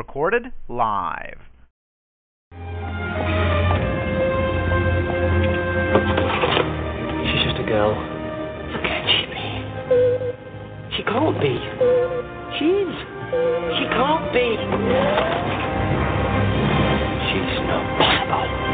Recorded live. She's just a girl. Can she be? She can't be. She is. She can't be. She's not possible.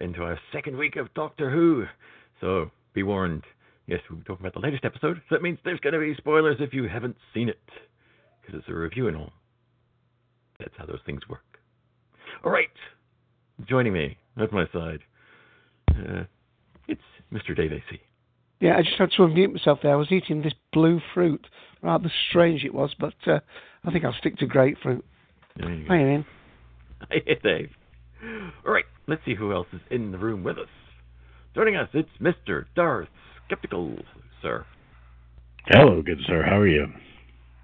Into our second week of Doctor Who, so be warned. Yes, we're talking about the latest episode, so that means there's going to be spoilers if you haven't seen it, because it's a review and all. That's how those things work. All right, joining me at my side, uh, it's Mr. Dave AC. Yeah, I just had to unmute myself there. I was eating this blue fruit. Rather strange it was, but uh, I think I'll stick to grapefruit. There you. Hi, Ian. Hi, Dave. All right, let's see who else is in the room with us. Joining us, it's Mr. Darth Skeptical, sir. Hello, good sir. How are you?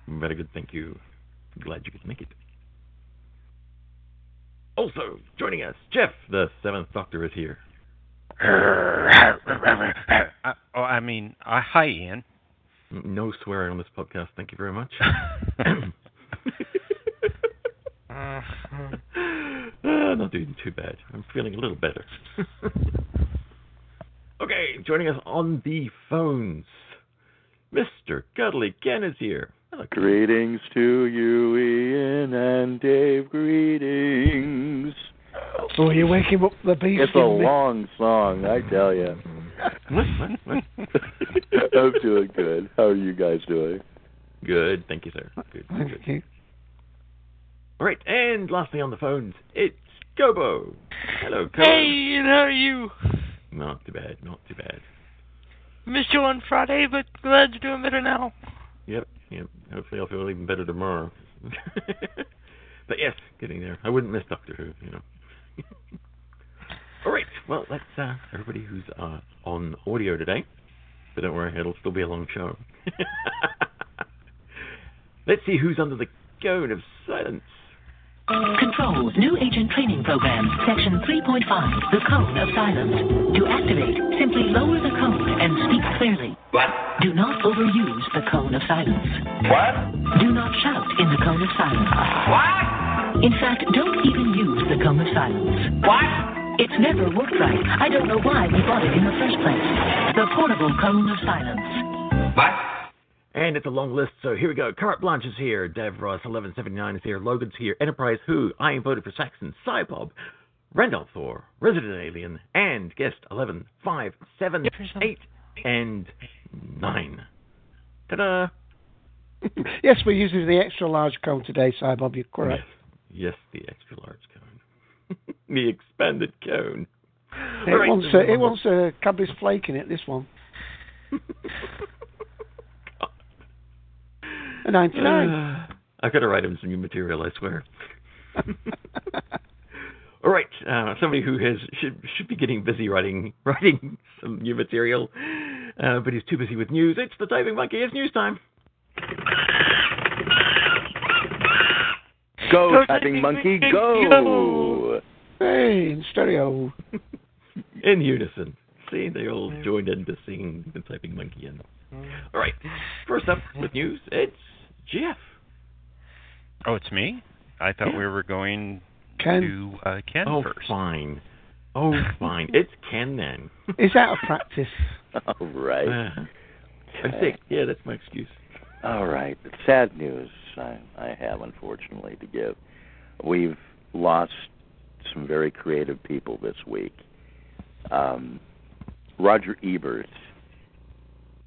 Very good, thank you. Glad you could make it. Also, joining us, Jeff, the Seventh Doctor, is here. Uh, oh, I mean, uh, hi, Ian. No swearing on this podcast, thank you very much. Uh, Uh, not doing too bad. I'm feeling a little better. okay, joining us on the phones, Mr. Cuddly Ken is here. Hello, Ken. Greetings to you, Ian and Dave. Greetings. Oh, you're waking up the beast It's a me. long song, I tell you. I'm doing good. How are you guys doing? Good, thank you, sir. Good, good. Thank you. All right, and lastly on the phones, it's Gobo. Hello, Gobo. Hey, how are you? Not too bad, not too bad. Missed you on Friday, but glad you're doing better now. Yep, yep. Hopefully I'll feel even better tomorrow. but yes, getting there. I wouldn't miss Doctor Who, you know. All right, well, let's, uh, everybody who's uh, on audio today, but don't worry, it'll still be a long show. let's see who's under the cone of silence. Control, new agent training program, section 3.5, the cone of silence. To activate, simply lower the cone and speak clearly. What? Do not overuse the cone of silence. What? Do not shout in the cone of silence. What? In fact, don't even use the cone of silence. What? It's never worked right. I don't know why we bought it in the first place. The portable cone of silence. What? And it's a long list, so here we go. Carte Blanche is here. Dev Ross 1179 is here. Logan's here. Enterprise Who. I am voted for Saxon. Cybob. Randolph Thor. Resident Alien. And guest 11, 5, 7, 8, and 9. Ta-da! yes, we're using the extra large cone today, Cybob. You're correct. Yes, yes the extra large cone. the expanded cone. It right, wants a, it wants a Cadbury's flake in it. This one, a ninety-nine. Uh, I've got to write him some new material, I swear. All right, uh, somebody who has should should be getting busy writing writing some new material, uh, but he's too busy with news. It's the typing monkey. It's news time. Go, Go, typing typing monkey, monkey, go! go! Hey, in stereo. In unison. See, they all joined in to sing the typing monkey in. All right, first up with news, it's Jeff. Oh, it's me. I thought we were going Ken. to uh, Ken oh, first. fine. Oh, fine. It's Ken then. Is that a practice. All right. Uh, I'm sick. Yeah, that's my excuse. All right. Sad news I, I have, unfortunately, to give. We've lost some very creative people this week. Um, Roger Ebert,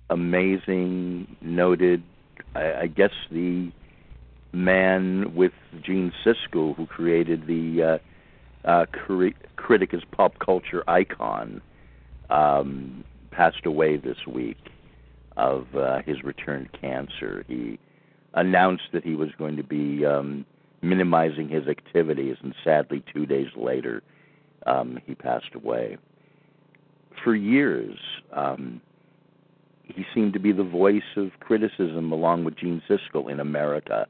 amazing, noted, I, I guess the man with Gene Siskel who created the uh, uh, cri- critic as pop culture icon, um, passed away this week of uh, his return cancer. He announced that he was going to be um, minimizing his activities, and sadly, two days later, um, he passed away. For years, um, he seemed to be the voice of criticism along with Gene Siskel in America.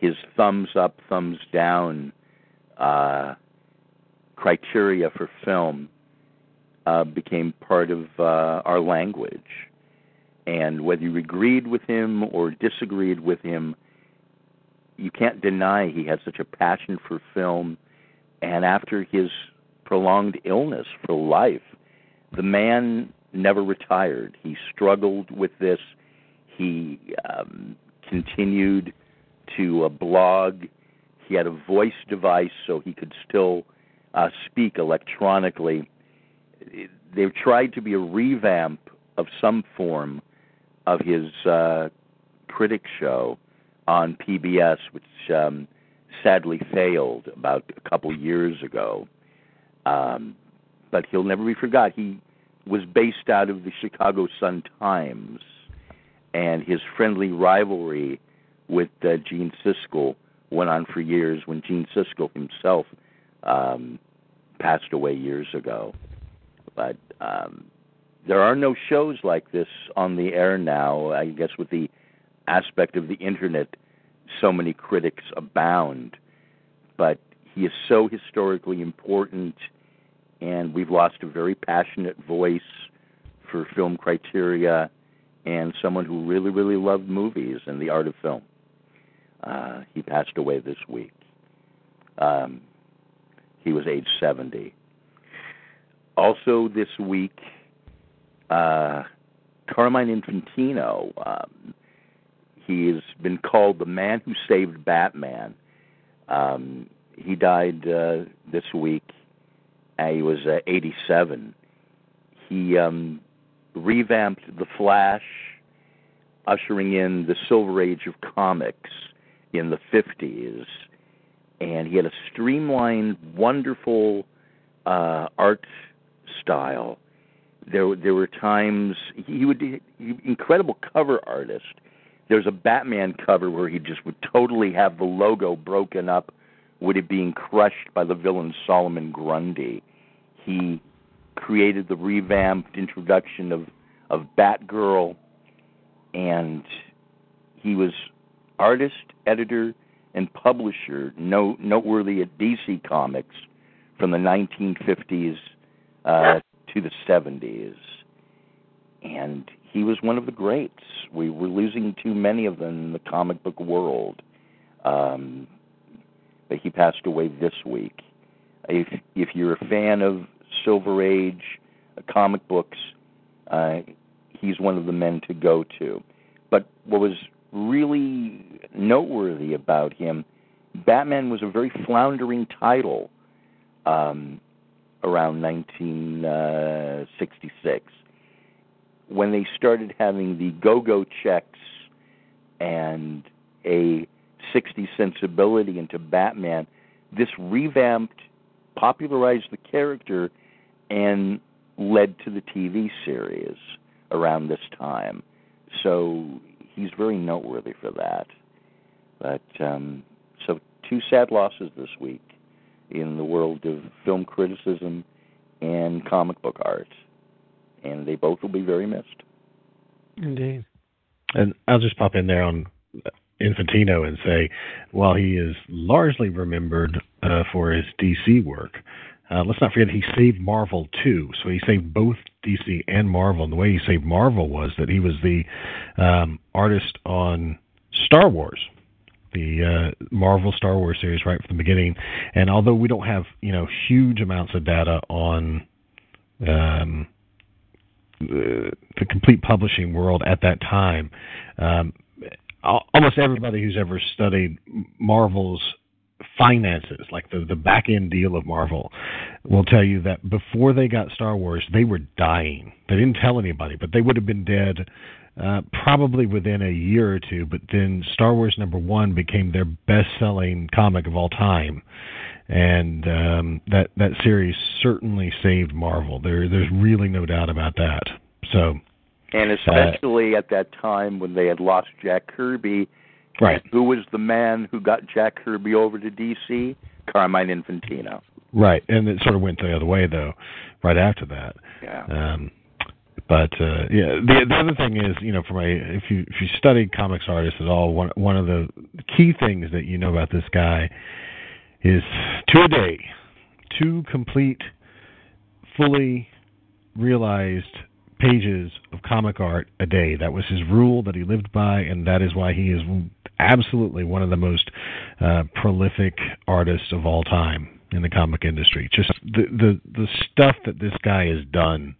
His thumbs up, thumbs down uh, criteria for film uh, became part of uh, our language. And whether you agreed with him or disagreed with him, you can't deny he had such a passion for film. And after his prolonged illness for life, the man never retired. He struggled with this. He um, continued to uh, blog. He had a voice device so he could still uh, speak electronically. They've tried to be a revamp of some form of his uh, critic show on PBS, which um, sadly failed about a couple years ago. Um, but he'll never be forgot. He was based out of the Chicago Sun Times, and his friendly rivalry with uh, Gene Siskel went on for years. When Gene Siskel himself um, passed away years ago, but um, there are no shows like this on the air now. I guess with the aspect of the internet, so many critics abound. But he is so historically important, and we've lost a very passionate voice for film criteria and someone who really, really loved movies and the art of film. Uh, he passed away this week. Um, he was age 70. Also, this week, uh, Carmine Infantino. Um, he has been called the man who saved Batman. Um, he died uh, this week. Uh, he was uh, 87. He um, revamped The Flash, ushering in the Silver Age of comics in the 50s. And he had a streamlined, wonderful uh, art style there there were times he would incredible cover artist. There's a Batman cover where he just would totally have the logo broken up with it being crushed by the villain Solomon Grundy. He created the revamped introduction of of Batgirl, and he was artist, editor, and publisher, no, noteworthy at DC Comics from the 1950s uh, to the 70s. And he was one of the greats. We were losing too many of them in the comic book world. Um, he passed away this week. If if you're a fan of Silver Age uh, comic books, uh, he's one of the men to go to. But what was really noteworthy about him, Batman was a very floundering title. Um, around 1966 when they started having the go-go checks and a 60 sensibility into Batman, this revamped, popularized the character, and led to the TV series around this time. So he's very noteworthy for that. But um, so two sad losses this week in the world of film criticism and comic book art. And they both will be very missed. Indeed. And I'll just pop in there on Infantino and say, while he is largely remembered uh, for his DC work, uh, let's not forget he saved Marvel too. So he saved both DC and Marvel. And the way he saved Marvel was that he was the um, artist on Star Wars the uh, Marvel Star Wars series right from the beginning. And although we don't have you know huge amounts of data on um, the, the complete publishing world at that time, um, almost everybody who's ever studied Marvel's finances, like the the back end deal of Marvel, will tell you that before they got Star Wars, they were dying. They didn't tell anybody, but they would have been dead uh, probably within a year or two. But then Star Wars number one became their best selling comic of all time. And um, that that series certainly saved Marvel. There, there's really no doubt about that. So, And especially at that time when they had lost Jack Kirby, right, who was the man who got Jack Kirby over to DC? Carmine Infantino. right, and it sort of went the other way though, right after that. Yeah. Um, but uh, yeah, the the other thing is, you know, from a if you if you study comics artists at all, one one of the key things that you know about this guy is two a day, two complete, fully realized pages of comic art a day. That was his rule that he lived by, and that is why he is absolutely one of the most uh, prolific artists of all time in the comic industry. Just the the the stuff that this guy has done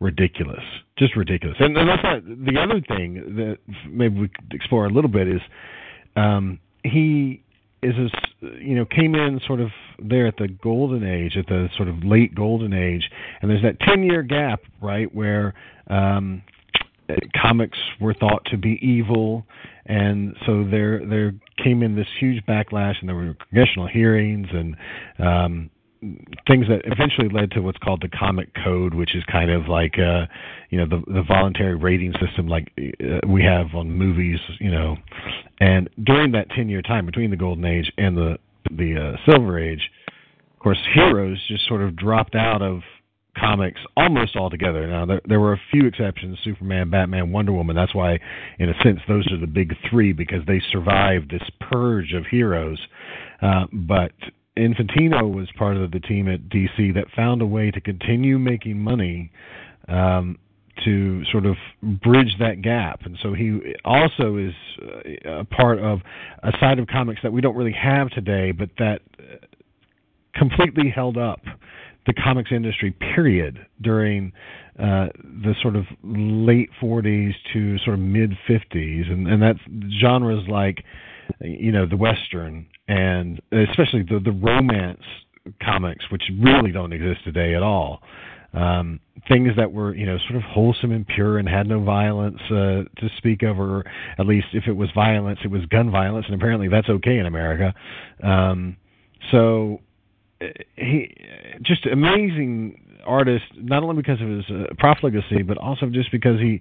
ridiculous, just ridiculous. And, and that's not the other thing that maybe we could explore a little bit is um, he is this you know came in sort of there at the golden age, at the sort of late golden age, and there's that ten year gap, right, where um, comics were thought to be evil, and so there there came in this huge backlash, and there were congressional hearings and um, things that eventually led to what's called the comic code, which is kind of like uh, you know the the voluntary rating system like uh, we have on movies, you know. And during that ten year time between the golden age and the the uh, silver age, of course, heroes just sort of dropped out of comics almost altogether. Now there, there were a few exceptions: Superman, Batman, Wonder Woman. That's why, in a sense, those are the big three because they survived this purge of heroes. Uh, but Infantino was part of the team at DC that found a way to continue making money um, to sort of bridge that gap. And so he also is uh, a part of a side of comics that we don't really have today, but that uh, completely held up the comics industry period during uh, the sort of late 40s to sort of mid 50s and and that's genres like you know the western and especially the the romance comics which really don't exist today at all um, things that were you know sort of wholesome and pure and had no violence uh, to speak of, or at least if it was violence, it was gun violence, and apparently that's okay in America. Um, so uh, he just amazing artist, not only because of his uh, profligacy, but also just because he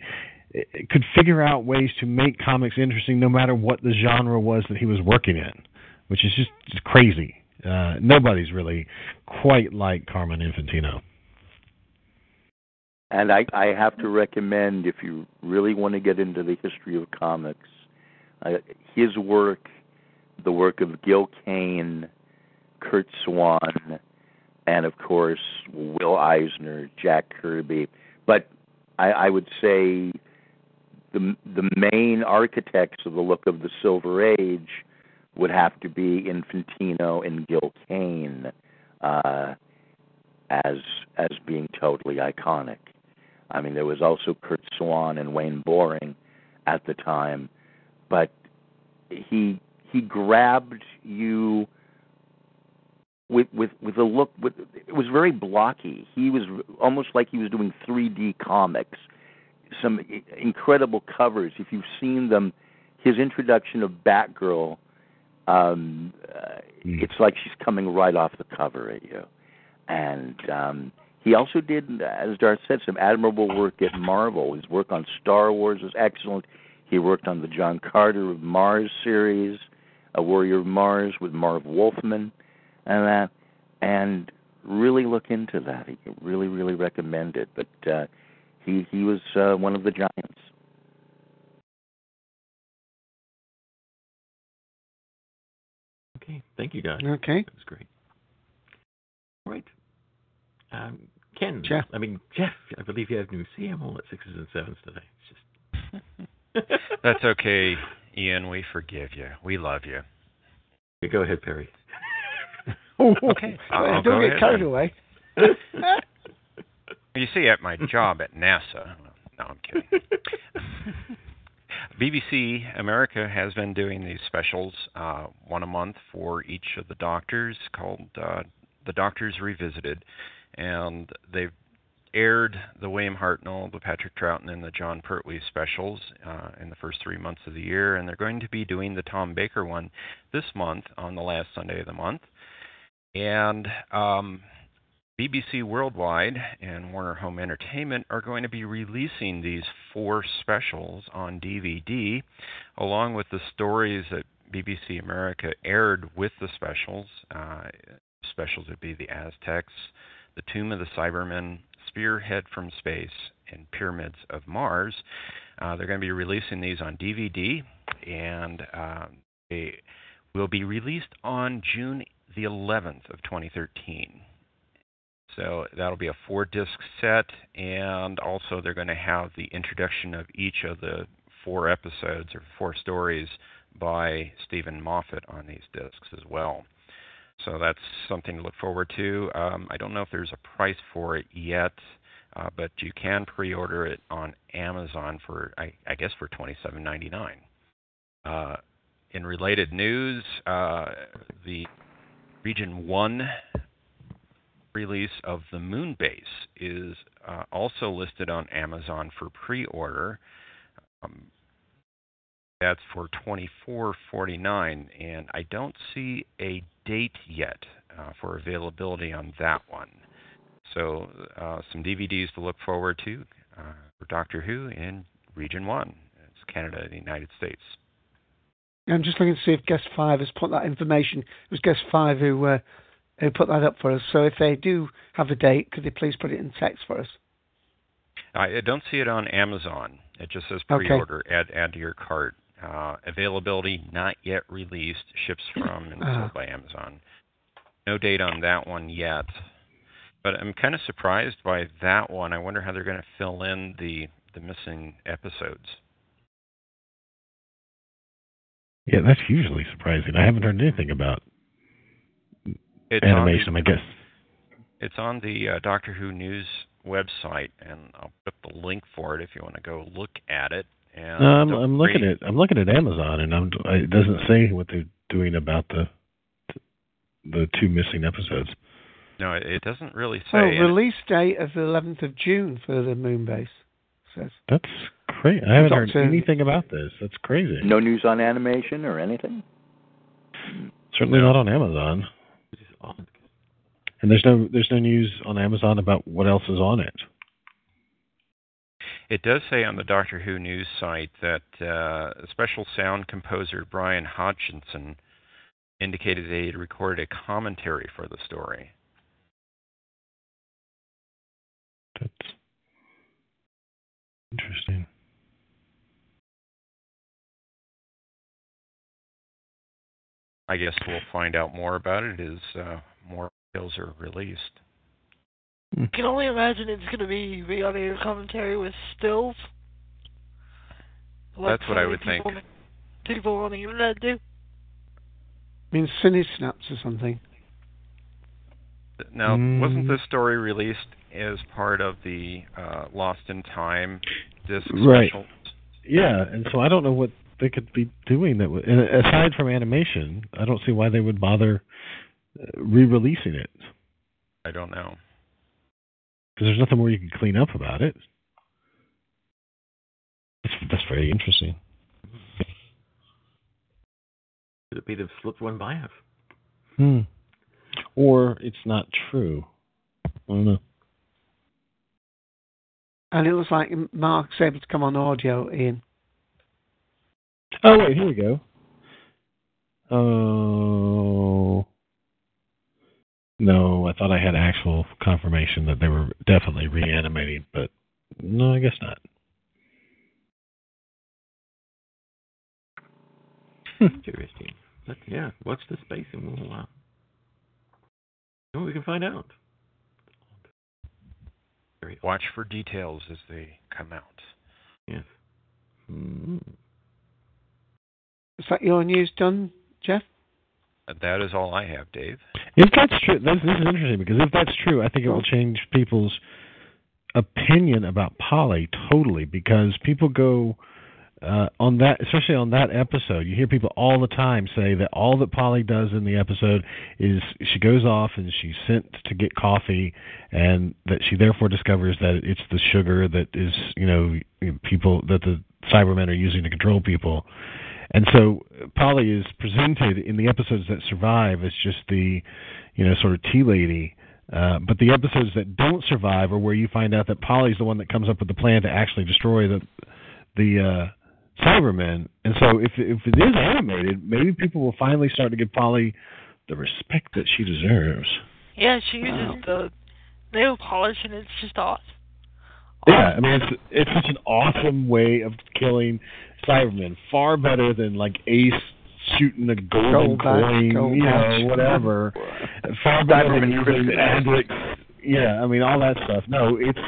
uh, could figure out ways to make comics interesting, no matter what the genre was that he was working in, which is just, crazy. Uh, nobody's really quite like Carmine Infantino. And I, I have to recommend if you really want to get into the history of comics, uh, his work, the work of Gil Kane, Curt Swan, and of course Will Eisner, Jack Kirby. But I, I would say the the main architects of the look of the Silver Age would have to be Infantino and Gil Kane uh, as as being totally iconic. I mean, there was also Curt Swan and Wayne Boring at the time, but he he grabbed you with with with a look. With it was very blocky. He was almost like he was doing 3D comics. Some incredible covers. If you've seen them, his introduction of Batgirl, um, uh, it's like she's coming right off the cover at you. And um, he also did, as Darth said, some admirable work at Marvel. His work on Star Wars was excellent. He worked on the John Carter of Mars series, A Warrior of Mars with Marv Wolfman, and that. And really look into that. He really, really recommend it. But uh, he he was uh, one of the giants. Okay, thank you guys. Okay. That was great. All right. Um, Ken, Jeff. I mean, Jeff, I believe you have news. See, I'm all at sixes and sevens today. It's just. That's okay. Ian, we forgive you. We love you. Okay, go ahead, Perry. Okay, I'll, I'll Don't go get ahead carried then. away. You see, at my job at NASA. No, I'm kidding. BBC America has been doing these specials, uh, one a month for each of the doctors, called uh, "The Doctors Revisited," and they've aired the William Hartnell, the Patrick Troughton, and the Jon Pertwee specials uh, in the first three months of the year, and they're going to be doing the Tom Baker one this month on the last Sunday of the month. And um, BBC Worldwide and Warner Home Entertainment are going to be releasing these four specials on DVD, along with the stories that BBC America aired with the specials. Uh, specials would be the Aztecs, the Tomb of the Cybermen, Spearhead from Space, and Pyramids of Mars. Uh, they're going to be releasing these on DVD, and uh, they will be released on June the 11th of 2013. So that'll be a four disc set, and also they're going to have the introduction of each of the four episodes or four stories by Steven Moffat on these discs as well. So that's something to look forward to. Um, I don't know if there's a price for it yet, uh, but you can pre-order it on Amazon for, I, I guess, for twenty-seven ninety-nine. Uh, in related news, uh, the Region One release of the Moon Base is uh, also listed on Amazon for pre-order. Um, that's for twenty four forty nine, and I don't see a date yet uh, for availability on that one. So uh, some DVDs to look forward to uh, for Doctor Who in Region One. It's Canada and the United States. I'm just looking to see if Guest Five has put that information. It was Guest Five who uh, who put that up for us. So if they do have a date, could they please put it in text for us? I I don't see it on Amazon. It just says pre-order. Add add to your cart. Uh, availability not yet released. Ships from and Ah. sold by Amazon. No date on that one yet. But I'm kind of surprised by that one. I wonder how they're going to fill in the the missing episodes. Yeah, that's hugely surprising. I haven't heard anything about It's animation. On I guess it's on the uh, Doctor Who news website, and I'll put the link for it if you want to go look at it. And No, I'm, I'm looking at I'm looking at Amazon, and I'm it doesn't say what they're doing about the the two missing episodes. No, it it doesn't really say. Oh, and release date of the 11th of June for the Moon Base. Says. That's crazy. I haven't heard anything about this. That's crazy. No news on animation or anything. Certainly not on Amazon. And there's no there's no news on Amazon about what else is on it. It does say on the Doctor Who news site that uh, special sound composer Brian Hodgkinson indicated they had recorded a commentary for the story. That's interesting. I guess we'll find out more about it as uh, more details are released. I can only imagine it's going to be re-audio commentary with stills. Like That's what I many would think. people, People on the internet do. I mean, Cine Snaps or something. Now, wasn't Mm. this story released as part of the uh, Lost in Time disc Right. special? Yeah, and so I don't know what they could be doing that. Would, and aside from animation, I don't see why they would bother uh, re-releasing it I don't know. because there's nothing more you can clean up about it. That's, that's very interesting. Could it be they've slipped one by us? Hmm. Or it's not true. I don't know. And it looks like Mark's able to come on audio, Ian. Oh wait, here we go. Oh no, I thought I had actual confirmation that they were definitely reanimating, but no, I guess not. Interesting. But yeah, watch the space and we'll uh, see what we can find out. Very Watch for details as they come out. Yes. Mm. Is that your news done, Jeff? That is all I have, Dave. If that's true, this, this is interesting because if that's true, I think it will change people's opinion about Polly totally because people go uh, on that, especially on that episode. You hear people all the time say that all that Polly does in the episode is she goes off and she's sent to get coffee, and that she therefore discovers that it's the sugar that is, you know, people that the Cybermen are using to control people. And so Polly is presented in the episodes that survive as just the, you know, sort of tea lady. Uh, but the episodes that don't survive are where you find out that Polly's the one that comes up with the plan to actually destroy the the uh, Cybermen. And so if if it is animated, maybe people will finally start to give Polly the respect that she deserves. Yeah, she uses the nail polish, and it's just awesome. Yeah, I mean it's it's such an awesome way of killing Cybermen. Far better than like Ace shooting a golden Gold batch, coin, gold you know, batch. whatever. Far better than Cybermen using Christmas. Andrix. Yeah, I mean all that stuff. No, it's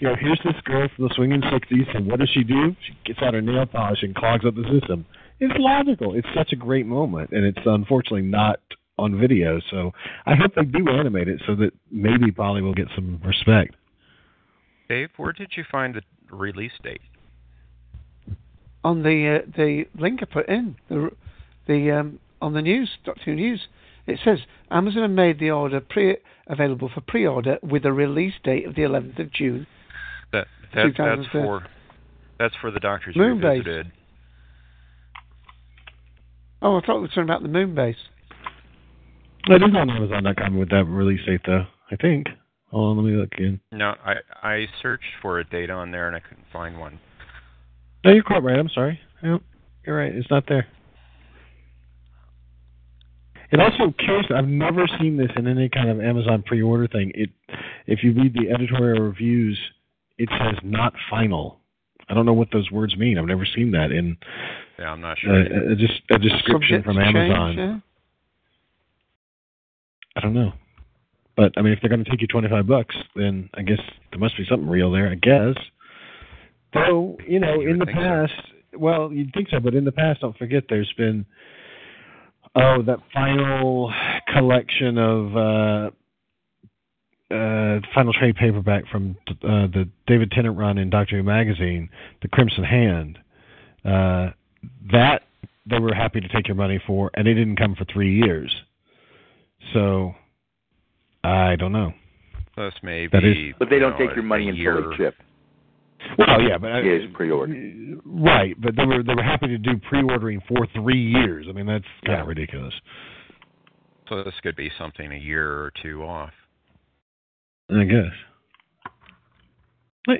you know here's this girl from the swinging sixties, and what does she do? She gets out her nail polish and clogs up the system. It's logical. It's such a great moment, and it's unfortunately not on video. So I hope they do animate it so that maybe Polly will get some respect. Dave, where did you find the release date? On the uh, the link I put in the the um, on the news Doctor Who News, it says Amazon have made the order pre available for pre-order with a release date of the 11th of June. That, that that's for that's for the Doctors Moonbase. Revisited. Oh, I thought we were talking about the moon base. It is on Amazon.com with that release date, though. I think. Hold on, let me look again. No, I I searched for a date on there and I couldn't find one. No, you're quite right. I'm sorry. Yep, you're right. It's not there. It also curious. I've never seen this in any kind of Amazon pre-order thing. It, if you read the editorial reviews, it says not final. I don't know what those words mean. I've never seen that in Yeah, I'm not uh, sure. a, a, just a description Subject from to change, Amazon. yeah? I don't know. But I mean, if they're going to take you twenty five bucks, then I guess there must be something real there. I guess. Though you know, You in the think so. past, well, you'd think so, but in the past, don't forget, there's been oh that final collection of uh, uh, final trade paperback from uh, the David Tennant run in Doctor Who magazine, The Crimson Hand. Uh, that they were happy to take your money for, and it didn't come for three years. So I don't know. This may That be. But they don't know, take your money until year. they ship. Well, yeah, but I, Yeah, it's pre-order. right, but they were they were happy to do pre-ordering for three years. I mean, that's kind of ridiculous. So this could be something a year or two off. I guess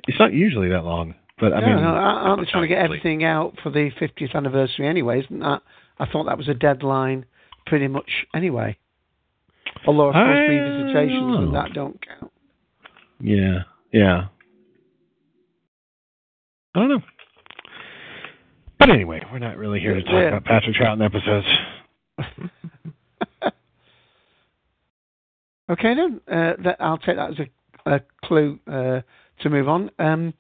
it's not usually that long, but I no, mean, no, aren't they trying to get everything out for the 50th anniversary anyway? Isn't that? I thought that was a deadline pretty much anyway. Although, of course, I revisitations and that don't count. yeah, yeah. I don't know. But anyway, we're not really here to talk Yeah. about Patrick Troughton episodes. Okay, then. Uh, that, I'll take that as a, a clue uh, to move on. Um,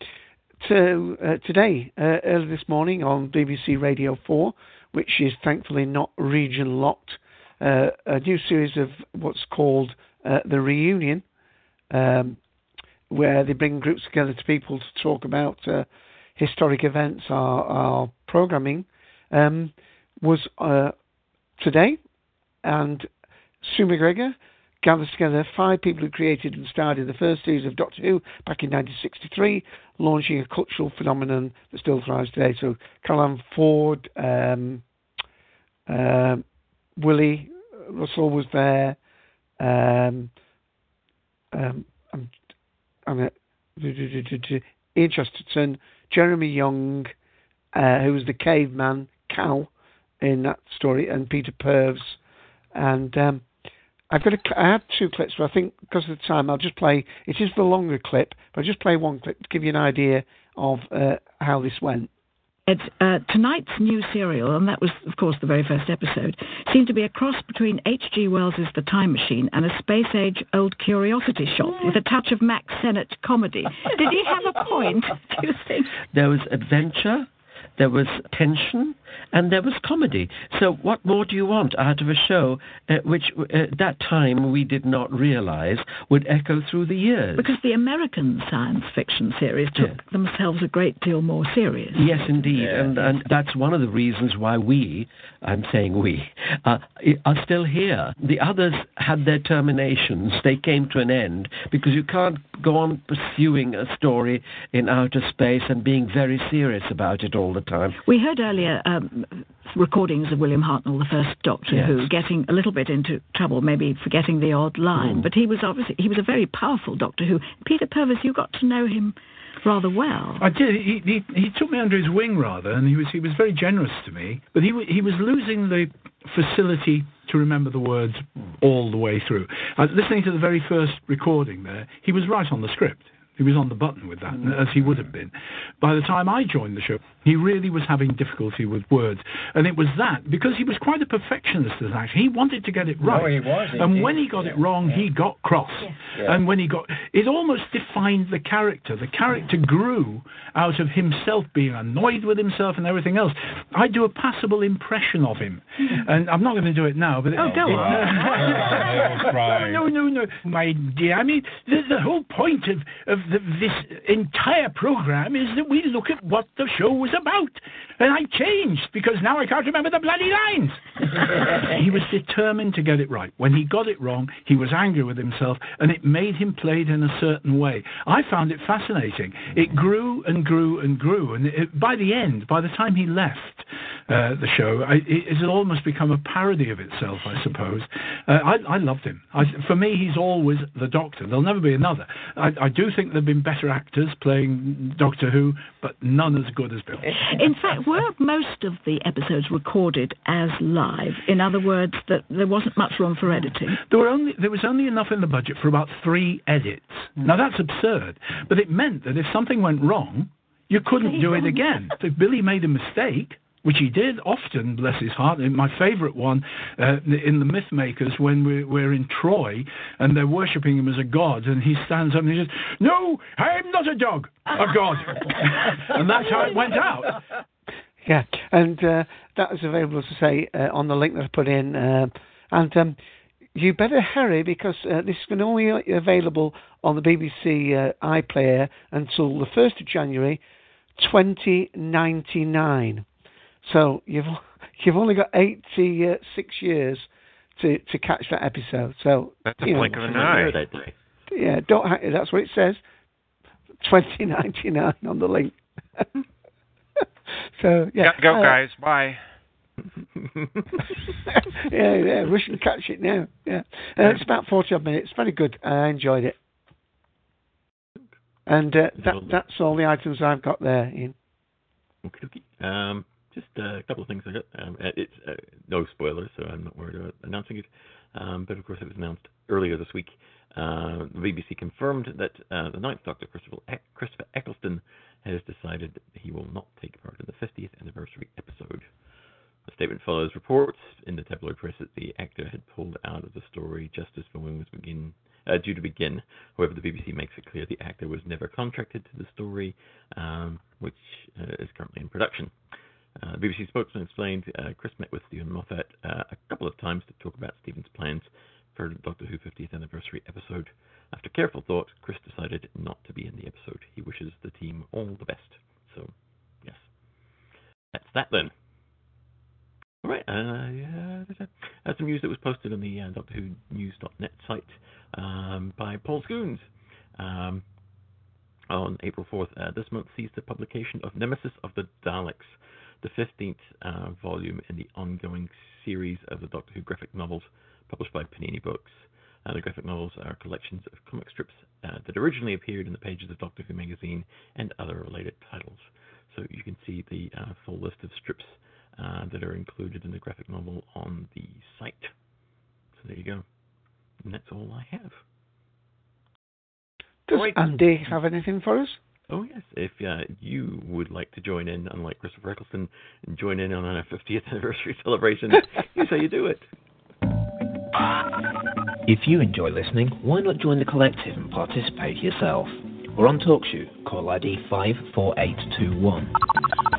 to uh, today, uh, early this morning on BBC Radio 4, which is thankfully not region locked, uh, a new series of what's called uh, The Reunion, um, where they bring groups together to people to talk about uh, historic events, our, our programming, um, was uh, today. And Sue MacGregor gathers together five people who created and starred in the first series of Doctor Who back in 1963, launching a cultural phenomenon that still thrives today. So, Carole Ann Ford, um, um Willie Russell was there. Um, um, I'm, I'm a, Ian Chesterton, Jeremy Young, uh, who was the caveman Kal in that story, and Peter Purves. And um, I've got a, I have two clips, but I think because of the time, I'll just play. It is the longer clip, but I'll just play one clip to give you an idea of uh, how this went. It's, uh, tonight's new serial, and that was, of course, the very first episode, seemed to be a cross between H.G. Wells's The Time Machine and a space age old curiosity shop with a touch of Mack Sennett comedy. Did he have a point, do you think? There was adventure, there was tension, and there was comedy. So, what more do you want out of a show uh, which, uh, at that time, we did not realize would echo through the years? Because the American science fiction series took themselves a great deal more serious. Yes, indeed, and and that's one of the reasons why we, I'm saying we, uh, are still here. The others had their terminations; they came to an end because you can't go on pursuing a story in outer space and being very serious about it all the time. We heard earlier um, recordings of William Hartnell, the first Doctor Yes. Who, getting a little bit into trouble, maybe forgetting the odd line. Mm. But he was obviously he was a very powerful Doctor Who. Peter Purves, you got to know him rather well. I did. He, he he took me under his wing rather, and he was he was very generous to me. But he he was losing the facility to remember the words all the way through. Uh, listening to the very first recording there, he was right on the script. He was on the button with that, mm. as he would have been. By the time I joined the show, he really was having difficulty with words. And it was that, because he was quite a perfectionist as an actor, he wanted to get it right. Oh, he was, and when he got it wrong, he got cross. Yeah. And when he got, it almost defined the character. The character grew out of himself being annoyed with himself and everything else. I do a passable impression of him, hmm. and I'm not going to do it now. But Oh, go on. no, no, no, my dear. I mean, the, the whole point of of the, this entire program is that we look at what the show was about, and I changed because now I can't remember the bloody lines. he was determined to get it right. When he got it wrong, he was angry with himself, and it made him play it in a certain way. I found it fascinating. It grew and grew and grew, and it, by the end, by the time he left uh, the show, I, it, had almost become a parody of itself, I suppose. Uh, I, I loved him. I, for me, he's always the Doctor. There'll never be another. I, I do think there've been better actors playing Doctor Who, but none as good as Bill. In fact, were most of the episodes recorded as live? In other words, that there wasn't much room for editing. There were only there was only enough in the budget for about three edits. Hmm. Now that's absurd, but it meant that if something went wrong, you couldn't do it again. If Billy made a mistake, which he did often, bless his heart. And My favourite one uh, in the Mythmakers when we're, we're in Troy and they're worshipping him as a god, and he stands up and he says, "No, I'm not a dog, a god," and that's how it went out. Yeah, and uh, that is available to say uh, on the link that I put in. Uh, and um, you better hurry because uh, this is going to only be available on the BBC uh, iPlayer until the 1st of January 2099. So you've you've only got 86 years to, to catch that episode. So That's a you know, blink of an eye. Yeah, don't. ha- That's what it says. 2099 on the link. so yeah, Gotta go, uh, guys. Bye. yeah, yeah, we should catch it now. Yeah, uh, it's about forty odd minutes. Very good. I enjoyed it. And uh, that that's all the items I've got there. Ian. Okay. Um, just uh, a couple of things I got. Um, uh, it's uh, no spoilers, so I'm not worried about announcing it. Um, but of course, it was announced earlier this week. Uh, the BBC confirmed that uh, the Ninth Doctor, Christopher, E- Christopher Eccleston, has decided that he will not take part in the 50th anniversary episode. The statement follows reports in the tabloid press that the actor had pulled out of the story just as filming was begin, uh, due to begin. However, the BBC makes it clear the actor was never contracted to the story, um, which uh, is currently in production. Uh, BBC spokesman explained uh, Chris met with Steven Moffat uh, a couple of times to talk about Steven's plans for Doctor Who 50th anniversary episode. After careful thought, Chris decided not to be in the episode. He wishes the team all the best. So, yes. That's that then. All right. Uh, yeah, uh, some news that was posted on the uh, Doctor Who News.net site um, by Paul Scoones. Um, on April 4th, uh, this month sees the publication of Nemesis of the Daleks, the 15th uh, volume in the ongoing series of the Doctor Who graphic novels published by Panini Books. Uh, the graphic novels are collections of comic strips uh, that originally appeared in the pages of Doctor Who magazine and other related titles. So you can see the uh, full list of strips uh, that are included in the graphic novel on the site. So there you go. And that's all I have. Does Andy have anything for us? Oh yes, if uh, you would like to join in, unlike Christopher Eccleston, and join in on our 50th anniversary celebration, here's how you do it. If you enjoy listening, why not join the collective and participate yourself? We're on TalkShoe, call ID 54821.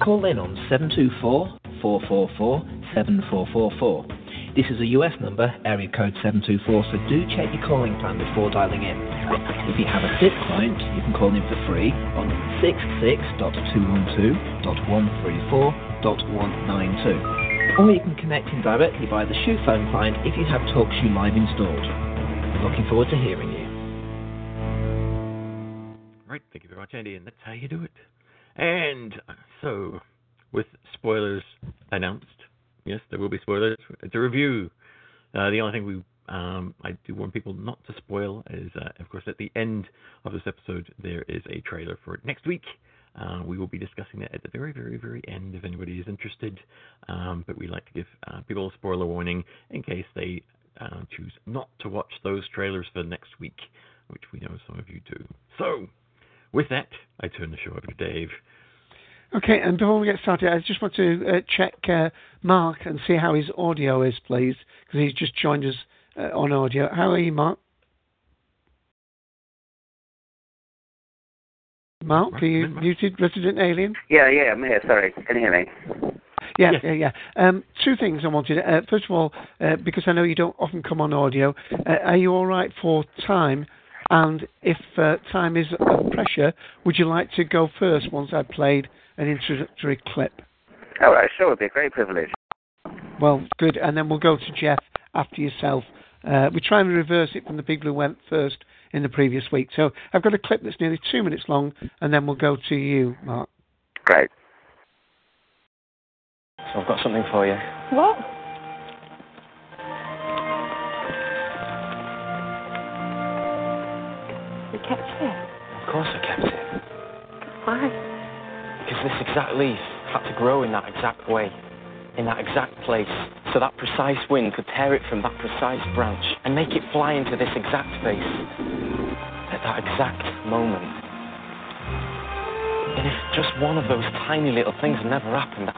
Call in on 724 0444 This is a US number, area code 724, so do check your calling plan before dialing in. If you have a SIP client, you can call in for free on 66.212.134.192. Or you can connect in directly via the Shoe phone client if you have TalkShoe Live installed. Looking forward to hearing you. Right, thank you very much, Andy, and that's how you do it. And uh, so, with spoilers announced, yes, there will be spoilers. It's a review. Uh, the only thing we um, I do warn people not to spoil is, uh, of course, at the end of this episode, there is a trailer for next week. Uh, we will be discussing that at the very, very, very end if anybody is interested. Um, but we like to give uh, people a spoiler warning in case they uh, choose not to watch those trailers for next week, which we know some of you do. So, with that, I turn the show over to Dave. Okay, and before we get started, I just want to uh, check uh, Mark and see how his audio is, please, because he's just joined us uh, on audio. How are you, Mark? Mark, are you muted, resident alien? Yeah, yeah, I'm here. Sorry, can you hear me? Yeah, yeah, yeah. Um, two things I wanted. Uh, first of all, uh, because I know you don't often come on audio, uh, are you all right for time? And if uh, time is of pressure, would you like to go first once I've played an introductory clip? Oh, All right, sure, it'd be a great privilege. Well, good. And then we'll go to Jeff after yourself. Uh, we try and reverse it from the people who went first in the previous week. So I've got a clip that's nearly two minutes long, and then we'll go to you, Mark. Great. So I've got something for you. What? You kept it? Of course I kept it. Why? Because this exact leaf had to grow in that exact way, in that exact place, so that precise wind could tear it from that precise branch and make it fly into this exact space at that exact moment. And if just one of those tiny little things had never happened,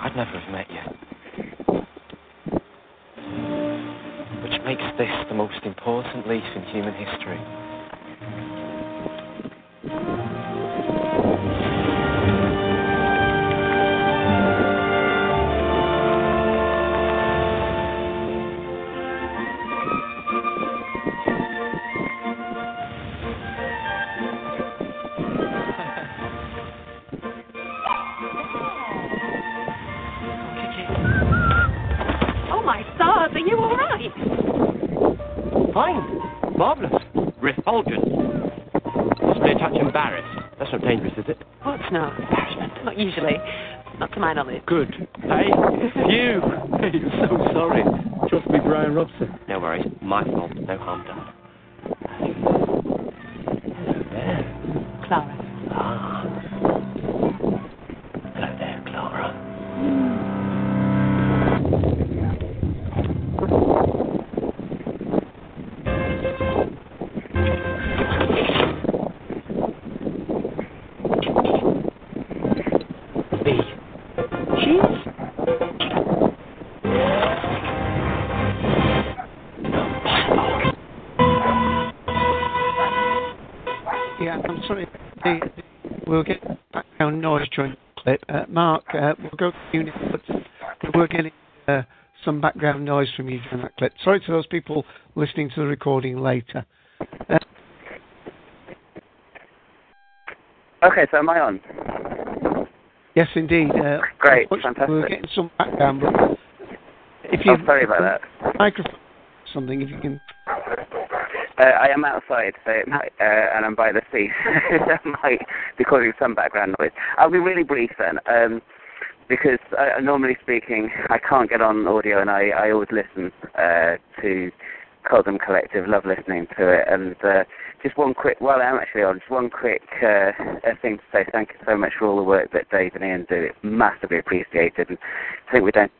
I'd never have met you. Which makes this the most important leaf in human history. Good. Noise from you during that clip. Sorry to those people listening to the recording later. Uh, Okay, so am I on? yes, indeed. Uh, Great, We're getting some background, but if you Oh, sorry about that. microphone something, if you can. Uh, I am outside, so it might, uh, and I'm by the sea. that might be causing some background noise. I'll be really brief then, um, because uh, normally speaking, I can't get on audio, and I, I always listen uh, to Cosm Collective. Love listening to it, and uh, just one quick. Well, I'm actually on. Just one quick uh, thing to say. Thank you so much for all the work that Dave and Ian do. It's massively appreciated, and I think we don't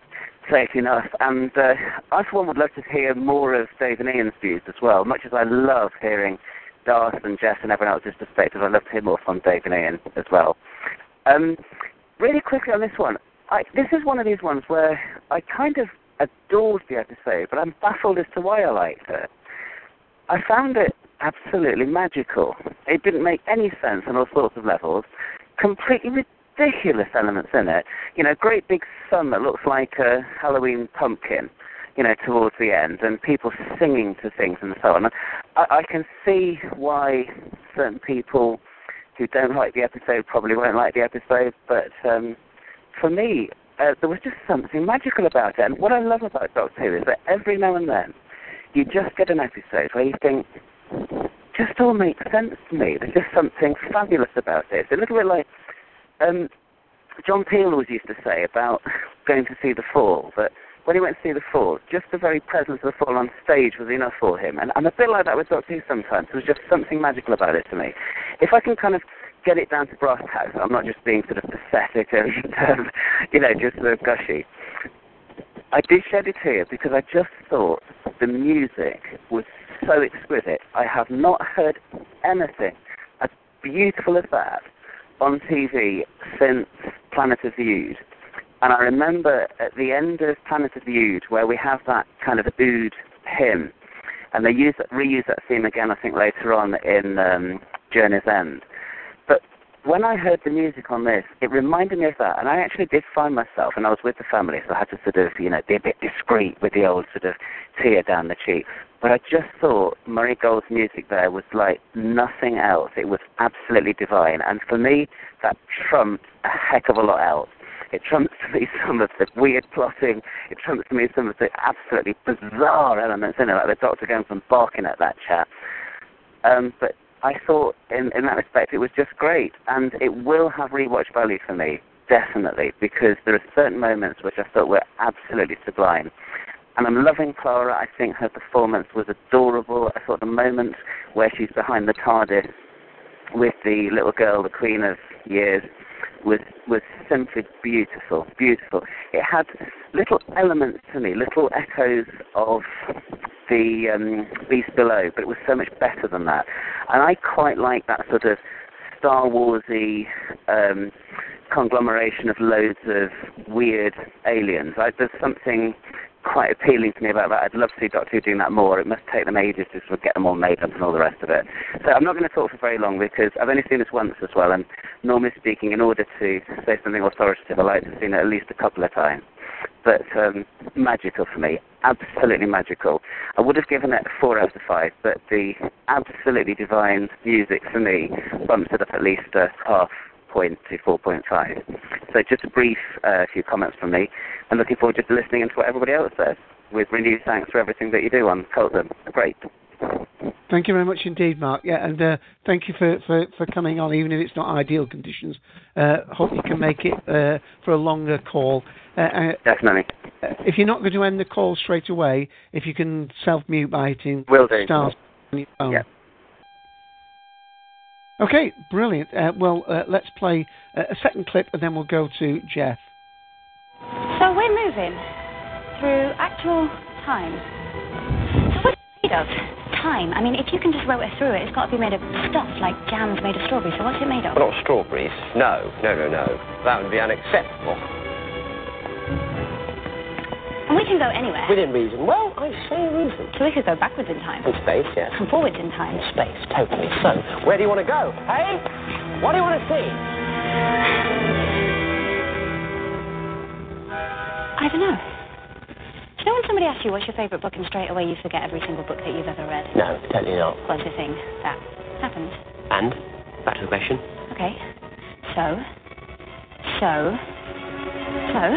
say it enough. And uh, I, for one, would love to hear more of Dave and Ian's views as well. Much as I love hearing Darth and Jess and everyone else's perspective, I'd love to hear more from Dave and Ian as well. Um, really quickly on this one, I, this is one of these ones where I kind of adored the episode, but I'm baffled as to why I liked it. I found it absolutely magical. It didn't make any sense on all sorts of levels. Completely ridiculous elements in it. You know, great big sun that looks like a Halloween pumpkin. You know, towards the end, and people singing to things and so on. I, I can see why certain people who don't like the episode probably won't like the episode, but um, for me, uh, there was just something magical about it. And what I love about Doctor Who is that every now and then you just get an episode where you think, just all makes sense to me. There's just something fabulous about it. It's a little bit like um, John Peel always used to say about going to see The Fall, that when he went to see The Fall, just the very presence of The Fall on stage was enough for him. And I'm a bit like that with Doctor Who sometimes. There's just something magical about it to me. If I can kind of get it down to brass tacks, I'm not just being sort of pathetic and, um, you know, just sort of gushy. I did shed a tear because I just thought the music was so exquisite. I have not heard anything as beautiful as that on TV since Planet of the Ood. And I remember at the end of Planet of the Ood where we have that kind of Ood hymn, and they use reuse that theme again, I think, later on in um, Journey's End. But when I heard the music on this, it reminded me of that, and I actually did find myself, and I was with the family, so I had to sort of, you know, be a bit discreet with the old sort of tear down the cheek. But I just thought Murray Gold's music there was like nothing else. It was absolutely divine, and for me, that trumped a heck of a lot else. It trumps to me some of the weird plotting. It trumps to me some of the absolutely bizarre elements in it, like the Doctor going from barking at that chap. Um, but I thought, in, in that respect, it was just great, and it will have rewatch value for me, definitely, because there are certain moments which I thought were absolutely sublime. And I'm loving Clara. I think her performance was adorable. I thought the moment where she's behind the TARDIS with the little girl, the Queen of Years, was was simply beautiful, beautiful. It had little elements to me, little echoes of the um, Beast Below, but it was so much better than that. And I quite like that sort of Star Warsy um, conglomeration of loads of weird aliens. I, there's something quite appealing to me about that. I'd love to see Doctor Who doing that more. It must take them ages to sort of get them all made up and all the rest of it. So I'm not going to talk for very long because I've only seen this once as well, and normally speaking, in order to say something authoritative, I like to have seen it at least a couple of times. But um, magical for me, absolutely magical. I would have given it four out of five, but the absolutely divine music for me bumps it up at least a half point to 4.5. So just a brief uh, few comments from me, and looking forward to listening into what everybody else says. With renewed thanks for everything that you do on Colton. Great. Thank you very much indeed, Mark. Yeah, and uh, thank you for, for, for coming on, even if it's not ideal conditions. Uh, hope you can make it uh, for a longer call. Uh, Definitely. If you're not going to end the call straight away, if you can self-mute by hitting Will do. stars on your phone. Yeah. Okay, brilliant. Uh, well, uh, let's play uh, a second clip and then we'll go to Jeff. So we're moving through actual time. So what's it made of? Time. I mean, if you can just roll it through it, it's got to be made of stuff like jams made of strawberries. So what's it made of? Not strawberries. No, no, no, no. That would be unacceptable. And we can go anywhere. Within reason. Well, I say reason. So we could go backwards in time. In space, yes. And forwards in time. Space, totally. So, where do you want to go? Hey? What do you want to see? I don't know. Do you know when somebody asks you what's your favourite book and straight away you forget every single book that you've ever read? No, totally not. Well, it's a thing that happens. And? Back to the question. Okay. So. So. So.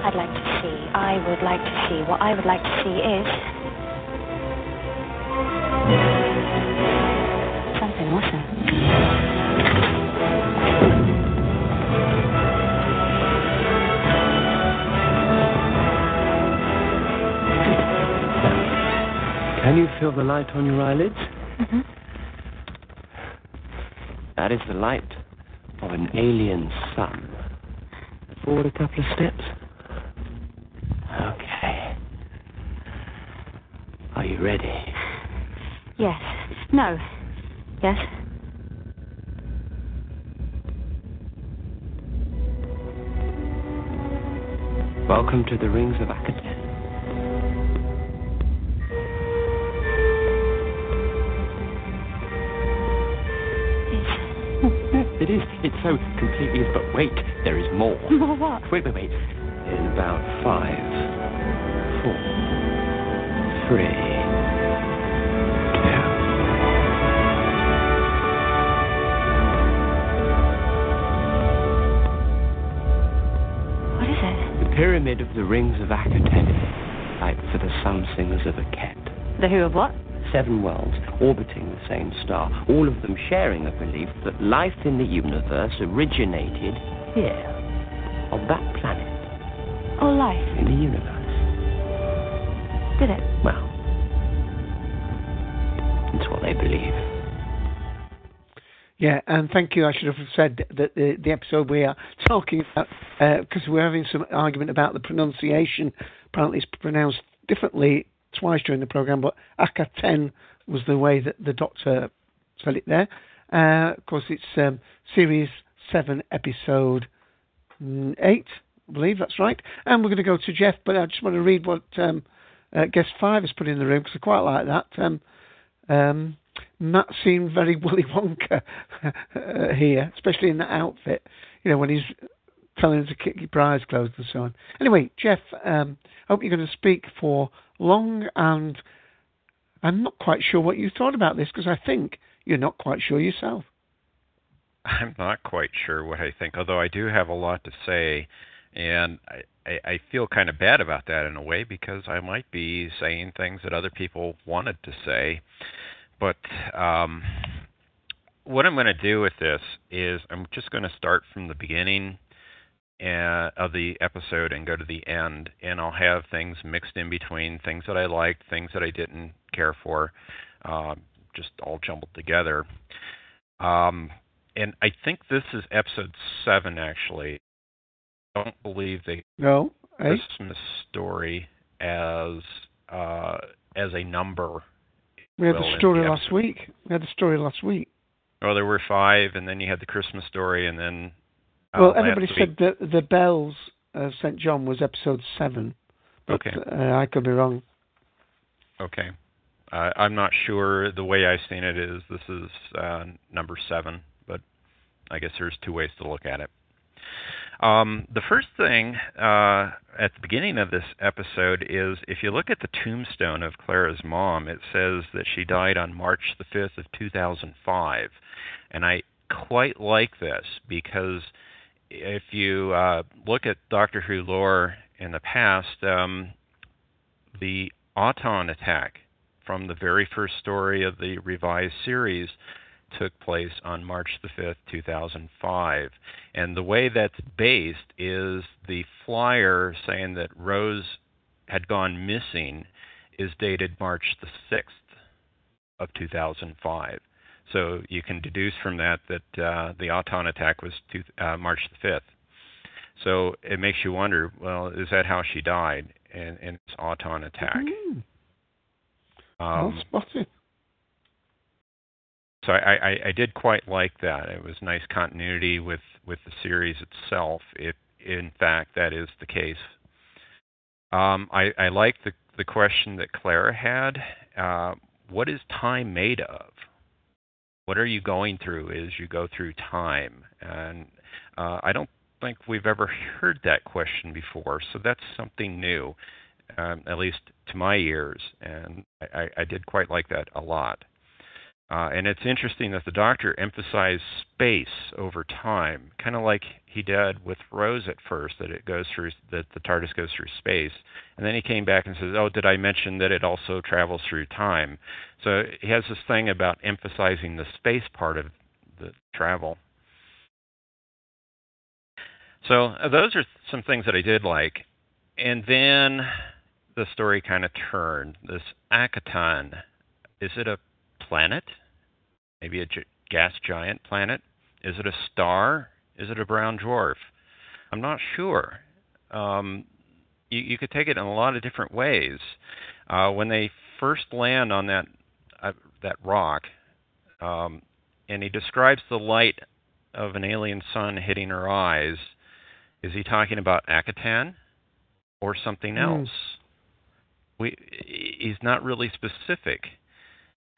I'd like to see. I would like to see. What I would like to see is. Something awesome. Can you feel the light on your eyelids? Mm-hmm. That is the light of an alien sun. Forward a couple of steps. Okay. Are you ready? Yes. No. Yes. Welcome to the Rings of. It's it is. It so completely is. But wait, there is more. More what? Wait, wait, wait. In about five, four, three. What is it? The pyramid of the rings of Akhaten, like for the sun singers of Akhet. The who of what? Seven worlds orbiting the same star, all of them sharing a belief that life in the universe originated here, on that planet, Oh, life. in the universe. Did it? Well, it's what they believe. Yeah, and thank you. I should have said that the, the episode we are talking about, because we're having some argument about the pronunciation. Apparently, it's pronounced differently twice during the program, but Akhaten was the way that the doctor said it there. Uh, of course, it's um, series seven, episode mm, eight, I believe that's right. And we're going to go to Jeff, but I just want to read what um, uh, guest five has put in the room because I quite like that. Um, um, Matt seemed very Willy Wonka uh, here, especially in that outfit. You know, when he's telling him to keep your eyes closed and so on. Anyway, Jeff, um, I hope you're going to speak for long, and I'm not quite sure what you thought about this because I think you're not quite sure yourself. I'm not quite sure what I think, although I do have a lot to say, and I, I, feel kind of bad about that in a way because I might be saying things that other people wanted to say. But um, what I'm going to do with this is I'm just going to start from the beginning uh, of the episode and go to the end, and I'll have things mixed in between things that I liked, things that I didn't care for, uh, just all jumbled together. Um, and I think this is episode seven, actually. I don't believe they No. Christmas story as uh, as a number. We had the story the last week. We had the story last week. Oh, there were five, and then you had the Christmas story, and then. uh, well, everybody week- said that the bells of St John was episode seven. But, Okay. Uh, I could be wrong. Okay. Uh, I'm not sure. The way I've seen it is this is uh, number seven, but I guess there's two ways to look at it. Um, the first thing uh, at the beginning of this episode is if you look at the tombstone of Clara's mom, it says that she died on March the 5th of 2005. And I quite like this because if you uh, look at Doctor Who lore in the past, um, the Auton attack from the very first story of the revised series took place on March the 5th, 2005. And the way that's based is the flyer saying that Rose had gone missing is dated March the 6th of 2005. So you can deduce from that that uh, the Auton attack was two, uh, March the 5th. So it makes you wonder, well, is that how she died in, in this Auton attack? Mm, well Um, spotted. So I, I, I did quite like that. It was nice continuity with, with the series itself, if in fact that is the case. Um, I, I like the, the question that Clara had. Uh, what is time made of? What are you going through as you go through time? And uh, I don't think we've ever heard that question before, so that's something new, um, at least to my ears, and I, I, I did quite like that a lot. Uh, and it's interesting that the doctor emphasized space over time, kind of like he did with Rose at first, that it goes through that the TARDIS goes through space, and then he came back and says, "Oh, did I mention that it also travels through time?" So he has this thing about emphasizing the space part of the travel. So uh, those are some things that I did like, and then the story kind of turned. This Akhaten, is it a planet? Maybe a gi- gas giant planet? Is it a star? Is it a brown dwarf? I'm not sure. Um, you, you could take it in a lot of different ways. Uh, when they first land on that uh, that rock, um, and he describes the light of an alien sun hitting her eyes, is he talking about Akhaten or something Hmm. else? We, he's not really specific.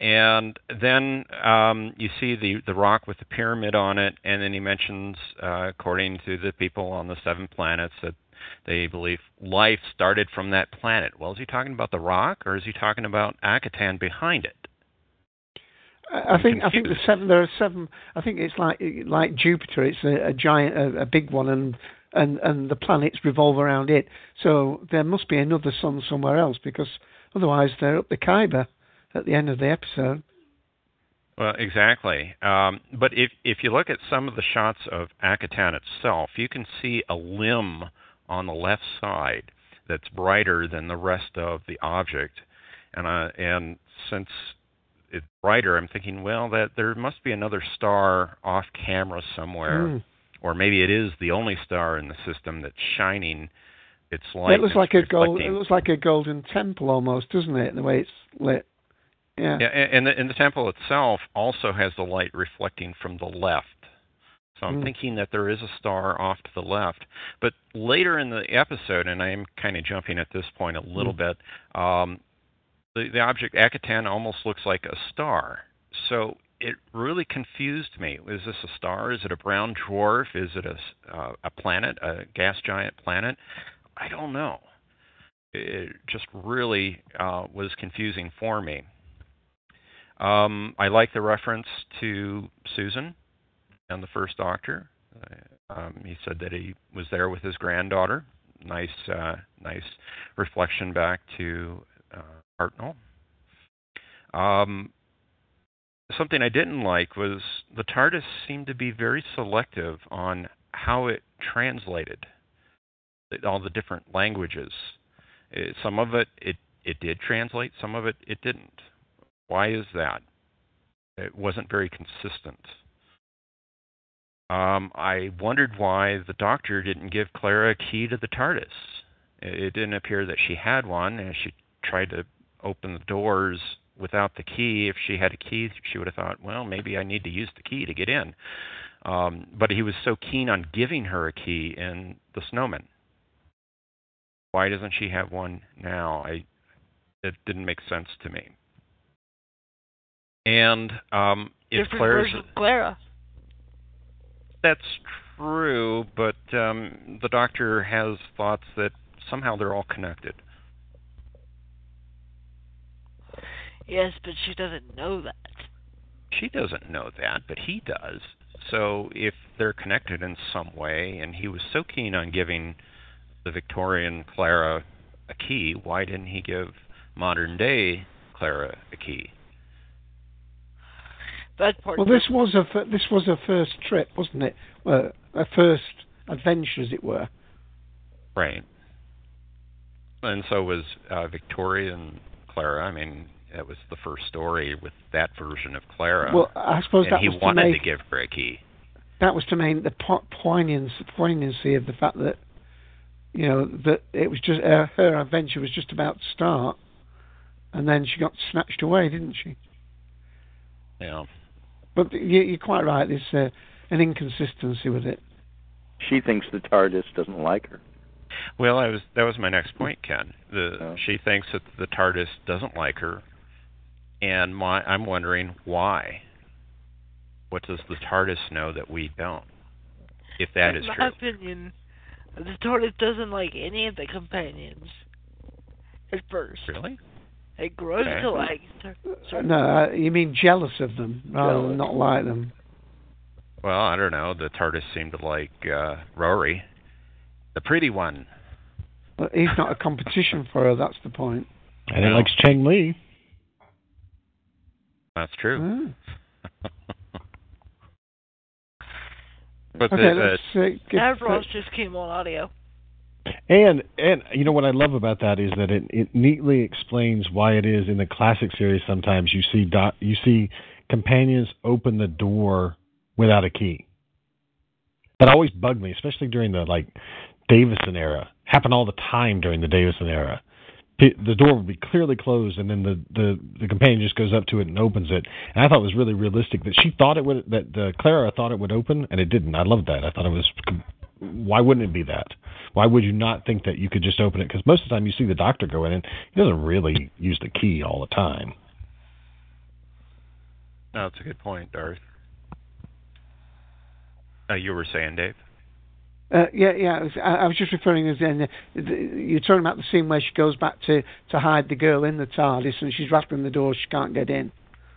And then um, you see the the rock with the pyramid on it, and then he mentions, uh, according to the people on the seven planets, that they believe life started from that planet. Well, is he talking about the rock, or is he talking about Akhaten behind it? I think I think the seven. There are seven. I think it's like like Jupiter. It's a, a giant, a, a big one, and and and the planets revolve around it. So there must be another sun somewhere else because otherwise they're up the Khyber at the end of the episode. Well, exactly. Um, but if if you look at some of the shots of Akhaten itself, you can see a limb on the left side that's brighter than the rest of the object, and uh, and since it's brighter, I'm thinking, well, that there must be another star off camera somewhere, Mm. or maybe it is the only star in the system that's shining its light. it looks like a gold. It looks like a golden temple almost, doesn't it? The way it's lit. Yeah. Yeah, and the, and the temple itself also has the light reflecting from the left. So I'm Mm. thinking that there is a star off to the left. But later in the episode, and I am kind of jumping at this point a little Mm. bit, um, the, the object Akhaten almost looks like a star. So it really confused me. Is this a star? Is it a brown dwarf? Is it a, uh, a planet, a gas giant planet? I don't know. It just really uh, was confusing for me. Um, I like the reference to Susan and the first Doctor. Uh, Um, he said that he was there with his granddaughter. Nice, uh, nice reflection back to uh, Hartnell. Um, something I didn't like was the TARDIS seemed to be very selective on how it translated all the different languages. Uh, some of it it it did translate, some of it it didn't. Why is that? It wasn't very consistent. Um, I wondered why the doctor didn't give Clara a key to the TARDIS. It, didn't appear that she had one, and she tried to open the doors without the key. If she had a key, she would have thought, well, maybe I need to use the key to get in. Um, but he was so keen on giving her a key in the Snowman. Why doesn't she have one now? I it didn't make sense to me. And um, if Different Claire's version of Clara. that's true, but um, the doctor has thoughts that somehow they're all connected. Yes, but she doesn't know that. She doesn't know that, but he does. So if they're connected in some way, and he was so keen on giving the Victorian Clara a key, why didn't he give modern day Clara a key? That part. Well, this was a fir- this was a first trip, wasn't it? Well, a first adventure, as it were. Right. And so was uh, and Clara. I mean, that was the first story with that version of Clara. Well, I suppose and that he was to wanted make- to give her a key. That was to mean the po- poignancy, poignancy of the fact that you know that it was just uh, her adventure was just about to start, and then she got snatched away, didn't she? Yeah. But you, you're quite right. There's uh, an inconsistency with it. She thinks the TARDIS doesn't like her. Well, I was that was my next point, Ken. The she thinks that the TARDIS doesn't like her, and my I'm wondering why. What does the TARDIS know that we don't? If that In is my true. opinion, the TARDIS doesn't like any of the companions. At first. Really? It grows to like. certain- No, uh, you mean jealous of them rather than not like them. Well, I don't know. The TARDIS seemed to like uh, Rory, the pretty one. But he's not a competition for her. That's the point. And it likes Cheng Li. That's true. Ah. but Okay, the, let's uh, uh, just came on audio. And and you know what I love about that is that it, it neatly explains why it is in the classic series sometimes you see dot, you see companions open the door without a key. That always bugged me, especially during the like Davison era. Happened all the time during the Davison era. The door would be clearly closed, and then the, the, the companion just goes up to it and opens it. And I thought it was really realistic that she thought it would that uh, Clara thought it would open, and it didn't. I loved that. I thought it was why wouldn't it be that? Why would you not think that you could just open it? Because most of the time you see the doctor go in and he doesn't really use the key all the time. No, that's a good point, Darth. Uh, you were saying, Dave? Uh, yeah, yeah. I was, I, I was just referring as in uh, the, you're talking about the scene where she goes back to to hide the girl in the TARDIS and she's rattling the door. She can't get in.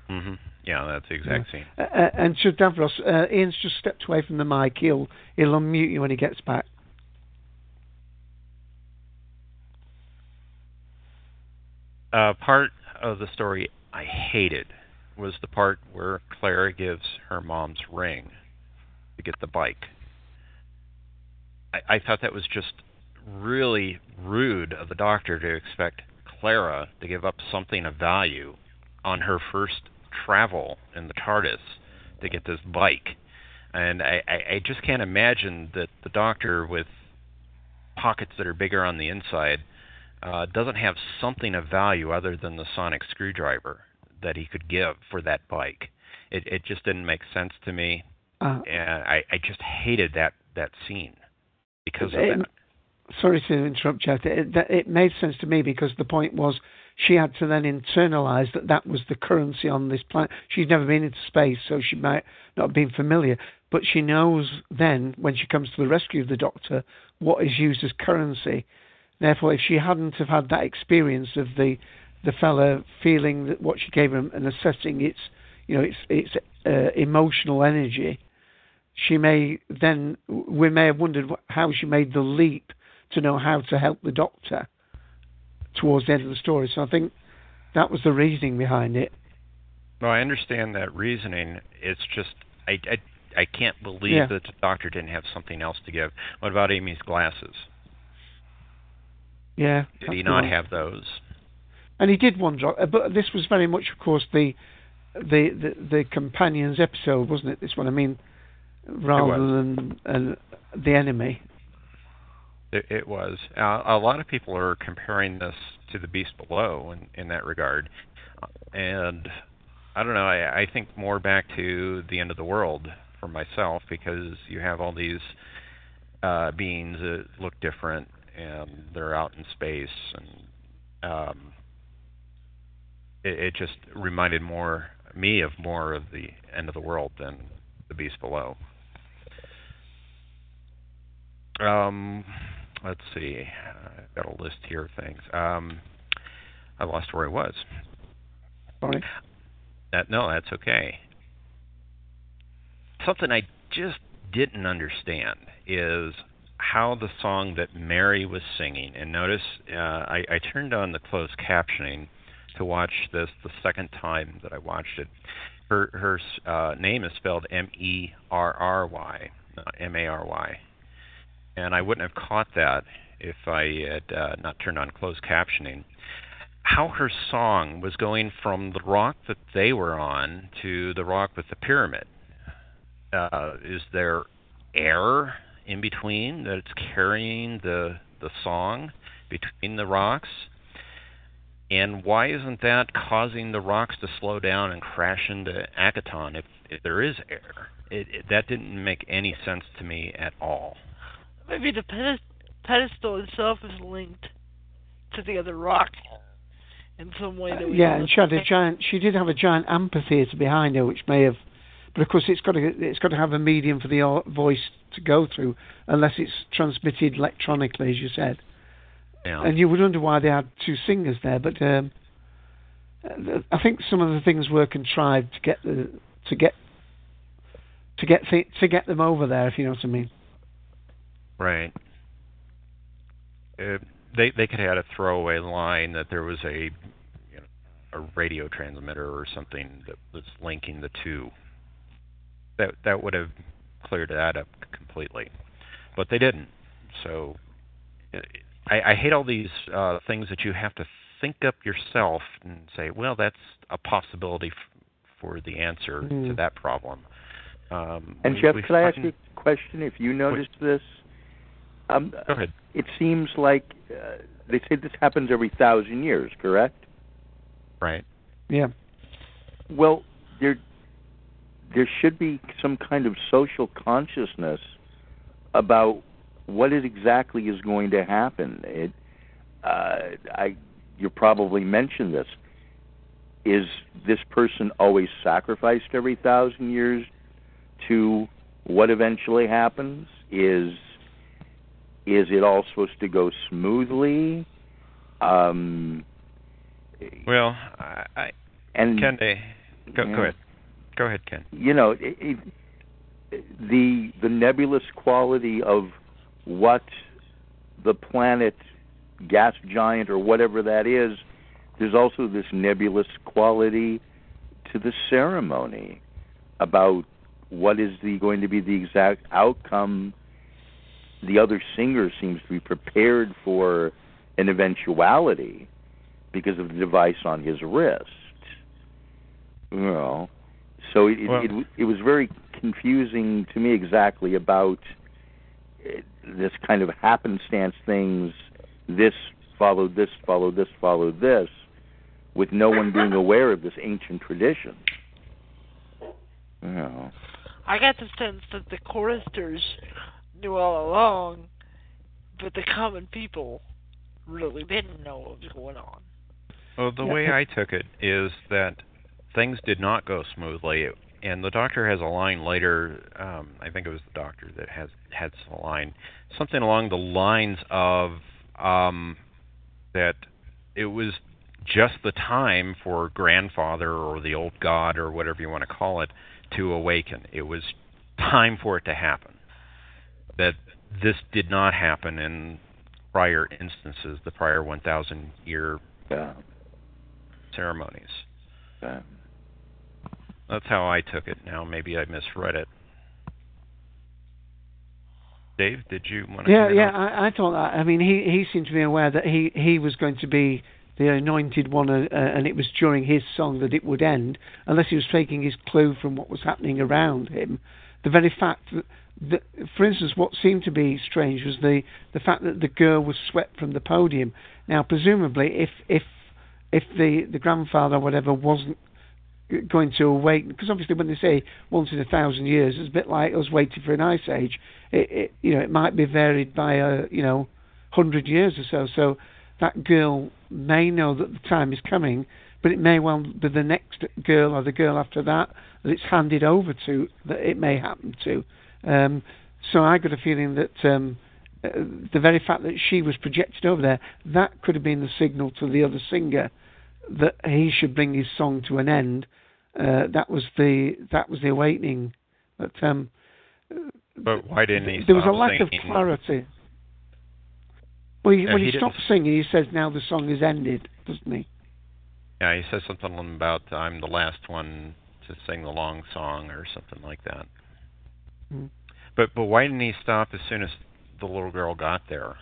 hmm Yeah, that's the exact scene. Uh, uh, and so Davros, uh, Ian's just stepped away from the mic. He'll he'll unmute you when he gets back. Uh, part of the story I hated was the part where Clara gives her mom's ring to get the bike. I, I thought that was just really rude of the doctor to expect Clara to give up something of value on her first travel in the TARDIS to get this bike. And I, I, I just can't imagine that the doctor with pockets that are bigger on the inside uh, doesn't have something of value other than the sonic screwdriver that he could give for that bike. It it just didn't make sense to me, Uh, and I I just hated that that scene because of it- that. Sorry to interrupt you. It, it made sense to me because the point was she had to then internalize that that was the currency on this planet. She'd never been into space, so she might not have been familiar. But she knows then, when she comes to the rescue of the Doctor, what is used as currency. Therefore, if she hadn't have had that experience of the the fella feeling that what she gave him and assessing its you know its its uh, emotional energy, she may then we may have wondered how she made the leap to know how to help the doctor towards the end of the story. So I think that was the reasoning behind it. No, I understand that reasoning. It's just I I, I can't believe Yeah. that the doctor didn't have something else to give. What about Amy's glasses? Yeah. Did he not right. have those? And he did one drop, uh, but this was very much, of course, the the the, the companions episode, wasn't it? This one, I mean, rather than uh, the enemy. It, it was. Uh, a lot of people are comparing this to the Beast Below in, in that regard, and I don't know. I, I think more back to the end of the world for myself because you have all these uh, beings that look different and they're out in space, and um, it, it just reminded more me of more of the end of the world than the Beast Below. Um, let's see. I've got a list here of things. Um, I lost where I was. Sorry. That no, that's okay. Something I just didn't understand is how the song that Mary was singing. And notice, uh, I, I turned on the closed captioning to watch this the second time that I watched it. Her her uh, name is spelled M E R R Y, not M A R Y, and I wouldn't have caught that if I had uh, not turned on closed captioning. How her song was going from the rock that they were on to the rock with the pyramid. Uh, is there air in between that it's carrying the the song between the rocks? And why isn't that causing the rocks to slow down and crash into Akhaten if, if there is air? It, it, that didn't make any sense to me at all. Maybe the pedest- pedestal itself is linked to the other rock in some way that we Yeah, don't and she had a giant. She did have a giant amphitheater behind her, which may have. But of course, it's got to it's got to have a medium for the voice to go through, unless it's transmitted electronically, as you said. Yeah. And you would wonder why they had two singers there, but um, I think some of the things were contrived to get the to get to get th- to get them over there, if you know what I mean. Right. Uh, they they could have had a throwaway line that there was a you know, a radio transmitter or something that was linking the two. That that would have cleared that up completely, but they didn't. So I, I hate all these uh, things that you have to think up yourself and say, well, that's a possibility f- for the answer to Mm. that problem. Um, And we- Jeff, we could I ask you a question? If you noticed this, um, Go ahead. it seems like uh, they say this happens every thousand years, correct? Right. Yeah. Well, there there should be some kind of social consciousness about what it exactly is going to happen. It, uh, I, you probably mentioned this. is this person always sacrificed every thousand years to what eventually happens? Is is it all supposed to go smoothly? Um, Well, I, I and Ken, go, go ahead. Go ahead, Ken. you know it, it, the the nebulous quality of what the planet gas giant or whatever that is there's also this nebulous quality to the ceremony about what is the going to be the exact outcome the other singer seems to be prepared for an eventuality because of the device on his wrist you know so it, Well- it, it it was very confusing to me exactly about uh, this kind of happenstance things. This followed this, followed this, followed this, with no one being aware of this ancient tradition. You know. I got the sense that the choristers knew all along, but the common people really didn't know what was going on. Well, the way I took it is that things did not go smoothly, and the doctor has a line later. Um, I think it was the doctor that has has a line, something along the lines of um, that it was just the time for grandfather or the old god or whatever you want to call it to awaken. It was time for it to happen. That this did not happen in prior instances, the prior 1,000 year Yeah. ceremonies. Yeah. That's how I took it. Now maybe I misread it. Dave, did you want to? Yeah, yeah. I, I thought that. I mean, he he seemed to be aware that he he was going to be the anointed one, uh, uh, and it was during his song that it would end, unless he was taking his clue from what was happening around him. The very fact that, that for instance, what seemed to be strange was the the fact that the girl was swept from the podium. Now, presumably, if if if the the grandfather or whatever wasn't going to awake because obviously when they say once in a thousand years it's a bit like us waiting for an ice age. It, it you know it might be varied by a you know hundred years or so. So that girl may know that the time is coming but it may well be the next girl or the girl after that that it's handed over to that it may happen to um so I got a feeling that um uh, the very fact that she was projected over there that could have been the signal to the other singer that he should bring his song to an end. Uh, that was the that was the awakening. But um, But why didn't he? there was a lack singing? of clarity. Well, he, when he he, stops singing, he says, "Now the song is ended," doesn't he? Yeah, he says something about I'm the last one to sing the long song or something like that. Mm. But but why didn't he stop as soon as the little girl got there?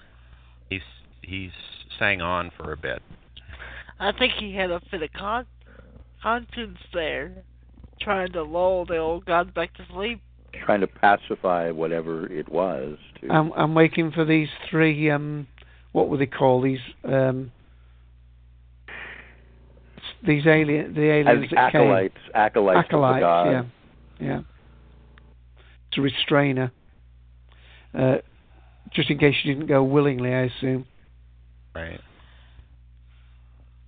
He's he's sang on for a bit. I think he had a fit of con- conscience there, trying to lull the old god back to sleep. Trying to pacify whatever it was. To, I'm, I'm waiting for these three. Um, what were they called? These um, these alien the as aliens that came. acolytes, acolytes, of the acolytes, god. yeah, yeah. To restrain her, uh, just in case she didn't go willingly, I assume. Right.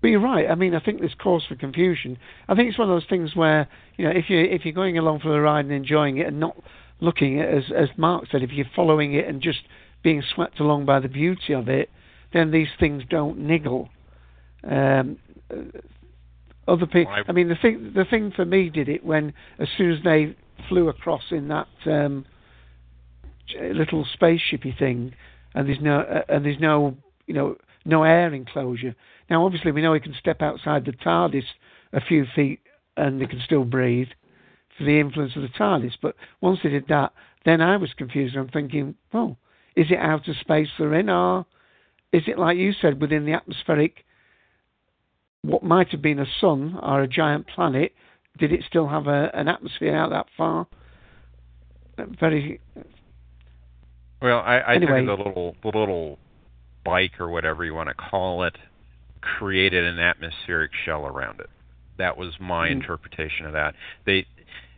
But you're right. I mean, I think there's cause for confusion. I think it's one of those things where you know, if you if you're going along for the ride and enjoying it and not looking at as as Mark said, if you're following it and just being swept along by the beauty of it, then these things don't niggle. Um, uh, other people. I mean, the thing the thing for me did it when as soon as they flew across in that um, little spaceshipy thing, and there's no uh, and there's no you know no air enclosure. Now, obviously, we know he can step outside the TARDIS a few feet and they can still breathe for the influence of the TARDIS. But once they did that, then I was confused. I'm thinking, well, is it outer space they're in, or is it like you said within the atmospheric? What might have been a sun or a giant planet? Did it still have a, an atmosphere out that far? Uh, Very Well, I, I Anyway. it the little the little bike or whatever you want to call it created an atmospheric shell around it. That was my Mhm. interpretation of that. They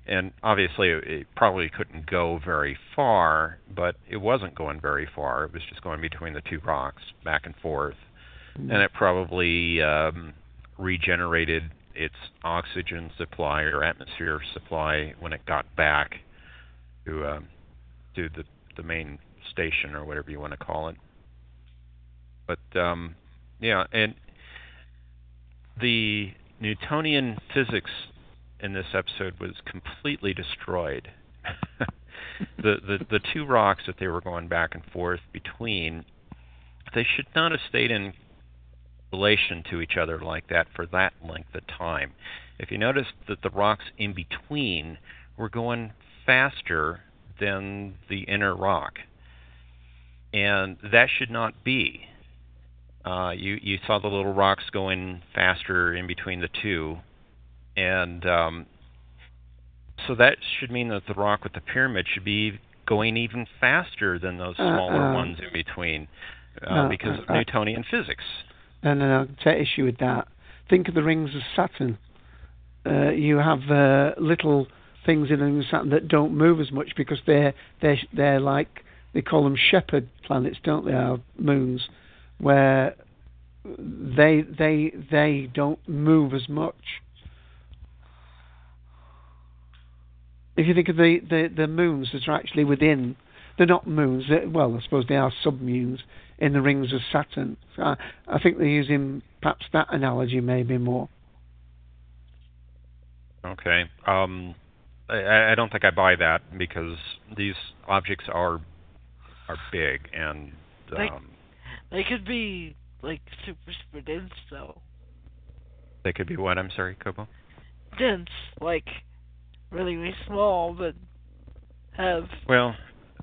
and obviously it, it probably couldn't go very far, but it wasn't going very far. It was just going between the two rocks back and forth, and it probably um, regenerated its oxygen supply or atmosphere supply when it got back to uh, to the the main station or whatever you want to call it. But um, yeah, and the Newtonian physics in this episode was completely destroyed. the, the the two rocks that they were going back and forth between, they should not have stayed in relation to each other like that for that length of time. If you notice that the rocks in between were going faster than the inner rock, and that should not be. Uh, you you saw the little rocks going faster in between the two, and um, so that should mean that the rock with the pyramid should be going even faster than those smaller Uh, uh, ones in between, uh, because of uh, uh, Newtonian physics. No, no, no. Take issue with that. Think of the rings of Saturn. Uh, you have uh, little things in the rings of Saturn that don't move as much because they're they're they're like they call them shepherd planets, don't they? Our moons, where they they they don't move as much. If you think of the, the, the moons that are actually within, they're not moons. They're, well, I suppose they are submoons in the rings of Saturn. So I, I think they're using perhaps that analogy maybe more. Okay. Um, I, I don't think I buy that because these objects are are big and Like- um, They could be like super super dense though. they could be what? I'm sorry, Kobo. Dense, like really really small, but have Well,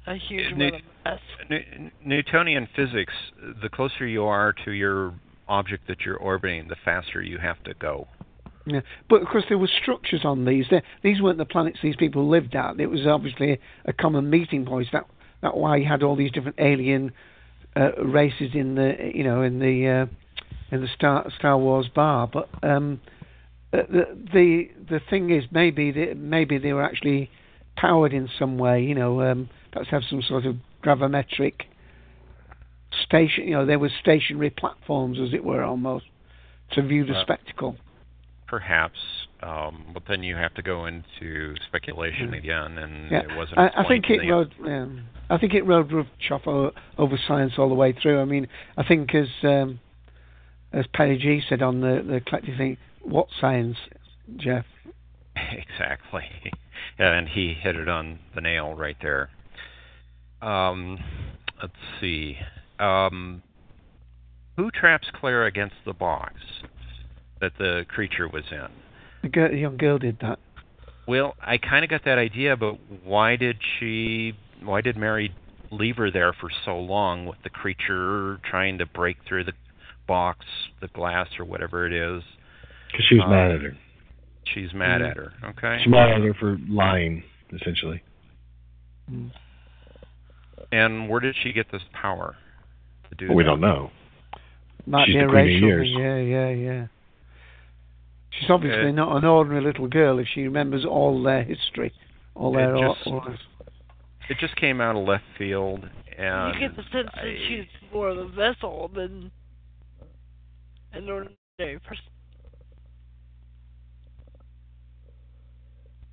a huge New- amount. New- Newtonian physics, the closer you are to your object that you're orbiting, the faster you have to go. Yeah, but of course there were structures on these. They, these weren't the planets these people lived at. It was obviously a common meeting point. That that why you had all these different alien uh, races in the you know in the uh, in the Star Star Wars bar. But um, uh, the the the thing is maybe they, maybe they were actually powered in some way. You know, um, perhaps have some sort of gravimetric station. You know, there were stationary platforms, as it were, almost to view the Well, spectacle. Perhaps, um, but then you have to go into speculation again, and Yeah, it wasn't. I, I think it rode. Um, I think it rode roughshod o- over science all the way through. I mean, I think as um, as Perry G said on the the collective thing, what science, Jeff? Exactly. And he hit it on the nail right there. Um, let's see. Um, who traps Claire against the box that the creature was in? The, girl, the young girl did that. Well, I kind of got that idea, but why did she? Why did Mary leave her there for so long with the creature trying to break through the box, the glass, or whatever it is? Because she was Um, mad at her. She's mad Mhm. at her. Okay. She's mad at her for lying, essentially. And where did she get this power to do Well, we don't know. Might She's be a the queen racial years. thing. Yeah, yeah, yeah. She's obviously Uh, not an ordinary little girl if she remembers all their history, all It their just- or, It just came out of left field, and you get the sense that she's more of a vessel than an ordinary person.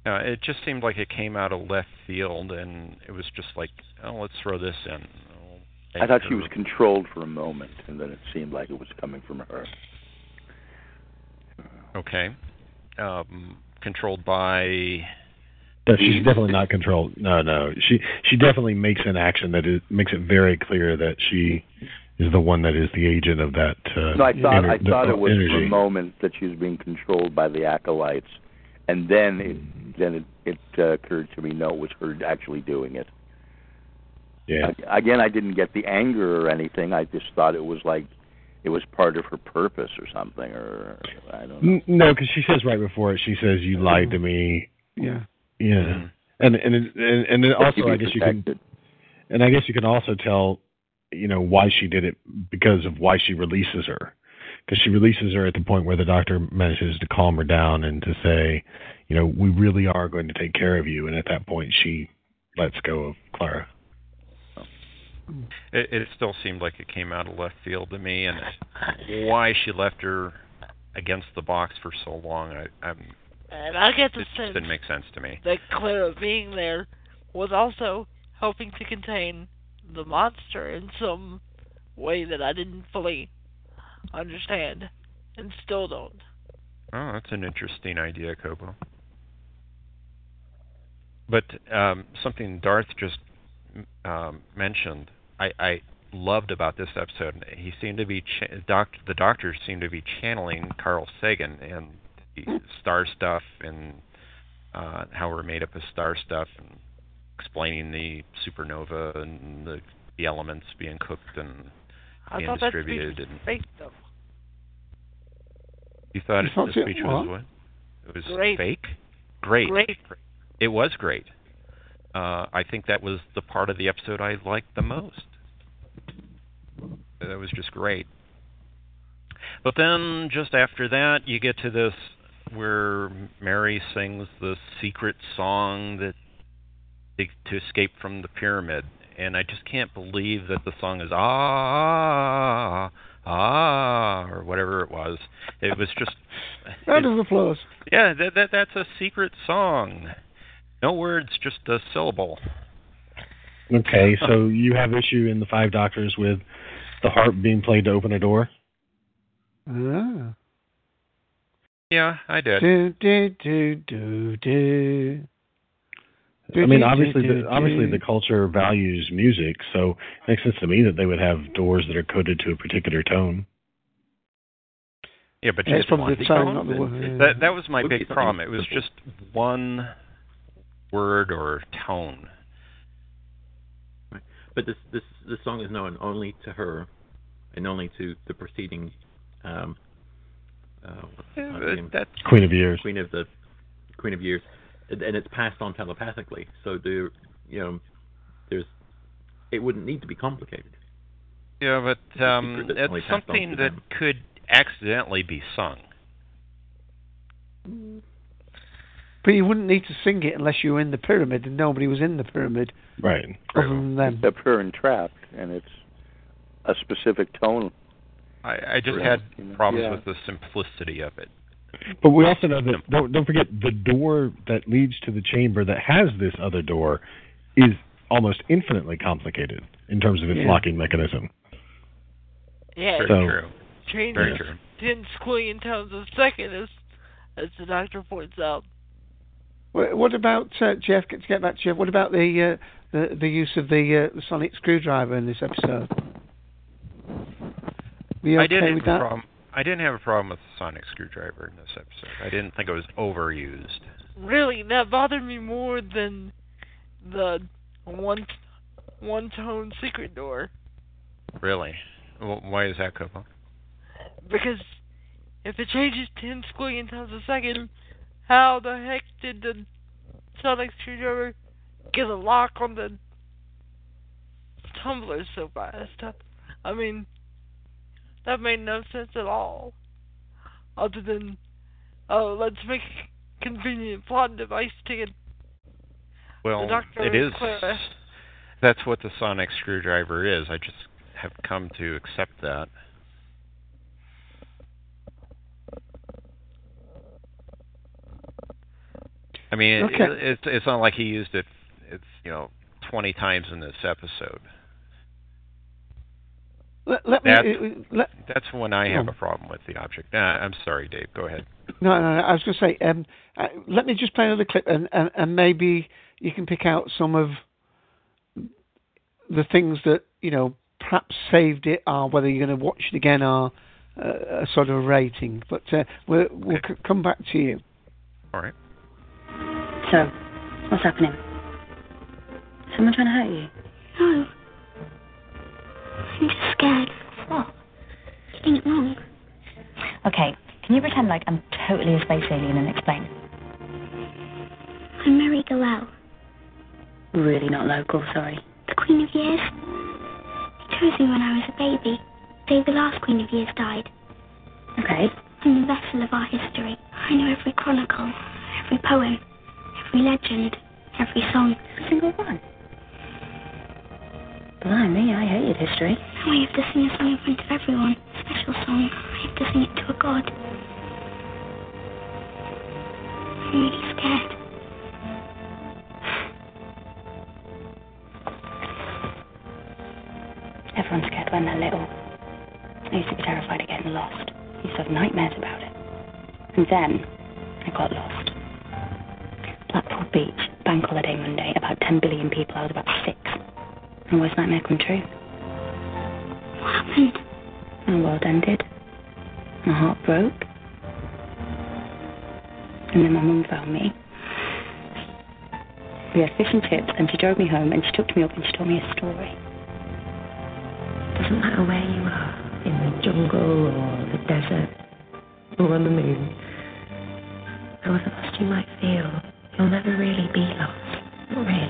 Uh, it just seemed like it came out of left field, and it was just like, oh, let's throw this in. I thought she was controlled for a moment, and then it seemed like it was coming from her. Okay. Um, controlled by. No, she's definitely not controlled. No, no. She she definitely makes an action that is, makes it very clear that she is the one that is the agent of that. Uh, No, I thought ener- I the thought it was for a moment that she was being controlled by the acolytes, and then it then it, it uh, occurred to me no, it was her actually doing it. Yeah. A- Again, I didn't get the anger or anything. I just thought it was like it was part of her purpose or something, or I don't know. No, because she says right before it, she says, "You lied to me." Yeah. Yeah. And and it- and and then also, I guess you can, and I guess you can also tell, you know, why she did it because of why she releases her, because she releases her at the point where the doctor manages to calm her down and to say, you know, we really are going to take care of you, and at that point she lets go of Clara. It, it still seemed like it came out of left field to me, and why she left her, against the box for so long. I, I'm, And I get the it just sense didn't make sense to me. that Clara being there was also helping to contain the monster in some way that I didn't fully understand and still don't. Oh, that's an interesting idea, Kobo. But um, something Darth just um, mentioned, I, I loved about this episode. He seemed to be cha- doc, the doctor seemed to be channeling Carl Sagan and the star stuff and uh, how we're made up of star stuff and explaining the supernova and the, the elements being cooked and I being thought that distributed. speech and fake though. you thought You it, the speech was what? It was Great. fake. Great. Great. It was great. Uh, I think that was the part of the episode I liked the most. That was just great. But then, just after that, you get to this where Mary sings the secret song that to escape from the pyramid, and I just can't believe that the song is ah ah or whatever it was. It was just Round of applause. yeah, that, that that's a secret song. No words, just a syllable. Okay, so you have issue in the Five Doctors with the harp being played to open a door. Ah. Yeah, I did. Do, do, do, do, do. I mean, obviously, the, obviously, the culture values music, so it makes sense to me that they would have doors that are coded to a particular tone. Yeah, but Yeah, you it's didn't probably want the the tone, tone. not the word. That that was my big problem. It was just one word or tone. But this this this song is known only to her, and only to the preceding. Um, uh, Yeah, her but name? that's Queen of Years. Queen of the Queen of Years, and, and it's passed on telepathically. So the you know, there's it wouldn't need to be complicated. Yeah, but It's um, secret that's it's only passed on something that them. could accidentally be sung. But you wouldn't need to sing it unless you were in the pyramid and nobody was in the pyramid Right. other than them. Except her entrapped, and it's a specific tone. I, I just had You know, problems yeah. with the simplicity of it. But we also know that don't don't forget the door that leads to the chamber that has this other door is almost infinitely complicated in terms of its Yeah. locking mechanism. Yeah, Very So- true. changes Very true. ten squillion times a second, as as the doctor points out. Wha- What about uh, Jeff? To get back to Jeff, what about the uh, the, the use of the, uh, the sonic screwdriver in this episode? Were you I didn't with that? problem. I didn't have a problem with the sonic screwdriver in this episode. I didn't think it was overused. Really, that bothered me more than the one one tone secret door Really. Wh- Why is that, Kobo? because if it changes ten squillion times a second, how the heck did the sonic screwdriver get a lock on the tumbler so fast? I mean, that made no sense at all. Other than, oh, let's make a convenient plot device to get Well, the doctor it is is. Clara. That's what the sonic screwdriver is. I just have come to accept that. I mean, it, Okay. it, it's it's not like he used it. It's you know twenty times in this episode. Let, let. That's- uh, let, That's when I have Oh. a problem with the object. Nah, I'm sorry, Dave. Go ahead. no, no, no. I was going to say. Um, uh, let me just play another clip, and, and and maybe you can pick out some of the things that you know perhaps saved it, are whether you're going to watch it again, or uh, a sort of a rating. But uh, we'll we'll Okay. c- come back to you. All right. So, what's happening? Someone trying to hurt you? No. I'm just scared. What? Getting it wrong. Okay, can you pretend like I'm totally a space alien and explain? I'm Mary Gejelh, Really not local, sorry. the Queen of Years. They chose me when I was a baby. Day the last Queen of Years died. Okay. I'm the vessel of our history. I know every chronicle, every poem, every legend, every song. Every Single one. Blimey, I hated history. Now I have to sing a song in front of everyone. A special song. I have to sing it to a god. I'm really scared. Everyone's scared when they're little. I used to be terrified of getting lost. I used to have nightmares about it. And then I got lost. Blackpool Beach, bank holiday Monday, about 10 billion people. I was about six. And worst nightmare come true. What happened? My world ended. My heart broke. And then my mum found me. We had fish and chips, and she drove me home, and she took me up and she told me a story. Doesn't matter where you are, in the jungle or the desert or on the moon. However lost you might feel, you'll never really be lost. Not really.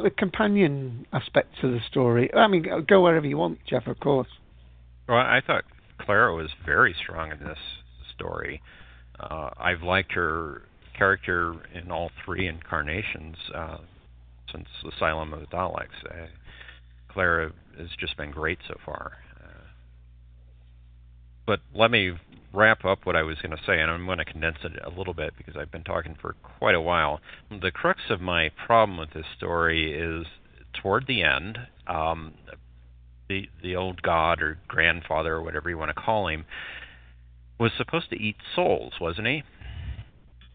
About the companion aspect to the story? I mean, go- wherever you want, Jeff, of course. Well, I thought Clara was very strong in this story. Uh, I've liked her character in all three incarnations uh, since Asylum of the Daleks. Uh, Clara has just been great so far. Uh, but let me wrap up what I was going to say, and I'm going to condense it a little bit because I've been talking for quite a while. The crux of my problem with this story is toward the end. Um, the the old god or grandfather or whatever you want to call him was supposed to eat souls, wasn't he?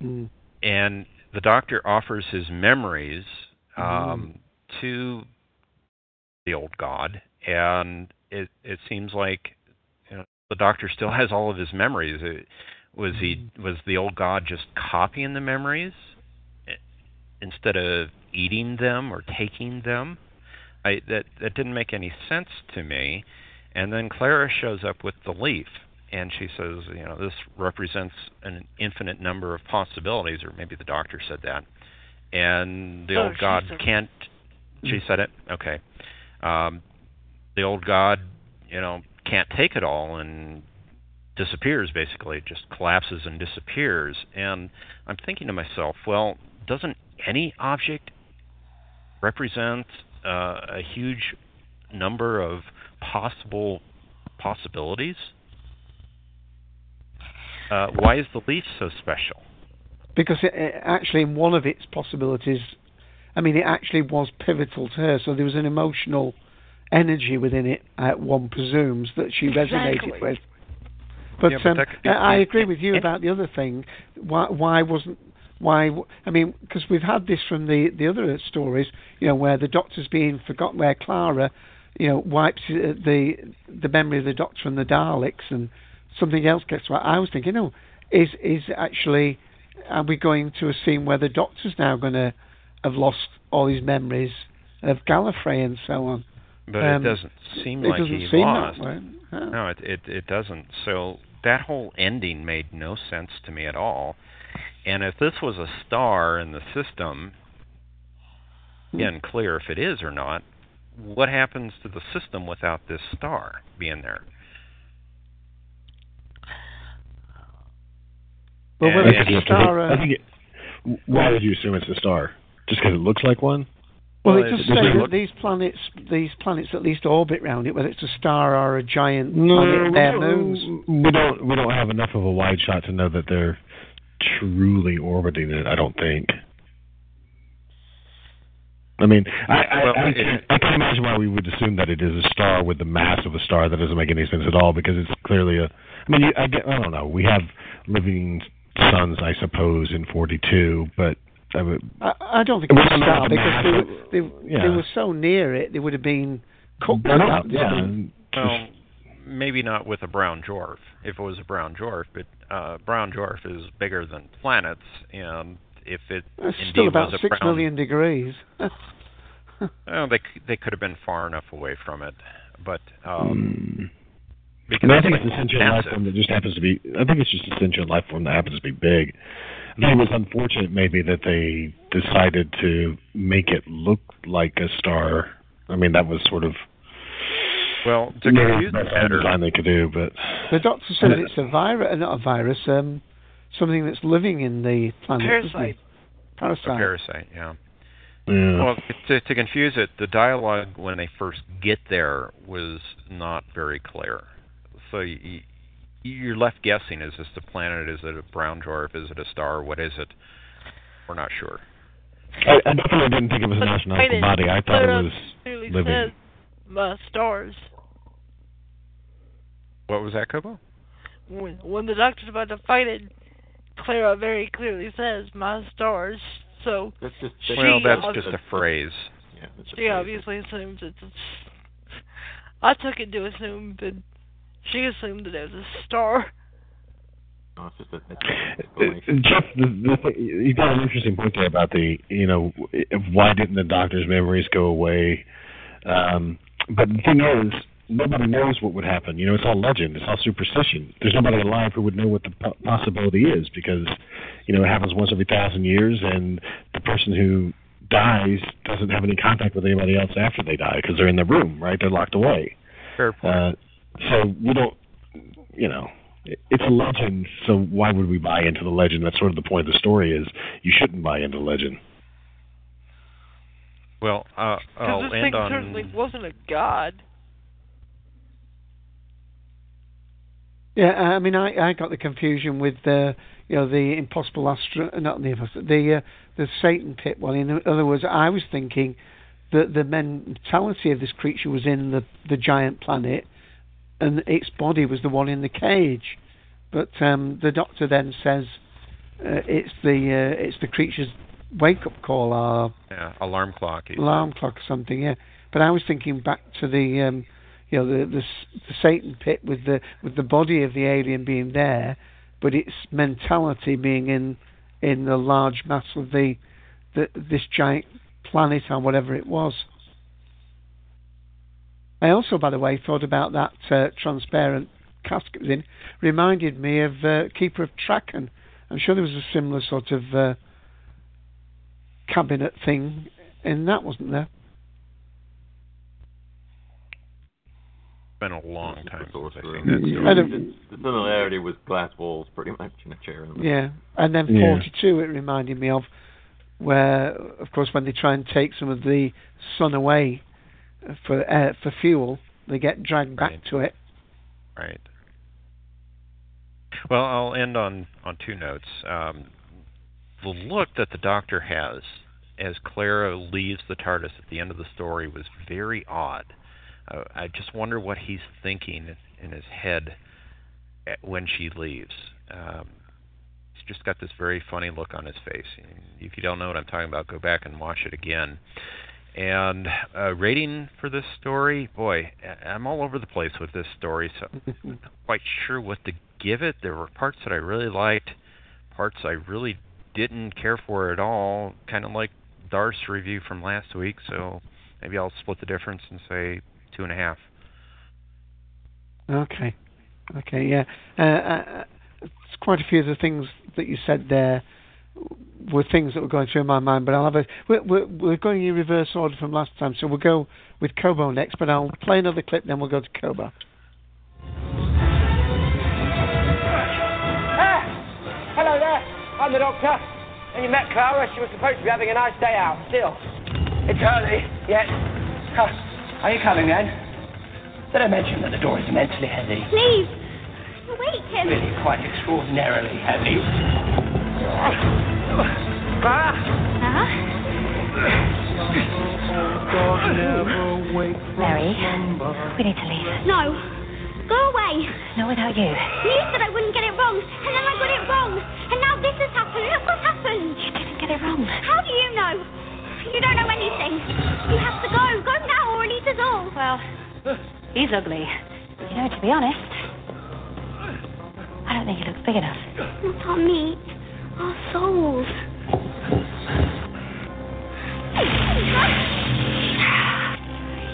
Mm. And the doctor offers his memories um, to the old god, and it it seems like the doctor still has all of his memories. It, was he was the old god just copying the memories eh, instead of eating them or taking them? I that that didn't make any sense to me. And then Clara shows up with the leaf, and she says, you know, this represents an infinite number of possibilities, or maybe the doctor said that. And the Oh, old god can't. She said it. Okay. Um, the old god, you know, can't take it all and disappears. Basically, just collapses and disappears. And I'm thinking to myself, well, doesn't any object represent uh, a huge number of possible possibilities? Uh, why is the leaf so special? Because it, it actually, in one of its possibilities, I mean, it actually was pivotal to her. So there was an emotional energy within it, uh, one presumes, that she resonated Exactly. with. But, Yeah, but um, that could I I agree with you about the other thing. Why, why wasn't why? w- I mean, because we've had this from the the other stories, you know, where the doctor's being forgotten, where Clara, you know, wipes uh, the the memory of the doctor and the Daleks, and something else gets right. I was thinking, oh, is is actually are we going to a scene where the doctor's now going to have lost all his memories of Gallifrey and so on? But Um, it doesn't seem it like doesn't he seem lost. that way. No, it, it it doesn't. So that whole ending made no sense to me at all. And if this was a star in the system, again, clear if it is or not. What happens to the system without this star being there? Well, And- whether and- it's a I star, uh, think it, why would you assume it's a star? Just because it looks like one? Well, Well, it does it say that look- these planets, these planets at least orbit round it, whether it's a star or a giant No, planet, their no, moons. We don't. We don't have enough of a wide shot to know that they're truly orbiting it. I don't think. I mean, I I, Well, I, it- I can't imagine why we would assume that it is a star with the mass of a star. That doesn't make any sense at all because it's clearly a. I mean, you, I, I don't know. We have living suns, I suppose, in 42, but I would, I, I don't think We it's a don't star because they, mass were, they, yeah. they were so near it, they would have been cooked. I know, yeah, Well, maybe not with a brown dwarf. If it was a brown dwarf, but uh, brown dwarf is bigger than planets, and if it It's indeed still about was a six brown, million degrees. well, they c- they could have been far enough away from it, but um, I, because mean, I think it's it's a sentient life form that just happens to be. I think it's just a sentient life form that happens to be big. I think it was unfortunate, maybe, that they decided to make it look like a star. I mean, that was sort of Well, to maybe confuse the it best better, design they could do, but The doctor said it's a virus, not a virus, um, something that's living in the planet. Parasite. Parasite. a parasite, yeah. yeah. Well, to, to confuse it, the dialogue when they first get there was not very clear. So you, you're left guessing: is this a planet? Is it a brown dwarf? Is it a star? What is it? We're not sure. I, I definitely didn't think it was an But astronomical body. I thought it was living. says uh, stars. What was that, Kobo? When when the doctor's about to fight it, Clara very clearly says my stars. So That's just she well, that's ob- just a phrase. Yeah, that's a she phrase. obviously assumes it's. it's I took it to assume that she assumed that it was a star. No, it's just a, it's Uh, Jeff, the, the you got an interesting point there about the, you know, why didn't the doctor's memories go away? Um, but the thing is, nobody knows what would happen. You know, it's all legend. It's all superstition. There's nobody alive who would know what the po- possibility is because, you know, it happens once every thousand years, and the person who dies doesn't have any contact with anybody else after they die because they're in the room, right? They're locked away. Fair point. Uh, so we don't, you know, it's a legend. So why would we buy into the legend? That's sort of the point of the story. Is you shouldn't buy into the legend. Well, uh, Because I'll this end thing on. certainly wasn't a god. Yeah, I mean, I, I got the confusion with the, you know, the impossible astro, not the impossible, the uh, the Satan pit one. In other words, I was thinking that the mentality of this creature was in the the giant planet, and its body was the one in the cage. But um, the doctor then says uh, it's the uh, it's the creature's wake up call or Yeah, alarm clock. he alarm clock or something. Yeah, but I was thinking back to the um, you know the, the the Satan pit with the with the body of the alien being there, but its mentality being in in the large mass of the, the this giant planet or whatever it was. I also, by the way, thought about that uh, transparent casket was in. Reminded me of uh, Keeper of Traken. I'm sure there was a similar sort of uh, cabinet thing in that, wasn't there? It's been a long time since I've seen Yeah. that story. I don't- the similarity was glass walls, pretty much, in a chair. In the. Yeah, and then Yeah. 42 it reminded me of, where of course when they try and take some of the sun away for uh, for fuel, they get dragged back Right. to it. Right. Well, I'll end on on two notes. Um, the look that the Doctor has as Clara leaves the TARDIS at the end of the story was very odd. Uh, I just wonder what he's thinking in his head at- when she leaves. Um, he's just got this very funny look on his face. If you don't know what I'm talking about, go back and watch it again. And uh, rating for this story, boy, I'm all over the place with this story, so I'm not quite sure what to give it. There were parts that I really liked, parts I really didn't care for at all, kind of like Darth's review from last week. So maybe I'll split the difference and say two and a half. Okay, okay, yeah. Uh, uh, it's quite a few of the things that you said there were things that were going through my mind, but I'll have a. We're, we're, we're going in reverse order from last time, so we'll go with Kobo next. But I'll play another clip, then we'll go to Kobo. Ah! Hello there. I'm the doctor. And you met Clara. She was supposed to be having a nice day out. Still. It's early. Yes. Huh. Are you coming then? Did I mention that the door is immensely heavy? Please. Wait, Tim. Really quite extraordinarily heavy. Mary, we need to leave. No. Go away. Not without you. You said I wouldn't get it wrong, and then I got it wrong. And now this has happened. Look what happened. You didn't get it wrong. How do you know? You don't know anything. You have to go. Go now or eat us all. Well, he's ugly. You know, to be honest, I don't think he looks big enough. Not our meat, our souls.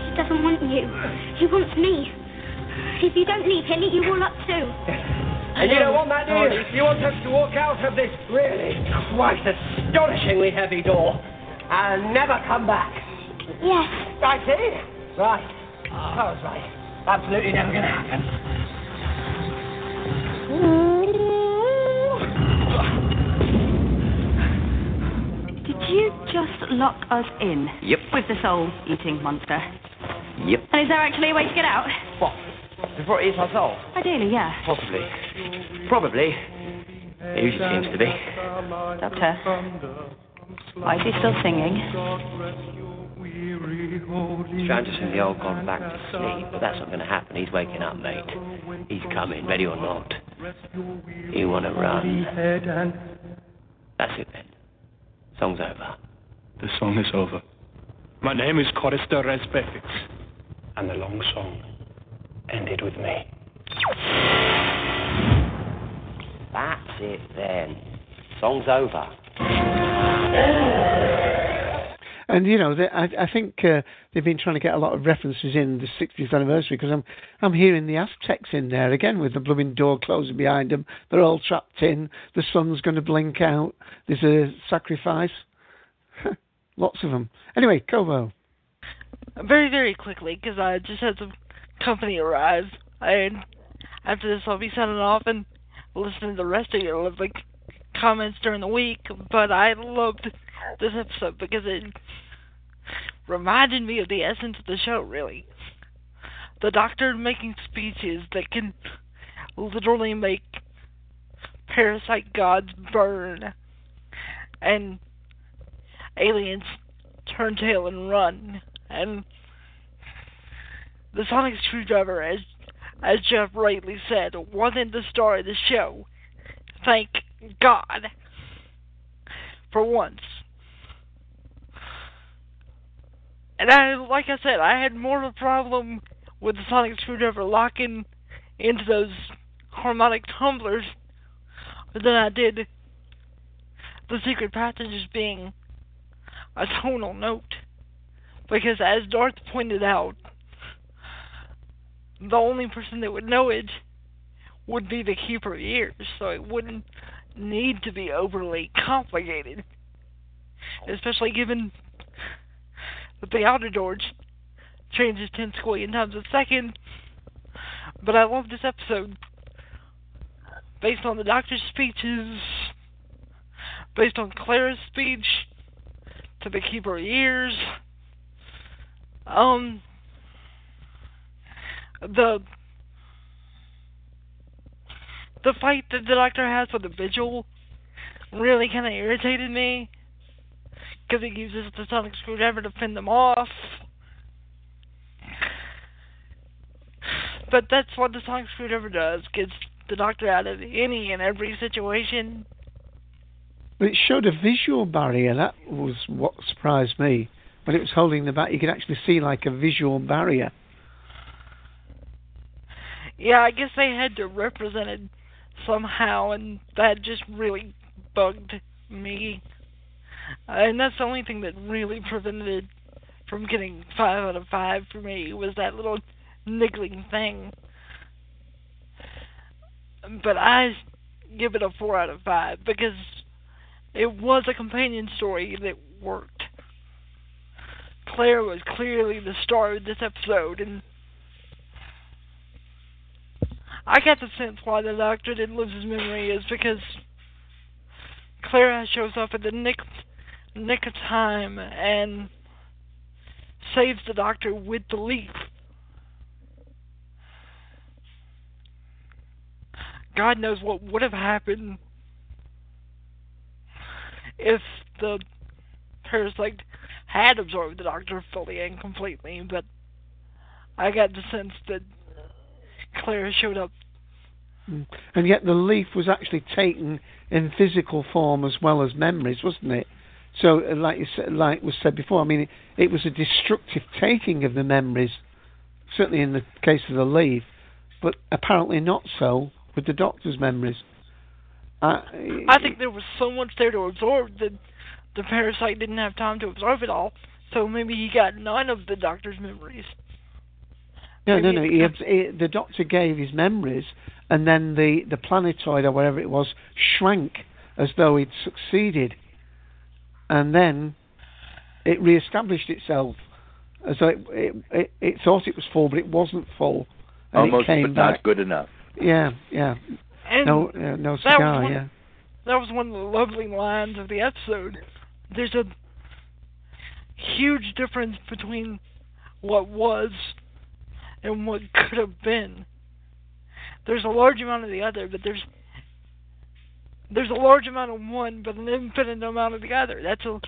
He doesn't want you. He wants me. If you don't leave, he'll eat you all up too. And you don't want that, do you? You want us to walk out of this really quite astonishingly heavy door and never come back. Yes. I see. Right. I was oh, right. Absolutely never going to happen. Mm, you just lock us in? Yep. With the soul-eating monster? Yep. And is there actually a way to get out? What? Before it eats our soul? Ideally, yeah. Possibly. Probably. It usually seems to be. Doctor. Why is he still singing? He's trying to send the old god back to sleep, but that's not going to happen. He's waking up, mate. He's coming, ready or not. You want to run. That's it then. Song's over. The song is over. My name is Chorister Respectix, and the long song ended with me. That's it then. Song's over. And you know, they, I, I think uh, they've been trying to get a lot of references in the 60th anniversary because I'm I'm hearing the Aztecs in there again with the blooming door closing behind them. They're all trapped in. The sun's going to blink out. There's a sacrifice. Lots of them. Anyway, Kobo. Very, very quickly, because I just had some company arrive. And after this, I'll be signing off and listening to the rest of your lovely comments during the week. But I loved this episode because it reminded me of the essence of the show, really. The doctor making speeches that can literally make parasite gods burn and aliens turn tail and run and the sonic screwdriver as as jeff rightly said wasn't the star of the show thank god for once and i like i said i had more of a problem with the sonic screwdriver locking into those harmonic tumblers than i did the secret passages being a tonal note. Because as Darth pointed out, the only person that would know it would be the keeper of ears, so it wouldn't need to be overly complicated. Especially given that the outer door changes 10 squillion times a second. But I love this episode based on the doctor's speeches, based on Clara's speech, to the keeper ears. Um, the the fight that the doctor has with the vigil really kind of irritated me because he uses the sonic screwdriver to fend them off. But that's what the sonic screwdriver does: gets the doctor out of any and every situation. But it showed a visual barrier. That was what surprised me. When it was holding the back, you could actually see like a visual barrier. Yeah, I guess they had to represent it somehow, and that just really bugged me. Uh, and that's the only thing that really prevented from getting five out of five for me was that little niggling thing. But I give it a four out of five because it was a companion story that worked. Claire was clearly the star of this episode, and I got the sense why the doctor didn't lose his memory is because Clara shows up at the nick nick of time and saves the doctor with the leaf. God knows what would have happened if the parasite had absorbed the doctor fully and completely, but I got the sense that Clara showed up. And yet the leaf was actually taken in physical form as well as memories, wasn't it? So, uh, like you said, like was said before, I mean, it, it was a destructive taking of the memories. Certainly in the case of the leaf, but apparently not so with the Doctor's memories. Uh, I think there was so much there to absorb that the parasite didn't have time to absorb it all. So maybe he got none of the doctor's memories. No, no, Maybe no. He, he, the doctor gave his memories, and then the, the planetoid or whatever it was shrank as though it'd succeeded, and then it re-established itself as though it, it, it, it thought it was full, but it wasn't full, and Almost, it came but back. not good enough. Yeah, yeah. And no, uh, no that one- Yeah. That was one of the lovely lines of the episode. There's a huge difference between what was and what could have been. There's a large amount of the other, but there's there's a large amount of one, but an infinite amount of the other. That's a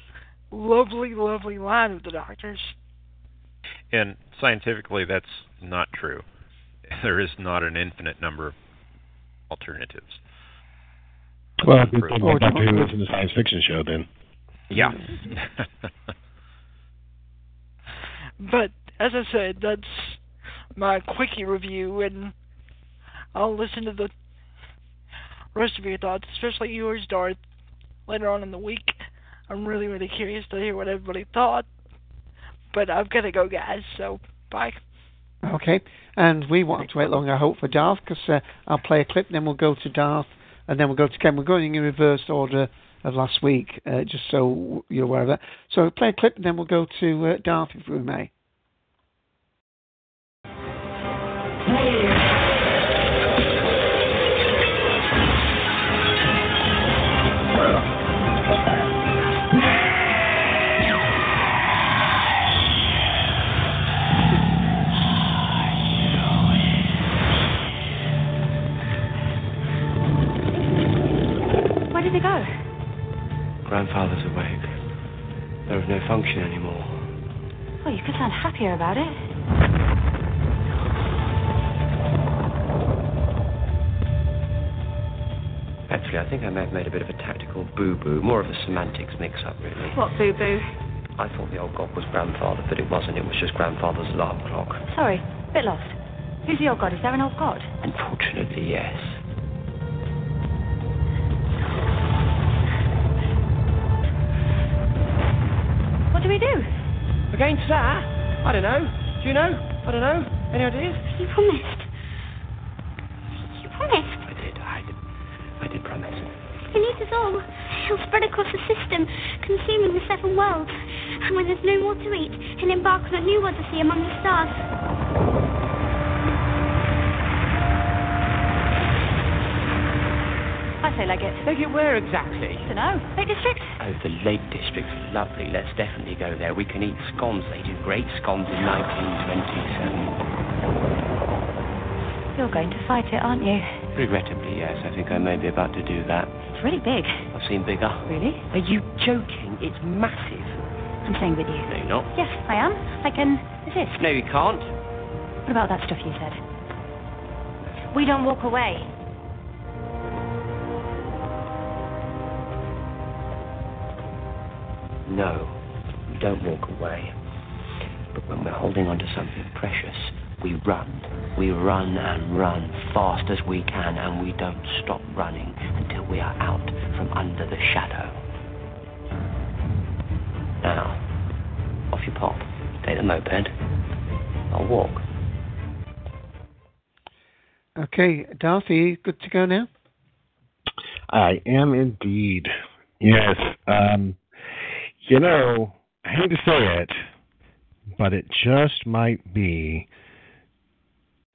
lovely, lovely line of the doctor's. And scientifically, that's not true. There is not an infinite number of alternatives. Well, That's good unproven. thing about Doctor Who is in the science fiction show then. Yeah. But as I said, that's my quickie review, and I'll listen to the rest of your thoughts, especially yours, Darth, later on in the week. I'm really, really curious to hear what everybody thought. But I've got to go, guys. So bye. Okay, and we won't have to wait long, I hope, for Darth, because uh, I'll play a clip, then we'll go to Darth, and then we'll go to Ken. We're going in reverse order of last week, uh, just so you're aware of that. So play a clip, and then we'll go to uh, Darth, if we may. Go? Grandfather's awake. There is no function anymore. Oh, you could sound happier about it. Actually, I think I may have made a bit of a tactical boo-boo, more of a semantics mix-up, really. What boo boo? I thought the old god was grandfather, but it wasn't. It was just grandfather's alarm clock. Sorry, bit lost. Who's the old god? Is there an old god? Unfortunately, yes. Against that? I don't know. Do you know? I don't know. Any ideas? You promised. You promised. I did. I did. I did promise. He needs us all. He'll spread across the system, consuming the seven worlds. And when there's no more to eat, he'll embark on a new odyssey among the stars. I say leg it. Take it where exactly? I Don't know. Lake District? Oh, the Lake District's lovely. Let's definitely go there. We can eat scones. They do great scones in 1927. You're going to fight it, aren't you? Regrettably, yes. I think I may be about to do that. It's really big. I've seen bigger. Really? Are you joking? It's massive. I'm staying with you. No, you're not. Yes, I am. I can resist. No, you can't. What about that stuff you said? We don't walk away. No, we don't walk away. But when we're holding on to something precious, we run. We run and run fast as we can, and we don't stop running until we are out from under the shadow. Now, off you pop. Take the moped. I'll walk. Okay, Darth, are you good to go now? I am indeed. Yes. Um, you know, I hate to say it, but it just might be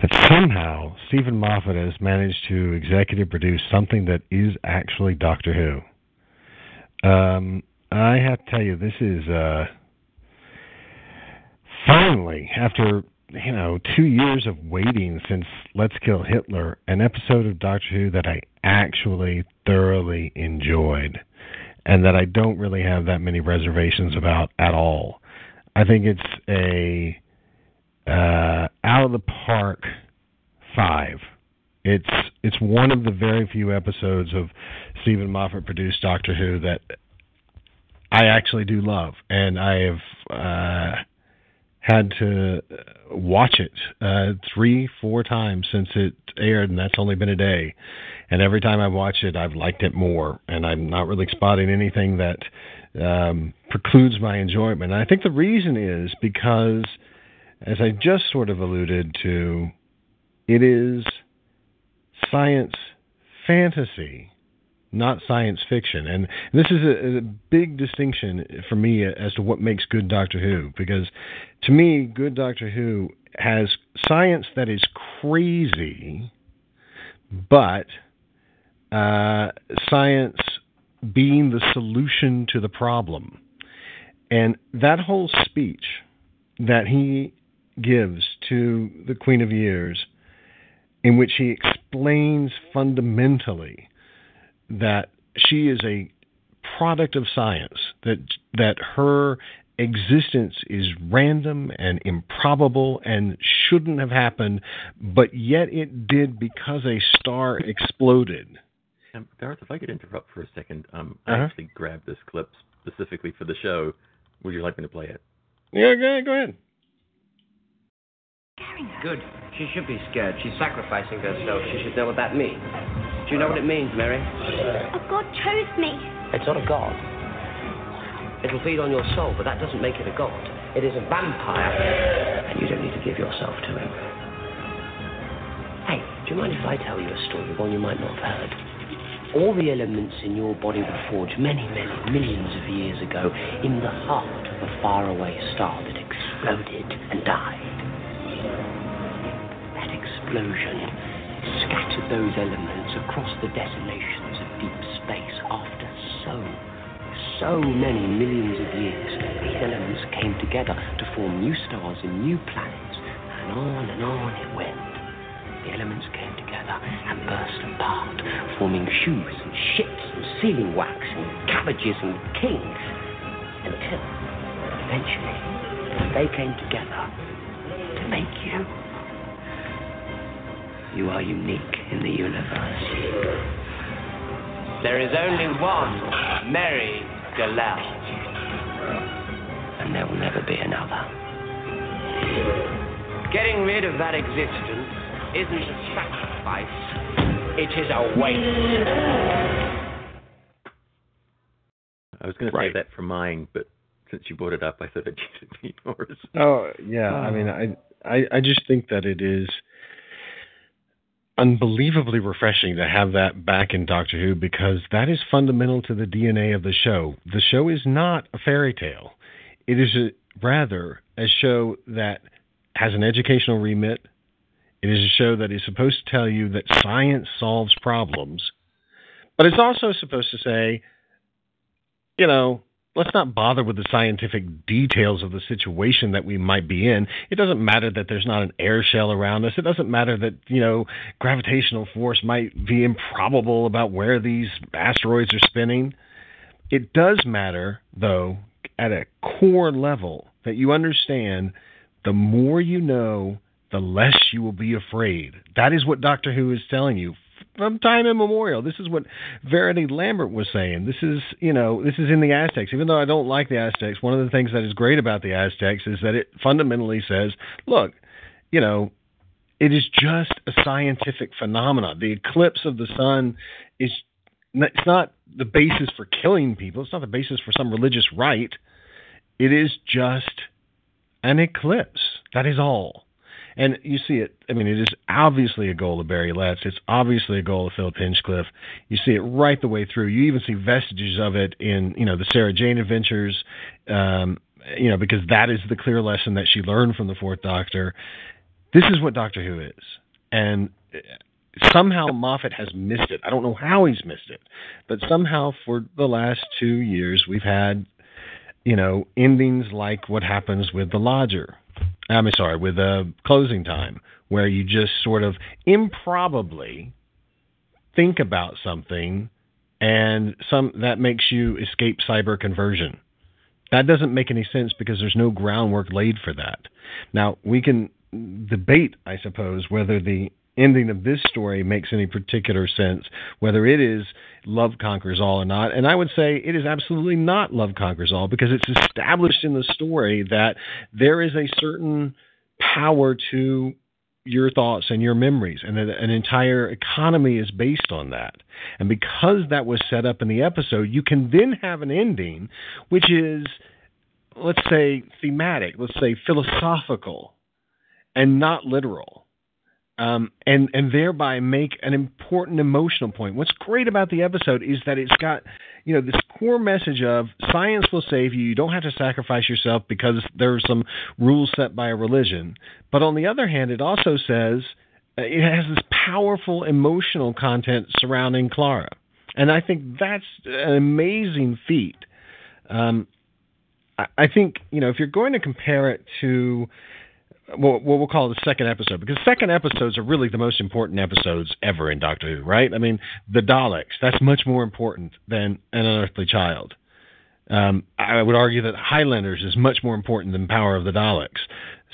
that somehow Steven Moffat has managed to executive produce something that is actually Doctor Who. Um, I have to tell you, this is uh, finally after you know two years of waiting since Let's Kill Hitler, an episode of Doctor Who that I actually thoroughly enjoyed, and that I don't really have that many reservations about at all. I think it's a uh, out of the park five. It's it's one of the very few episodes of Steven Moffat produced Doctor Who that I actually do love, and I have uh, had to watch it uh, three, four times since it aired, and that's only been a day. And every time I watch it, I've liked it more, and I'm not really spotting anything that um, precludes my enjoyment. And I think the reason is because, as I just sort of alluded to, it is science fantasy, not science fiction. And this is a, a, big distinction for me as to what makes good Doctor Who, because to me, good Doctor Who has science that is crazy, but uh, science being the solution to the problem. And that whole speech that he gives to the Queen of Years, in which he explains fundamentally that she is a product of science, that that her existence is random and improbable and shouldn't have happened, but yet it did because a star exploded. Um, Gareth, if I could interrupt for a second, um, Uh-huh. I actually grabbed this clip specifically for the show. Would you like me to play it? Yeah, go, go ahead. Good. She should be scared. She's sacrificing herself. She should know what that means. Do you know what it means, Mary? A god chose me. It's not a god. It'll feed on your soul, but that doesn't make it a god. It is a vampire, and you don't need to give yourself to him. Hey, do you mind if I tell you a story, one you might not have heard? All the elements in your body were forged many, many millions of years ago in the heart of a faraway star that exploded and died. That explosion scattered those elements across the desolations of deep space after so, so many millions of years. the elements came together to form new stars and new planets, and on and on it went. The elements came together and burst apart, forming shoes and ships and sealing wax and cabbages and kings, until eventually they came together to make you. You are unique in the universe. There is only one Mary Gejelh. And there will never be another. Getting rid of that existence isn't a sacrifice, it is a waste. I was going to Right. save that for mine, but since you brought it up, I thought I'd use it for yours. Oh yeah, I mean, I, I I just think that it is unbelievably refreshing to have that back in Doctor Who because that is fundamental to the DNA of the show. The show is not a fairy tale; it is a, rather a show that has an educational remit. It is a show that is supposed to tell you that science solves problems, but it's also supposed to say, you know, let's not bother with the scientific details of the situation that we might be in. It doesn't matter that there's not an air shell around us. It doesn't matter that, you know, gravitational force might be improbable about where these asteroids are spinning. It does matter, though, at a core level that you understand the more you know, the less you will be afraid. That is what Doctor Who is telling you from time immemorial. This is what Verity Lambert was saying. This is, you know, this is in the Aztecs. Even though I don't like the Aztecs, one of the things that is great about the Aztecs is that it fundamentally says, look, you know, it is just a scientific phenomenon. The eclipse of the sun is it's not the basis for killing people. It's not the basis for some religious rite. It is just an eclipse. That is all. And you see it. I mean, it is obviously a goal of Barry Letts. It's obviously a goal of Philip Hinchcliffe. You see it right the way through. You even see vestiges of it in, you know, the Sarah Jane Adventures. Um, you know, because that is the clear lesson that she learned from the Fourth Doctor. This is what Doctor Who is, and somehow Moffat has missed it. I don't know how he's missed it, but somehow for the last two years we've had, you know, endings like what happens with the Lodger. I'm sorry, with a closing time, where you just sort of improbably think about something, and some that makes you escape cyber conversion. That doesn't make any sense because there's no groundwork laid for that. Now we can debate, I suppose, whether the ending of this story makes any particular sense, whether it is love conquers all or not. And I would say it is absolutely not love conquers all because it's established in the story that there is a certain power to your thoughts and your memories, and that an entire economy is based on that. And because that was set up in the episode, you can then have an ending which is, let's say, thematic, let's say philosophical, and not literal. Um, and and thereby make an important emotional point. What's great about the episode is that it's got you know this core message of science will save you. You don't have to sacrifice yourself because there are some rules set by a religion. But on the other hand, it also says uh, it has this powerful emotional content surrounding Clara, and I think that's an amazing feat. Um, I, I think you know if you're going to compare it to what we'll call the second episode because second episodes are really the most important episodes ever in Doctor Who, right? I mean, the Daleks that's much more important than an unearthly child. Um, I would argue that Highlanders is much more important than Power of the Daleks.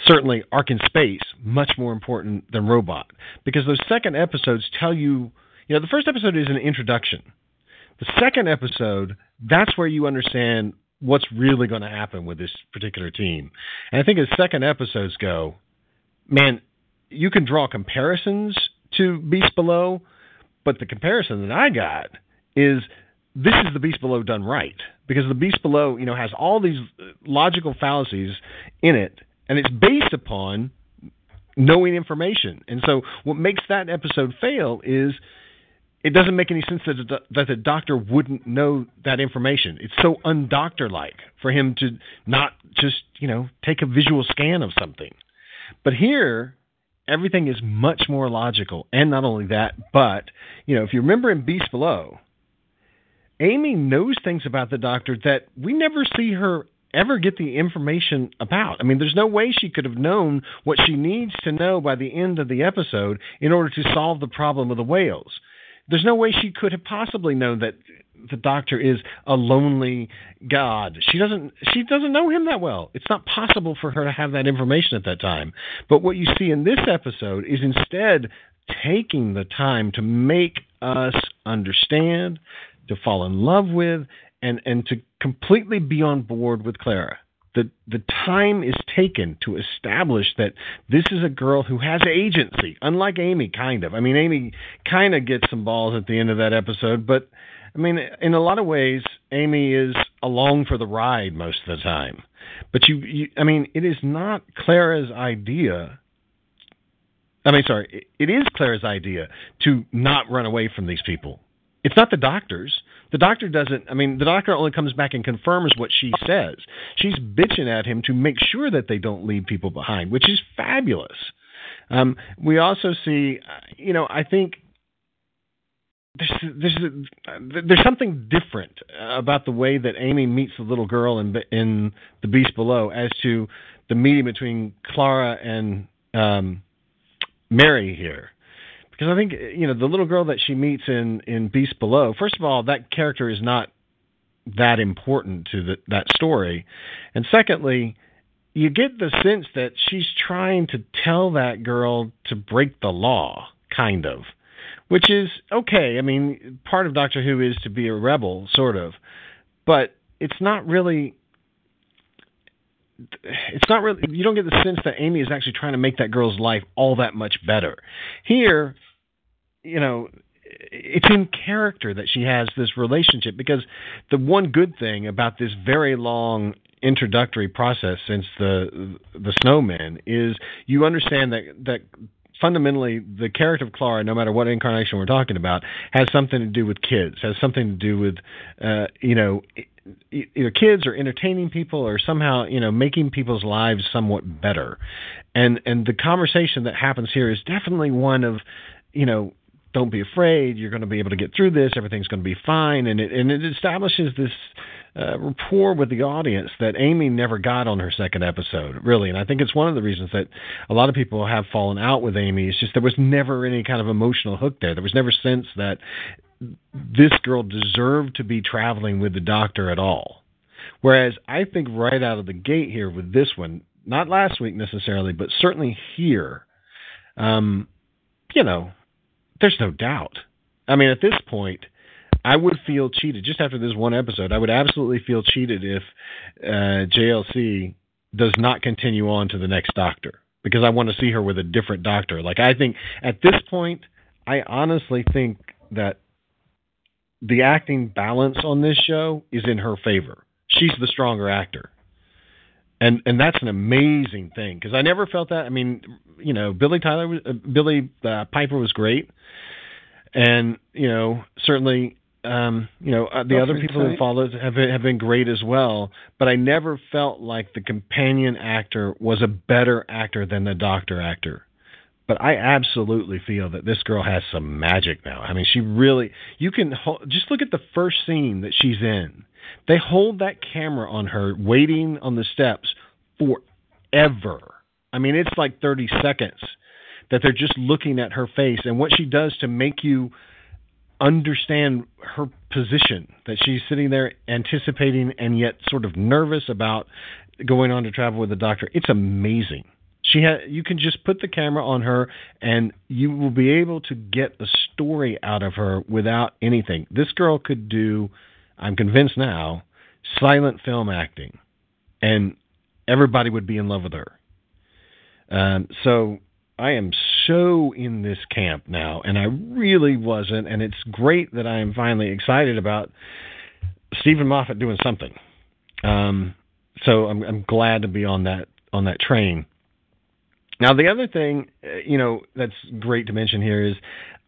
Certainly, Ark in Space much more important than Robot because those second episodes tell you, you know, the first episode is an introduction. The second episode, that's where you understand what's really going to happen with this particular team. And I think as second episodes go, man, you can draw comparisons to Beast Below, but the comparison that I got is this is the Beast Below done right because the Beast Below, you know, has all these logical fallacies in it, and it's based upon knowing information. And so, what makes that episode fail is it doesn't make any sense that the, that the doctor wouldn't know that information. It's so undoctor-like for him to not just you know take a visual scan of something. But here, everything is much more logical, and not only that, but you know if you remember in Beast Below, Amy knows things about the doctor that we never see her ever get the information about. I mean, there's no way she could have known what she needs to know by the end of the episode in order to solve the problem of the whales. There's no way she could have possibly known that the doctor is a lonely god. She doesn't she doesn't know him that well. It's not possible for her to have that information at that time. But what you see in this episode is instead taking the time to make us understand, to fall in love with, and, and to completely be on board with Clara the the time is taken to establish that this is a girl who has agency, unlike Amy, kind of. I mean, Amy kind of gets some balls at the end of that episode, but I mean, in a lot of ways, Amy is along for the ride most of the time. But you, you I mean, it is not Clara's idea. I mean, sorry, it is Clara's idea to not run away from these people. It's not the doctor's. The doctor doesn't, I mean, the doctor only comes back and confirms what she says. She's bitching at him to make sure that they don't leave people behind, which is fabulous. Um, we also see, you know, I think there's there's there's something different about the way that Amy meets the little girl in in the Beast Below as to the meeting between Clara and um, Mary here because I think you know the little girl that she meets in in Beast Below. First of all, that character is not that important to the, that story, and secondly, you get the sense that she's trying to tell that girl to break the law, kind of, which is okay. I mean, part of Doctor Who is to be a rebel, sort of, but it's not really it's not really you don't get the sense that Amy is actually trying to make that girl's life all that much better. Here, you know, it's in character that she has this relationship because the one good thing about this very long introductory process since the the snowman is you understand that that fundamentally the character of Clara, no matter what incarnation we're talking about, has something to do with kids, has something to do with uh, you know either kids or entertaining people or somehow you know making people's lives somewhat better and and the conversation that happens here is definitely one of you know don't be afraid you're going to be able to get through this everything's going to be fine and it and it establishes this uh, rapport with the audience that Amy never got on her second episode, really. And I think it's one of the reasons that a lot of people have fallen out with Amy. It's just there was never any kind of emotional hook there. There was never sense that this girl deserved to be traveling with the doctor at all. Whereas I think right out of the gate here with this one, not last week necessarily, but certainly here, um, you know, there's no doubt. I mean, at this point, I would feel cheated just after this one episode. I would absolutely feel cheated if uh, JLC does not continue on to the next Doctor because I want to see her with a different Doctor. Like I think at this point, I honestly think that the acting balance on this show is in her favor. She's the stronger actor. And and that's an amazing thing because I never felt that. I mean, you know, Billie Tyler, was, uh, Billie uh, Piper was great, and you know, certainly, um, you know, uh, the other people who followed have been, have been great as well. But I never felt like the companion actor was a better actor than the Doctor actor but I absolutely feel that this girl has some magic now. I mean, she really you can hold, just look at the first scene that she's in. They hold that camera on her waiting on the steps forever. I mean, it's like 30 seconds that they're just looking at her face and what she does to make you understand her position that she's sitting there anticipating and yet sort of nervous about going on to travel with the doctor. It's amazing. She ha- you can just put the camera on her and you will be able to get a story out of her without anything. This girl could do I'm convinced now silent film acting and everybody would be in love with her. Um, so I am so in this camp now, and I really wasn't. And it's great that I am finally excited about Steven Moffat doing something. Um, so I'm, I'm glad to be on that on that train. Now, the other thing, uh, you know, that's great to mention here is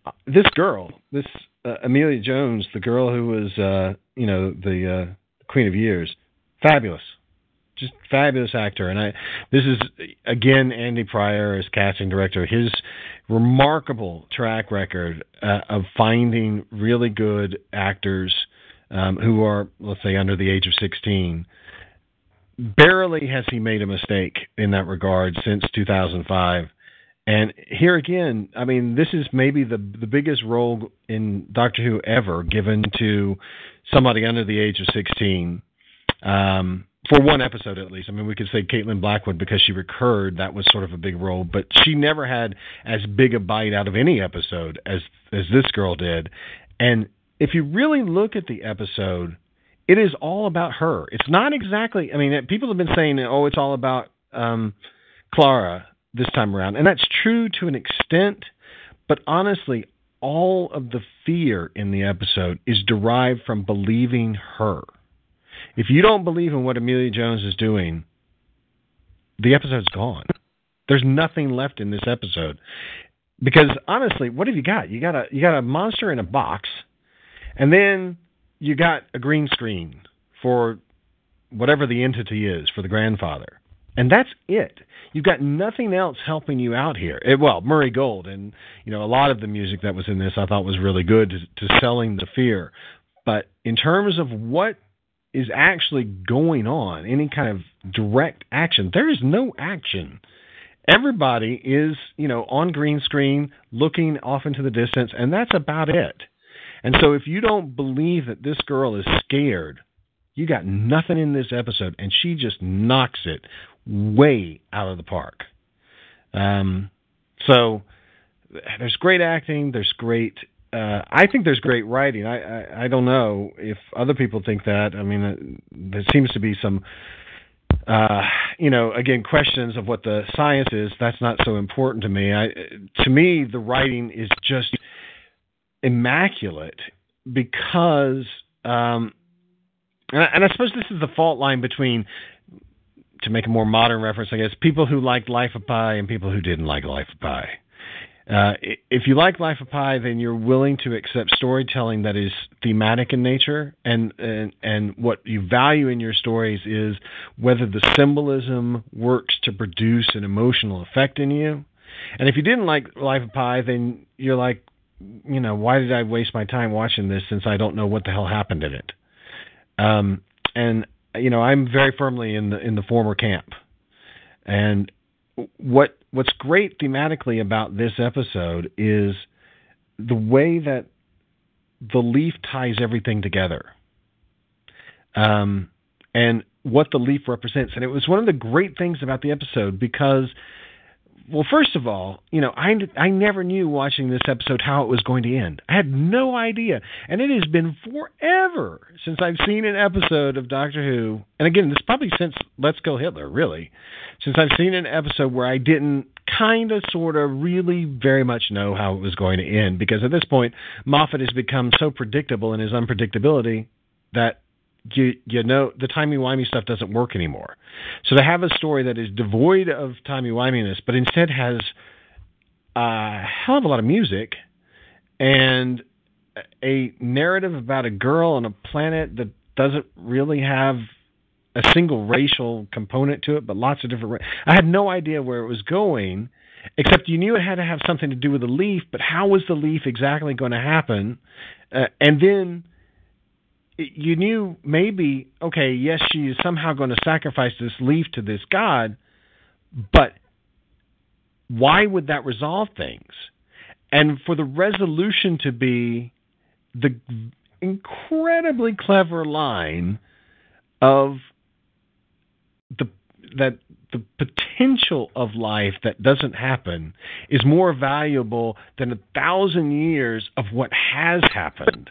uh, this girl, this uh, Emilia Jones, the girl who was, uh, you know, the uh, Queen of Years, fabulous, just fabulous actor. And I, this is again Andy Pryor as casting director. His remarkable track record uh, of finding really good actors um, who are, let's say, under the age of 16 barely has he made a mistake in that regard since 2005. And here again, I mean, this is maybe the the biggest role in Doctor Who ever given to somebody under the age of 16. Um, for one episode at least. I mean, we could say Caitlin Blackwood because she recurred. That was sort of a big role, but she never had as big a bite out of any episode as as this girl did. And if you really look at the episode, it is all about her. It's not exactly. I mean, people have been saying, "Oh, it's all about um, Clara this time around," and that's true to an extent. But honestly, all of the fear in the episode is derived from believing her. If you don't believe in what Emilia Jones is doing, the episode's gone. There's nothing left in this episode. Because honestly, what have you got? You got a you got a monster in a box, and then you got a green screen for whatever the entity is for the grandfather. And that's it. You've got nothing else helping you out here. It, well, Murray Gold and you know a lot of the music that was in this I thought was really good to, to selling the fear. But in terms of what is actually going on, any kind of direct action, there is no action. Everybody is, you know, on green screen looking off into the distance, and that's about it. And so if you don't believe that this girl is scared, you got nothing in this episode, and she just knocks it way out of the park. Um, so there's great acting. There's great. Uh, I think there's great writing. I, I I don't know if other people think that. I mean, uh, there seems to be some. Uh, you know, again, questions of what the science is. That's not so important to me. I, to me, the writing is just immaculate because, um, and, I, and I suppose this is the fault line between, to make a more modern reference, I guess, people who liked Life of Pi and people who didn't like Life of Pi. Uh, if you like Life of Pi, then you're willing to accept storytelling that is thematic in nature, and, and and what you value in your stories is whether the symbolism works to produce an emotional effect in you. And if you didn't like Life of Pi, then you're like, you know, why did I waste my time watching this since I don't know what the hell happened in it? Um, and you know, I'm very firmly in the in the former camp. And what what's great thematically about this episode is the way that the leaf ties everything together. Um, and what the leaf represents. And it was one of the great things about the episode because well, first of all, you know, I I never knew watching this episode how it was going to end. I had no idea, and it has been forever since I've seen an episode of Doctor Who. And again, this is probably since Let's Go Hitler, really, since I've seen an episode where I didn't kind of, sort of, really very much know how it was going to end. Because at this point, Moffat has become so predictable in his unpredictability that you you know the timey wimey stuff doesn't work anymore. So to have a story that is devoid of timey wiminess, but instead has a hell of a lot of music and a narrative about a girl on a planet that doesn't really have a single racial component to it, but lots of different. I had no idea where it was going, except you knew it had to have something to do with the leaf. But how was the leaf exactly going to happen? Uh, and then you knew maybe okay, yes, she is somehow going to sacrifice this leaf to this god, but why would that resolve things? And for the resolution to be the incredibly clever line of the that the potential of life that doesn't happen is more valuable than a thousand years of what has happened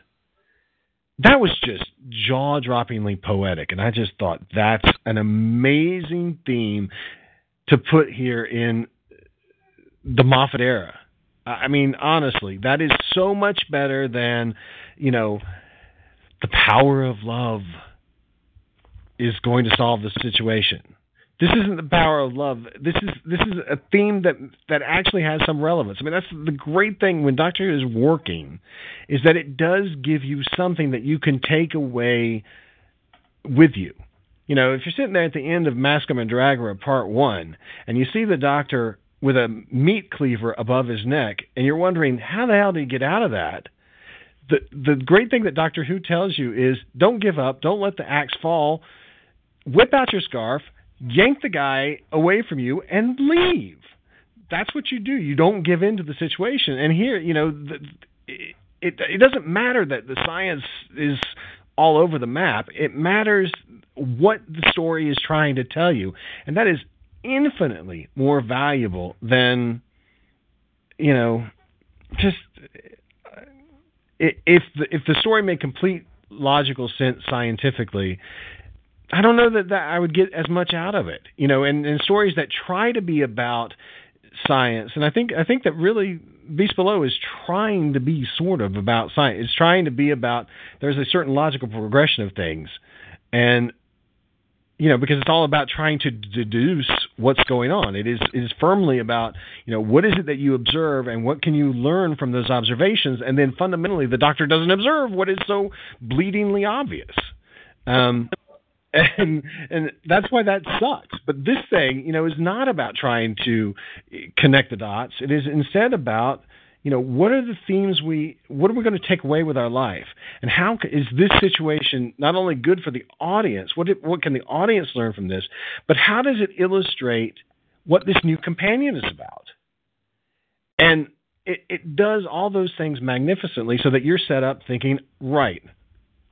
that was just jaw droppingly poetic. And I just thought that's an amazing theme to put here in the Moffat era. I mean, honestly, that is so much better than, you know, the power of love is going to solve the situation. This isn't the power of love. This is this is a theme that that actually has some relevance. I mean, that's the great thing when Doctor Who is working, is that it does give you something that you can take away with you. You know, if you're sitting there at the end of Masque of Mandragora Part One, and you see the Doctor with a meat cleaver above his neck, and you're wondering how the hell did he get out of that? The the great thing that Doctor Who tells you is don't give up, don't let the axe fall. Whip out your scarf, yank the guy away from you and leave. That's what you do. You don't give in to the situation. And here, you know, the, it, it it doesn't matter that the science is all over the map. It matters what the story is trying to tell you, and that is infinitely more valuable than you know just uh, if the if the story made complete logical sense scientifically I don't know that, that I would get as much out of it, you know, and, and stories that try to be about science, and I think I think that really Beast Below is trying to be sort of about science. It's trying to be about there's a certain logical progression of things, and you know because it's all about trying to deduce what's going on. It is it is firmly about you know what is it that you observe and what can you learn from those observations, and then fundamentally the doctor doesn't observe what is so bleedingly obvious. Um, and and that's why that sucks. But this thing, you know, is not about trying to connect the dots. It is instead about you know what are the themes we what are we going to take away with our life and how is this situation not only good for the audience what it, what can the audience learn from this but how does it illustrate what this new companion is about and it, it does all those things magnificently so that you're set up thinking right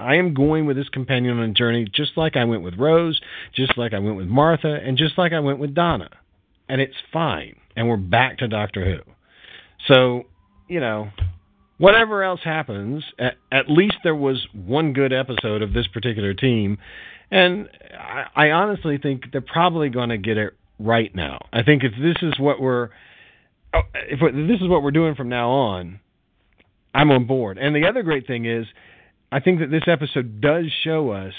I am going with this companion on a journey just like I went with Rose, just like I went with Martha, and just like I went with Donna. And it's fine. And we're back to Doctor Who. So, you know, whatever else happens, at, at least there was one good episode of this particular team. And I, I honestly think they're probably going to get it right now. I think if this is what we're oh, if this is what we're doing from now on, I'm on board. And the other great thing is I think that this episode does show us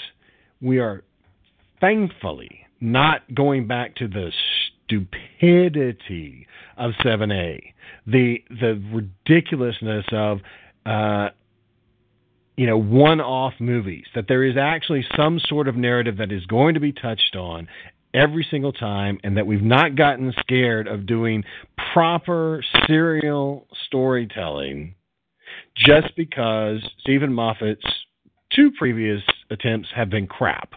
we are thankfully not going back to the stupidity of 7A, the the ridiculousness of uh, you know one-off movies. That there is actually some sort of narrative that is going to be touched on every single time, and that we've not gotten scared of doing proper serial storytelling just because Steven Moffat's two previous attempts have been crap.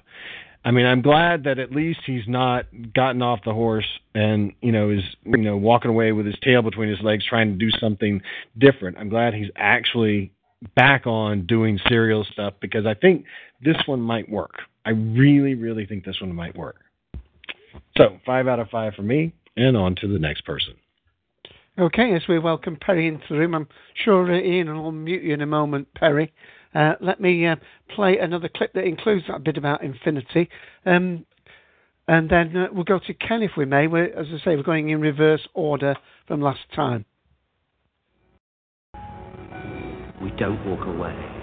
I mean, I'm glad that at least he's not gotten off the horse and you know is you know walking away with his tail between his legs trying to do something different. I'm glad he's actually back on doing serial stuff because I think this one might work. I really, really think this one might work. So five out of five for me. and on to the next person. Okay, as we welcome Perry into the room, I'm sure Ian will mute you in a moment, Perry. Uh, let me uh, play another clip that includes that bit about infinity. Um, and then uh, we'll go to Ken if we may. We're, as I say, we're going in reverse order from last time. We don't walk away.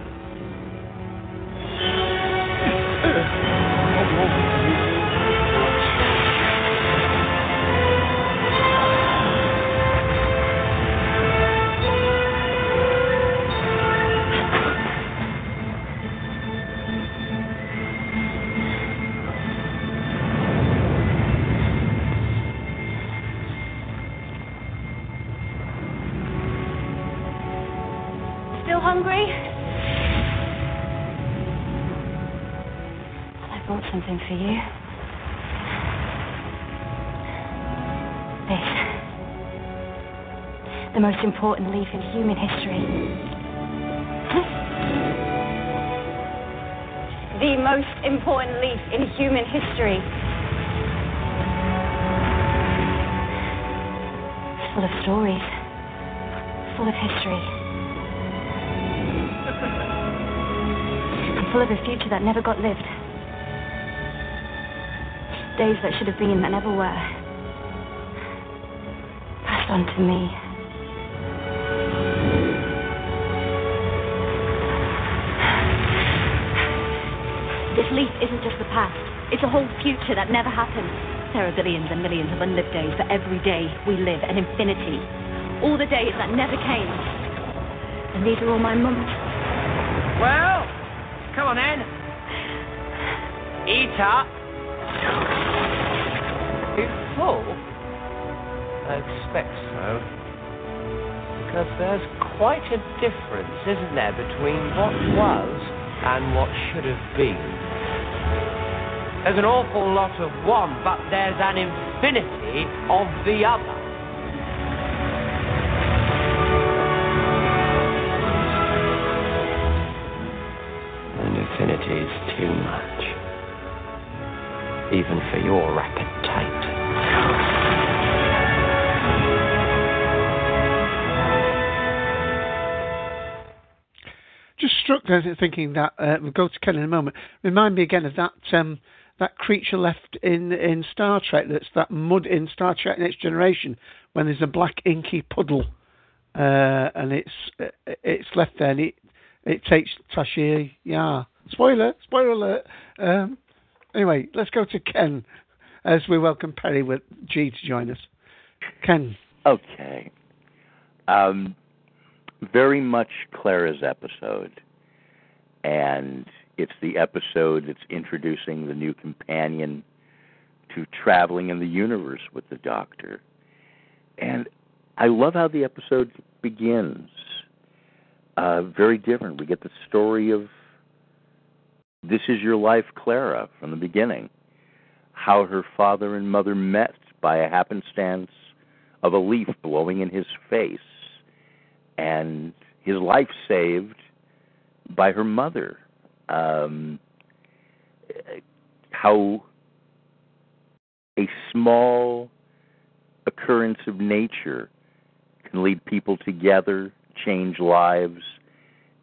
For you. This. The most important leaf in human history. the most important leaf in human history. Full of stories, full of history. full of a future that never got lived. Days that should have been that never were. Passed on to me. This leaf isn't just the past. It's a whole future that never happened. There are billions and millions of unlived days, but every day we live an infinity. All the days that never came. And these are all my months. Well, come on then. Eat up. Full? I expect so. Because there's quite a difference, isn't there, between what was and what should have been. There's an awful lot of one, but there's an infinity of the other. Thinking that uh, we'll go to Ken in a moment. Remind me again of that um, that creature left in in Star Trek. That's that mud in Star Trek Next Generation when there's a black inky puddle, uh, and it's uh, it's left there and it it takes Tasha Yar. Spoiler, spoiler alert. Um, anyway, let's go to Ken as we welcome Perry with G to join us. Ken. Okay. Um, very much Clara's episode. And it's the episode that's introducing the new companion to traveling in the universe with the Doctor. And I love how the episode begins. Uh, very different. We get the story of This Is Your Life, Clara, from the beginning. How her father and mother met by a happenstance of a leaf blowing in his face, and his life saved by her mother. Um, how a small occurrence of nature can lead people together, change lives,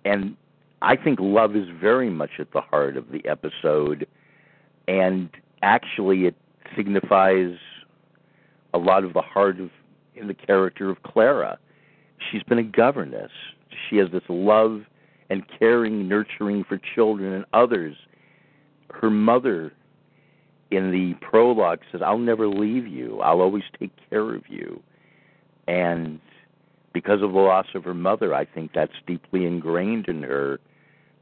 and I think love is very much at the heart of the episode, and actually it signifies a lot of the heart of in the character of Clara. She's been a governess. She has this love and caring, nurturing for children and others. Her mother in the prologue says, I'll never leave you. I'll always take care of you. And because of the loss of her mother, I think that's deeply ingrained in her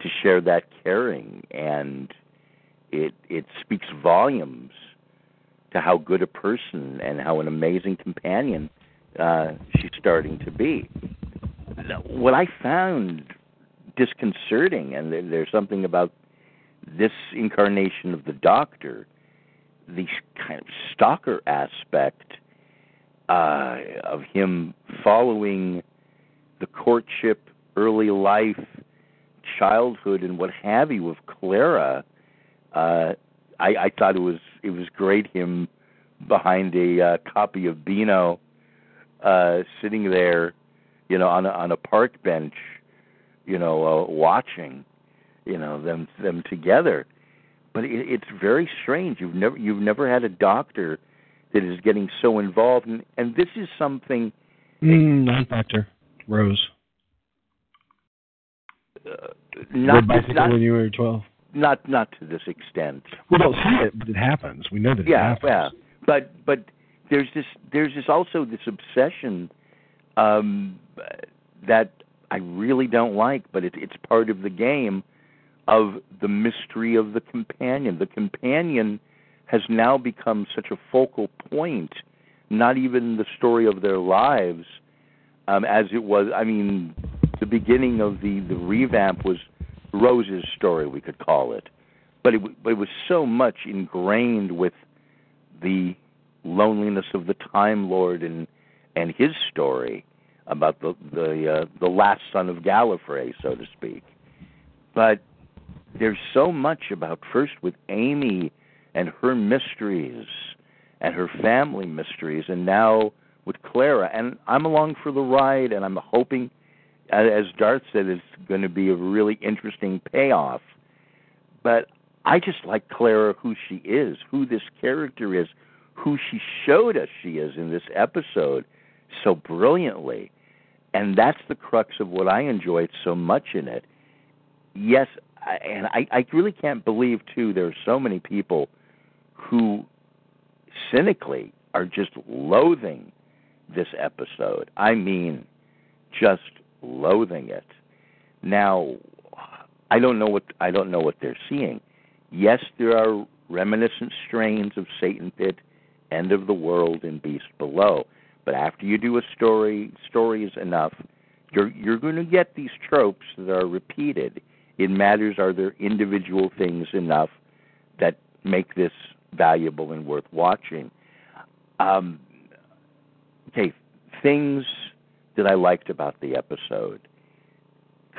to share that caring and it it speaks volumes to how good a person and how an amazing companion uh, she's starting to be. What I found disconcerting, and there's something about this incarnation of the Doctor, the kind of stalker aspect uh, of him following the courtship, early life, childhood, and what have you of Clara. Uh, I, I thought it was it was great him behind a uh, copy of Beano, uh, sitting there, you know, on a, on a park bench, you know, uh, watching, you know, them them together. But it, it's very strange. You've never you've never had a doctor that is getting so involved, and and this is something. Mm, not Doctor Rose. Uh, not, not when you were twelve. not not to this extent. We don't see it, but it happens. We know that it happens. yeah. But but there's this there's this also this obsession um, that I really don't like, but it, it's part of the game of the mystery of the companion. The companion has now become such a focal point, not even the story of their lives, um, as it was. I mean, the beginning of the the revamp was Rose's story, we could call it, but it, it was so much ingrained with the loneliness of the Time Lord and and his story about the the uh, the last son of Gallifrey, so to speak. But there's so much about first with Amy and her mysteries and her family mysteries, and now with Clara. And I'm along for the ride, and I'm hoping, as Darth said, it's going to be a really interesting payoff. But I just like Clara, who she is, who this character is, who she showed us she is in this episode so brilliantly. And that's the crux of what I enjoyed so much in it. Yes, I- and I, I really can't believe, too, there are so many people who cynically are just loathing this episode. I mean, just loathing it. Now, I don't know what I don't know what they're seeing. Yes, there are reminiscent strains of Satan Pit, End of the World, and Beast Below. But after you do a story, stories enough, you're you're going to get these tropes that are repeated. It matters are there individual things enough that make this valuable and worth watching. Um, okay, things that I liked about the episode.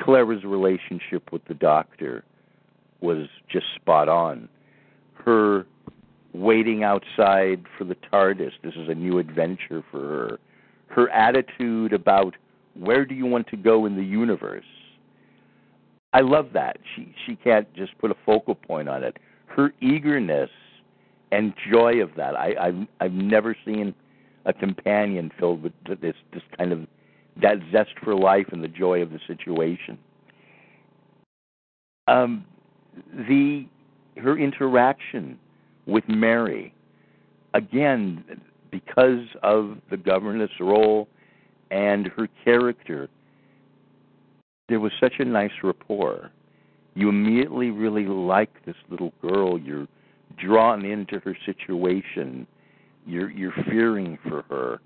Clara's relationship with the doctor was just spot on. Her waiting outside for the TARDIS, this is a new adventure for her. Her attitude about where do you want to go in the universe? I love that. She she can't just put a focal point on it. Her eagerness and joy of that. I I've I've never seen a companion filled with this this kind of that zest for life and the joy of the situation. Um, the her interaction with Mary, again, because of the governess role and her character, there was such a nice rapport. You immediately really like this little girl. You're drawn into her situation. You're you're fearing for her,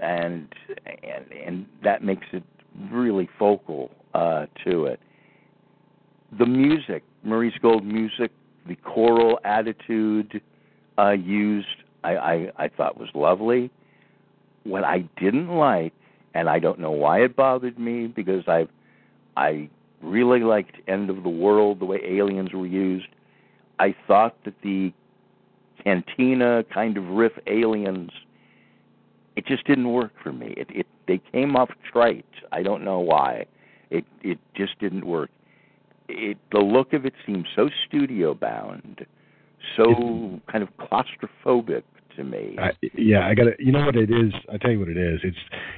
and and and that makes it really focal uh, to it. The music, Maurice Gold music, the choral attitude uh, used, I, I I thought was lovely. What I didn't like, and I don't know why it bothered me, because I I really liked End of the World, the way aliens were used. I thought that the cantina kind of riff aliens it just didn't work for me. It it they came off trite. I don't know why. It it just didn't work. It the look of it seems so studio bound, so kind of claustrophobic to me. I, yeah, I got to You know what it is? I tell you what it is. It's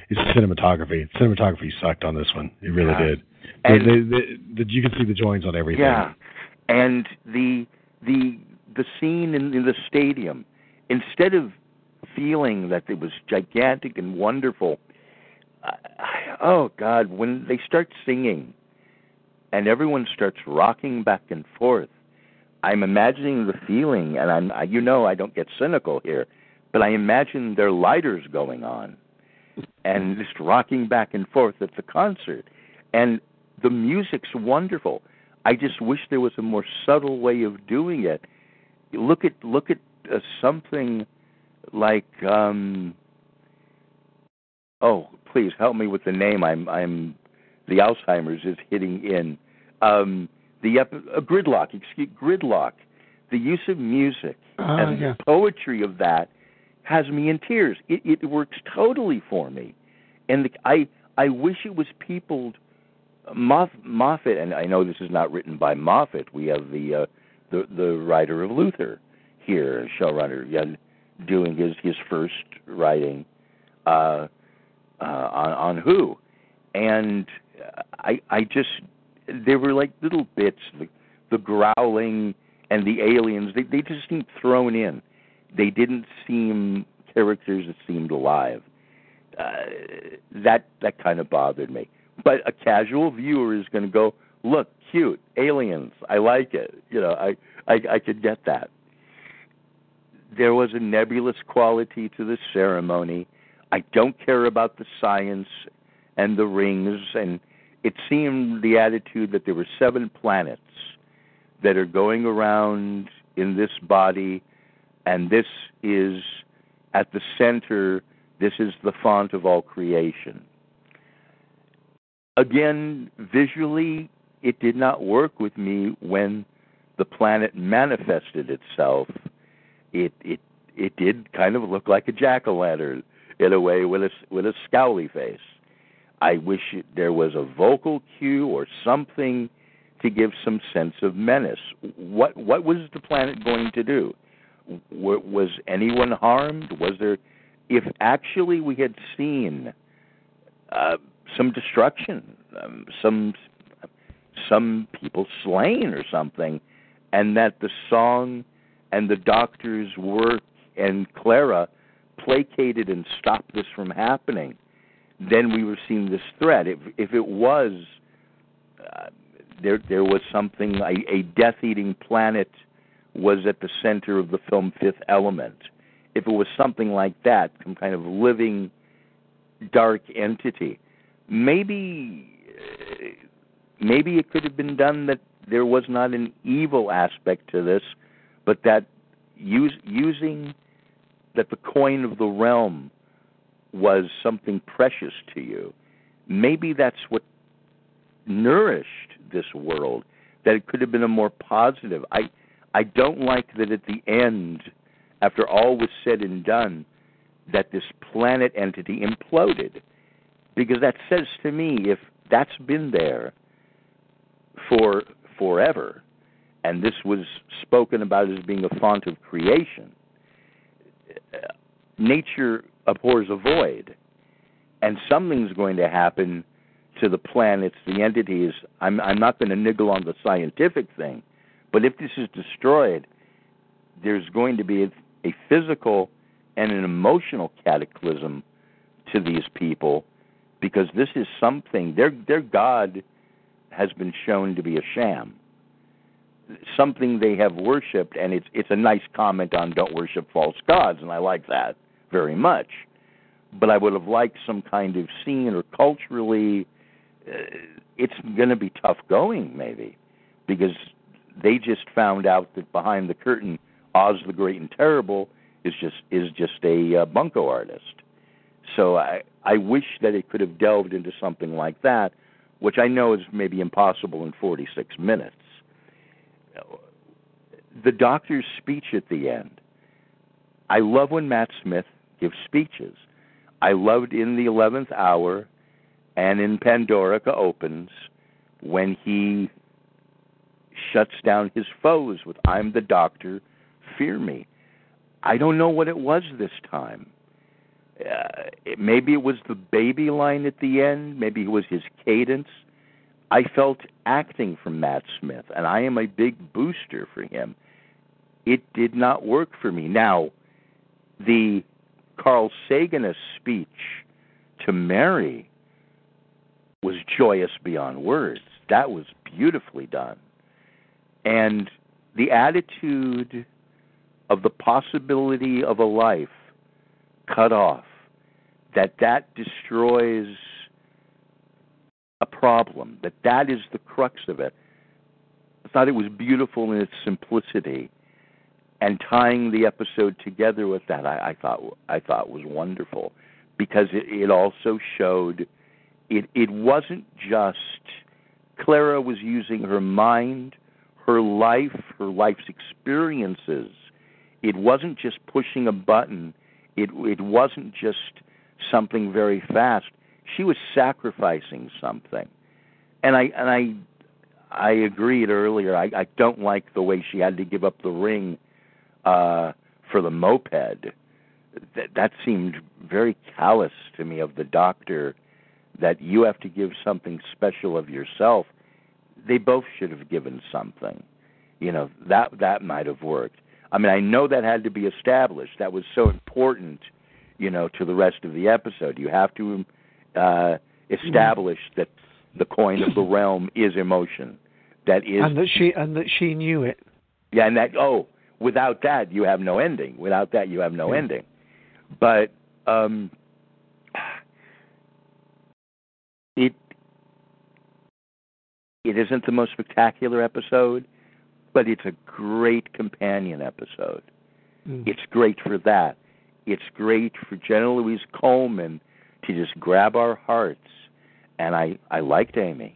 it's cinematography. Cinematography sucked on this one. It really Yeah. did. And- the, the, the, you can see the joins on everything. Yeah, and the the the scene in, in the stadium, instead of feeling that it was gigantic and wonderful, I, I- oh God, when they start singing, and everyone starts rocking back and forth, I'm imagining the feeling, and I'm I, you know I don't get cynical here, but I imagine their lighters going on, and just rocking back and forth at the concert, and the music's wonderful. I just wish there was a more subtle way of doing it. Look at look at uh, something like um oh please help me with the name i'm i'm the alzheimer's is hitting in um the uh, gridlock excuse gridlock the use of music Ah, and yeah. the poetry of that has me in tears. It, it works totally for me, and the, I I wish it was peopled. Moff, Moffat, and I know this is not written by Moffat. We have the uh, the the writer of Luther here, showrunner, yeah, doing his his first writing uh, uh, on on Who, and I I just there were like little bits, the, the growling and the aliens. They they just seemed thrown in. They didn't seem characters that seemed alive. Uh, that that kind of bothered me. But a casual viewer is going to go, look, cute aliens. I like it. You know, I I, I could get that. There was a nebulous quality to the ceremony. I don't care about the science and the rings, and it seemed the attitude that there were seven planets that are going around in this body, and this is at the center, this is the font of all creation. Again, visually, it did not work with me when the planet manifested itself. It it it did kind of look like a jack o' lantern in a way with a with a scowly face. I wish there was a vocal cue or something to give some sense of menace. What what was the planet going to do? W- was anyone harmed? Was there? If actually we had seen uh, some destruction, um, some some people slain or something, and that the song and the doctor's work and Clara placated and stopped this from happening, then we were seeing this threat. If if it was uh, there, there was something a, a death-eating planet was at the center of the film Fifth Element. If it was something like that, some kind of living dark entity, maybe maybe it could have been done that there was not an evil aspect to this, but that use, using that the coin of the realm was something precious to you. Maybe that's what nourished this world. That it could have been a more positive. I I don't like that at the end, after all was said and done, that this planet entity imploded. Because that says to me, if that's been there for forever, and this was spoken about as being a font of creation, uh, nature abhors a void, and something's going to happen to the planets, the entities. I'm I'm not going to niggle on the scientific thing, but if this is destroyed, there's going to be a, a physical and an emotional cataclysm to these people because this is something their their god has been shown to be a sham. Something they have worshipped and it's it's a nice comment on don't worship false gods and I like that very much but I would have liked some kind of scene or culturally uh, it's going to be tough going maybe because they just found out that behind the curtain Oz the Great and Terrible is just is just a uh, bunco artist so I I wish that it could have delved into something like that which I know is maybe impossible in 46 minutes the doctor's speech at the end. I love when Matt Smith gives speeches. I loved in the 11th hour and in Pandorica Opens when he shuts down his foes with I'm the doctor, fear me. I don't know what it was this time. Uh, it, maybe it was the baby line at the end, maybe it was his cadence. I felt acting from Matt Smith, and I am a big booster for him. It did not work for me. Now, the Carl Saganist speech to Merry was joyous beyond words. That was beautifully done. And the attitude of the possibility of a life cut off, that that destroys a problem, that that is the crux of it. I thought it was beautiful in its simplicity, and tying the episode together with that, I, I thought I thought was wonderful, because it, it also showed it it wasn't just Clara was using her mind, her life, her life's experiences. It wasn't just pushing a button It it wasn't just something very fast. She was sacrificing something, and I and I I agreed earlier. I, I don't like the way she had to give up the ring uh, for the moped. That that seemed very callous to me of the doctor. That you have to give something special of yourself. They both should have given something. You know that that might have worked. I mean, I know that had to be established. That was so important, you know, to the rest of the episode. You have to uh, establish that the coin of the realm is emotion. That is, and that she and that she knew it. yeah, and that oh, without that you have no ending. Without that you have no Yeah. ending. But um, it it isn't the most spectacular episode, but it's a great companion episode. Mm. It's great for that. It's great for Jenna Louise Coleman to just grab our hearts. And I, I liked Amy.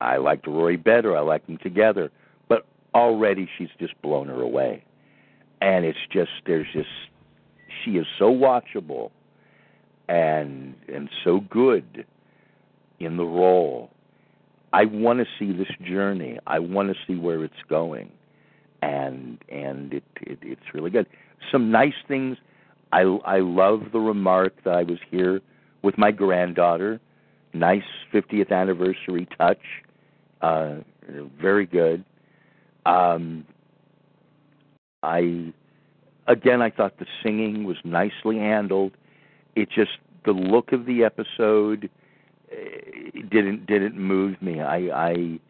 I liked Rory better. I liked them together. Already she's just blown her away. And it's just there's just she is so watchable and and so good in the role. I want to see this journey. I want to see where it's going, and and it, it it's really good. Some nice things. I I love the remark that I was here with my granddaughter. Nice 50th anniversary touch. Uh, very good. Um, I again I thought the singing was nicely handled. It just the look of the episode eh, didn't didn't move me. I I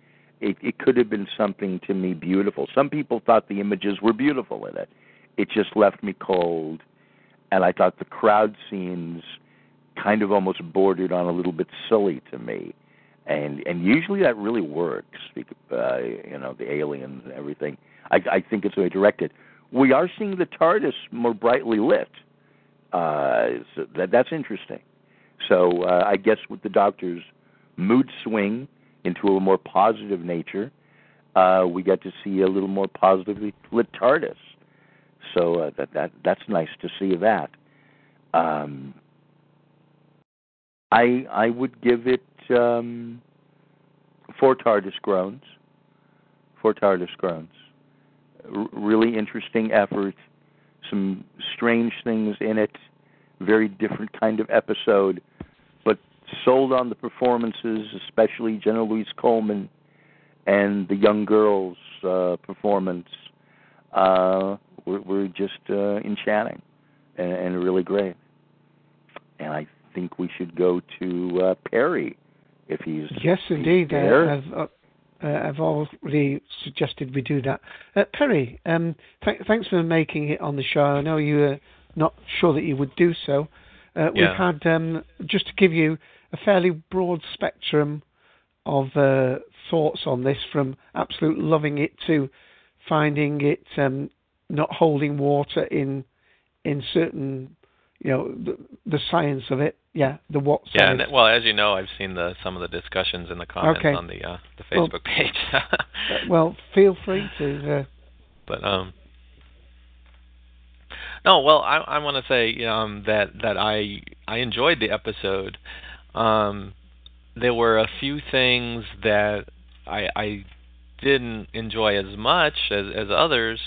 it, it could have been something to me beautiful. Some people thought the images were beautiful in it. It just left me cold, and I thought the crowd scenes kind of almost bordered on a little bit silly to me. And and usually that really works. Uh, you know, the aliens and everything. I, I think it's very directed. We are seeing the TARDIS more brightly lit. Uh, so that that's interesting. So uh, I guess with the Doctor's mood swing into a more positive nature, uh, we get to see a little more positively lit TARDIS. So uh, that that that's nice to see that. Um, I I would give it um, four TARDIS groans. Four TARDIS groans. R- really interesting effort. Some strange things in it. Very different kind of episode, but sold on the performances, especially Jenna Louise Coleman and the young girl's uh, performance. Uh, were, were just uh, enchanting and, and really great. And I think we should go to uh, Perry if he's Yes, indeed. Uh, there. I've, uh, uh, I've already suggested we do that. Uh, Perry, um, th- thanks for making it on the show. I know you were not sure that you would do so. Uh, We've Yeah. had, um, just to give you a fairly broad spectrum of uh, thoughts on this, from absolute loving it to finding it um, not holding water in in certain, you know, the, the science of it. Yeah, the what Yeah, and, well, as you know, I've seen the some of the discussions in the comments Okay. on the uh, the Well- Facebook page. Uh, well, feel free to. Uh, but um, no, well, I I want to say um that that I I enjoyed the episode. Um, there were a few things that I I didn't enjoy as much as as others,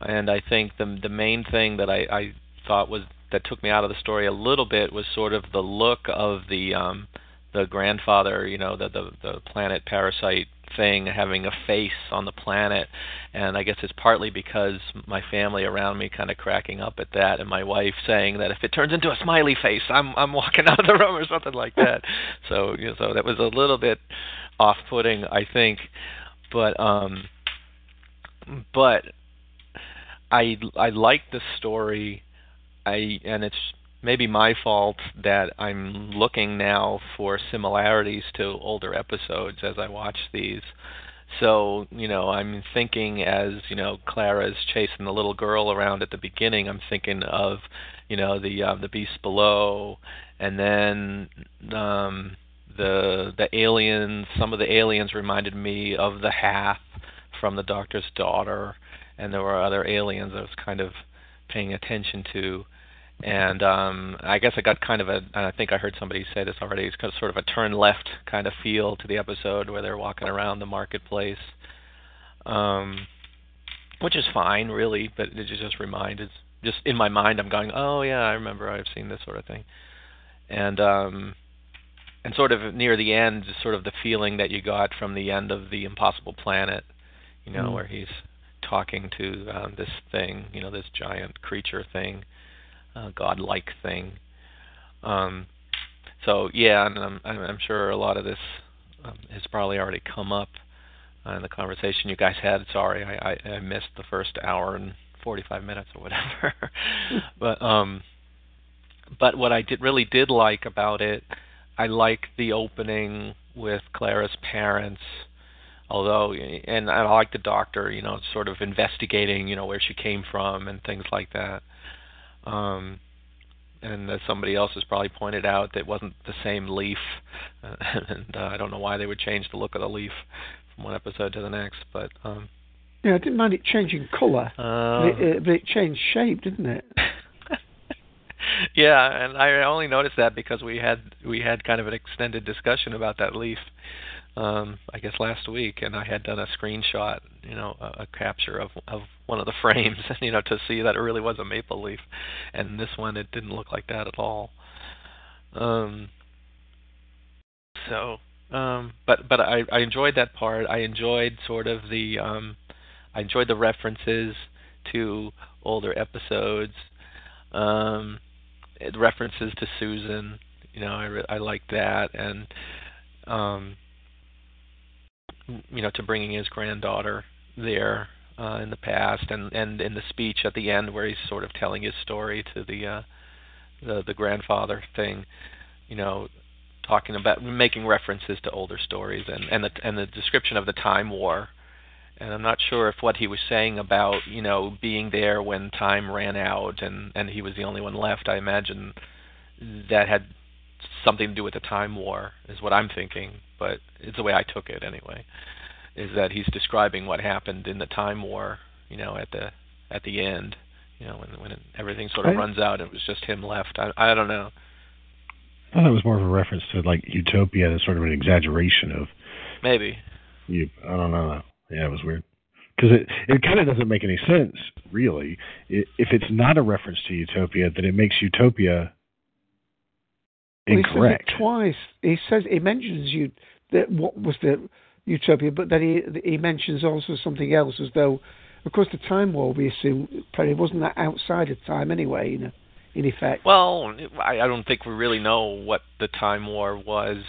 and I think the the main thing that I I thought was that took me out of the story a little bit was sort of the look of the um the grandfather, you know, the the the planet parasite thing having a face on the planet and I guess it's partly because my family around me kind of cracking up at that and my wife saying that if it turns into a smiley face I'm I'm walking out of the room or something like that. so, you know, so that was a little bit off-putting I think but um but I I like the story I and it's maybe my fault that I'm looking now for similarities to older episodes as I watch these. So, you know, I'm thinking as, you know, Clara's chasing the little girl around at the beginning, I'm thinking of, you know, the uh, the beast below and then um the the aliens, some of the aliens reminded me of the Hath from the Doctor's Daughter and there were other aliens I was kind of paying attention to. And um, I guess I got kind of a, and I think I heard somebody say this already. It's kind of sort of a turn left kind of feel to the episode where they're walking around the marketplace, um, which is fine, really. But it just reminded, just in my mind, I'm going, oh yeah, I remember I've seen this sort of thing, and um, and sort of near the end, sort of the feeling that you got from the end of the Impossible Planet, you know, Mm. where he's talking to um, this thing, you know, this giant creature thing, uh, godlike thing. Um, so yeah, and I'm, I'm sure a lot of this um, has probably already come up uh, in the conversation you guys had. Sorry, I, I, I missed the first hour and 45 minutes or whatever. but um, but what I did really did like about it, I like the opening with Clara's parents. Although, and I like the doctor, you know, sort of investigating, you know, where she came from and things like that. Um, and as somebody else has probably pointed out, it wasn't the same leaf, uh, and uh, I don't know why they would change the look of the leaf from one episode to the next. But um, Yeah, I didn't mind it changing colour, uh, but, it, but it changed shape, didn't it? yeah, and I only noticed that because we had we had kind of an extended discussion about that leaf. Um, I guess last week, and I had done a screenshot, you know, a, a capture of of one of the frames, you know, to see that it really was a maple leaf, and this one it didn't look like that at all. Um, so, um, but but I I enjoyed that part. I enjoyed sort of the um, I enjoyed the references to older episodes. Um, references to Susan. You know, I re- I liked that, and um, you know, to bringing his granddaughter there uh, in the past, and and in the speech at the end where he's sort of telling his story to the uh, the the grandfather thing. You know, talking about making references to older stories and and the and the description of the time war. And I'm not sure if what he was saying about you know being there when time ran out and and he was the only one left. I imagine that had something to do with the time war is what I'm thinking, but it's the way I took it anyway. Is that he's describing what happened in the time war, you know, at the at the end, you know, when when everything sort of Right. runs out, it was just him left. I I don't know. I thought it was more of a reference to like utopia as sort of an exaggeration of Maybe. you. I don't know. Yeah, it was weird because it it kind of doesn't make any sense really. I if it's not a reference to utopia, then it makes utopia Well, incorrect. He says it twice. He says he mentions you that what was the utopia, but then he he mentions also something else as though, of course, the time war we assume probably wasn't that outside of time anyway. You know, in effect. Well, I, I don't think we really know what the time war was,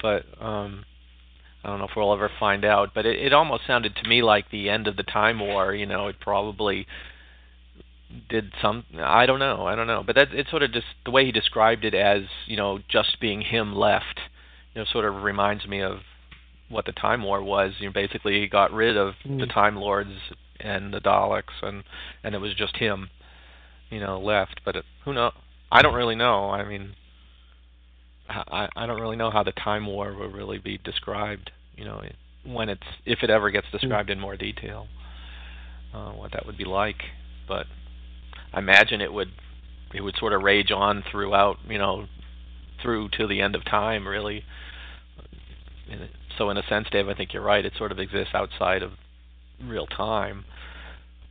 but um I don't know if we'll ever find out. But it, it almost sounded to me like the end of the time war. You know, it probably did some. I don't know. I don't know. But that it sort of just the way he described it as you know just being him left. You know, sort of reminds me of what the time war was. You know, basically he got rid of the Mm. time lords and the Daleks, and and it was just him. You know, left. But it, who know? I don't really know. I mean, I I don't really know how the time war will really be described. You know, when it's if it ever gets described in more detail, uh, what that would be like. But I imagine it would it would sort of rage on throughout. You know, through to the end of time, really. So in a sense, Dave, I think you're right. It sort of exists outside of real time.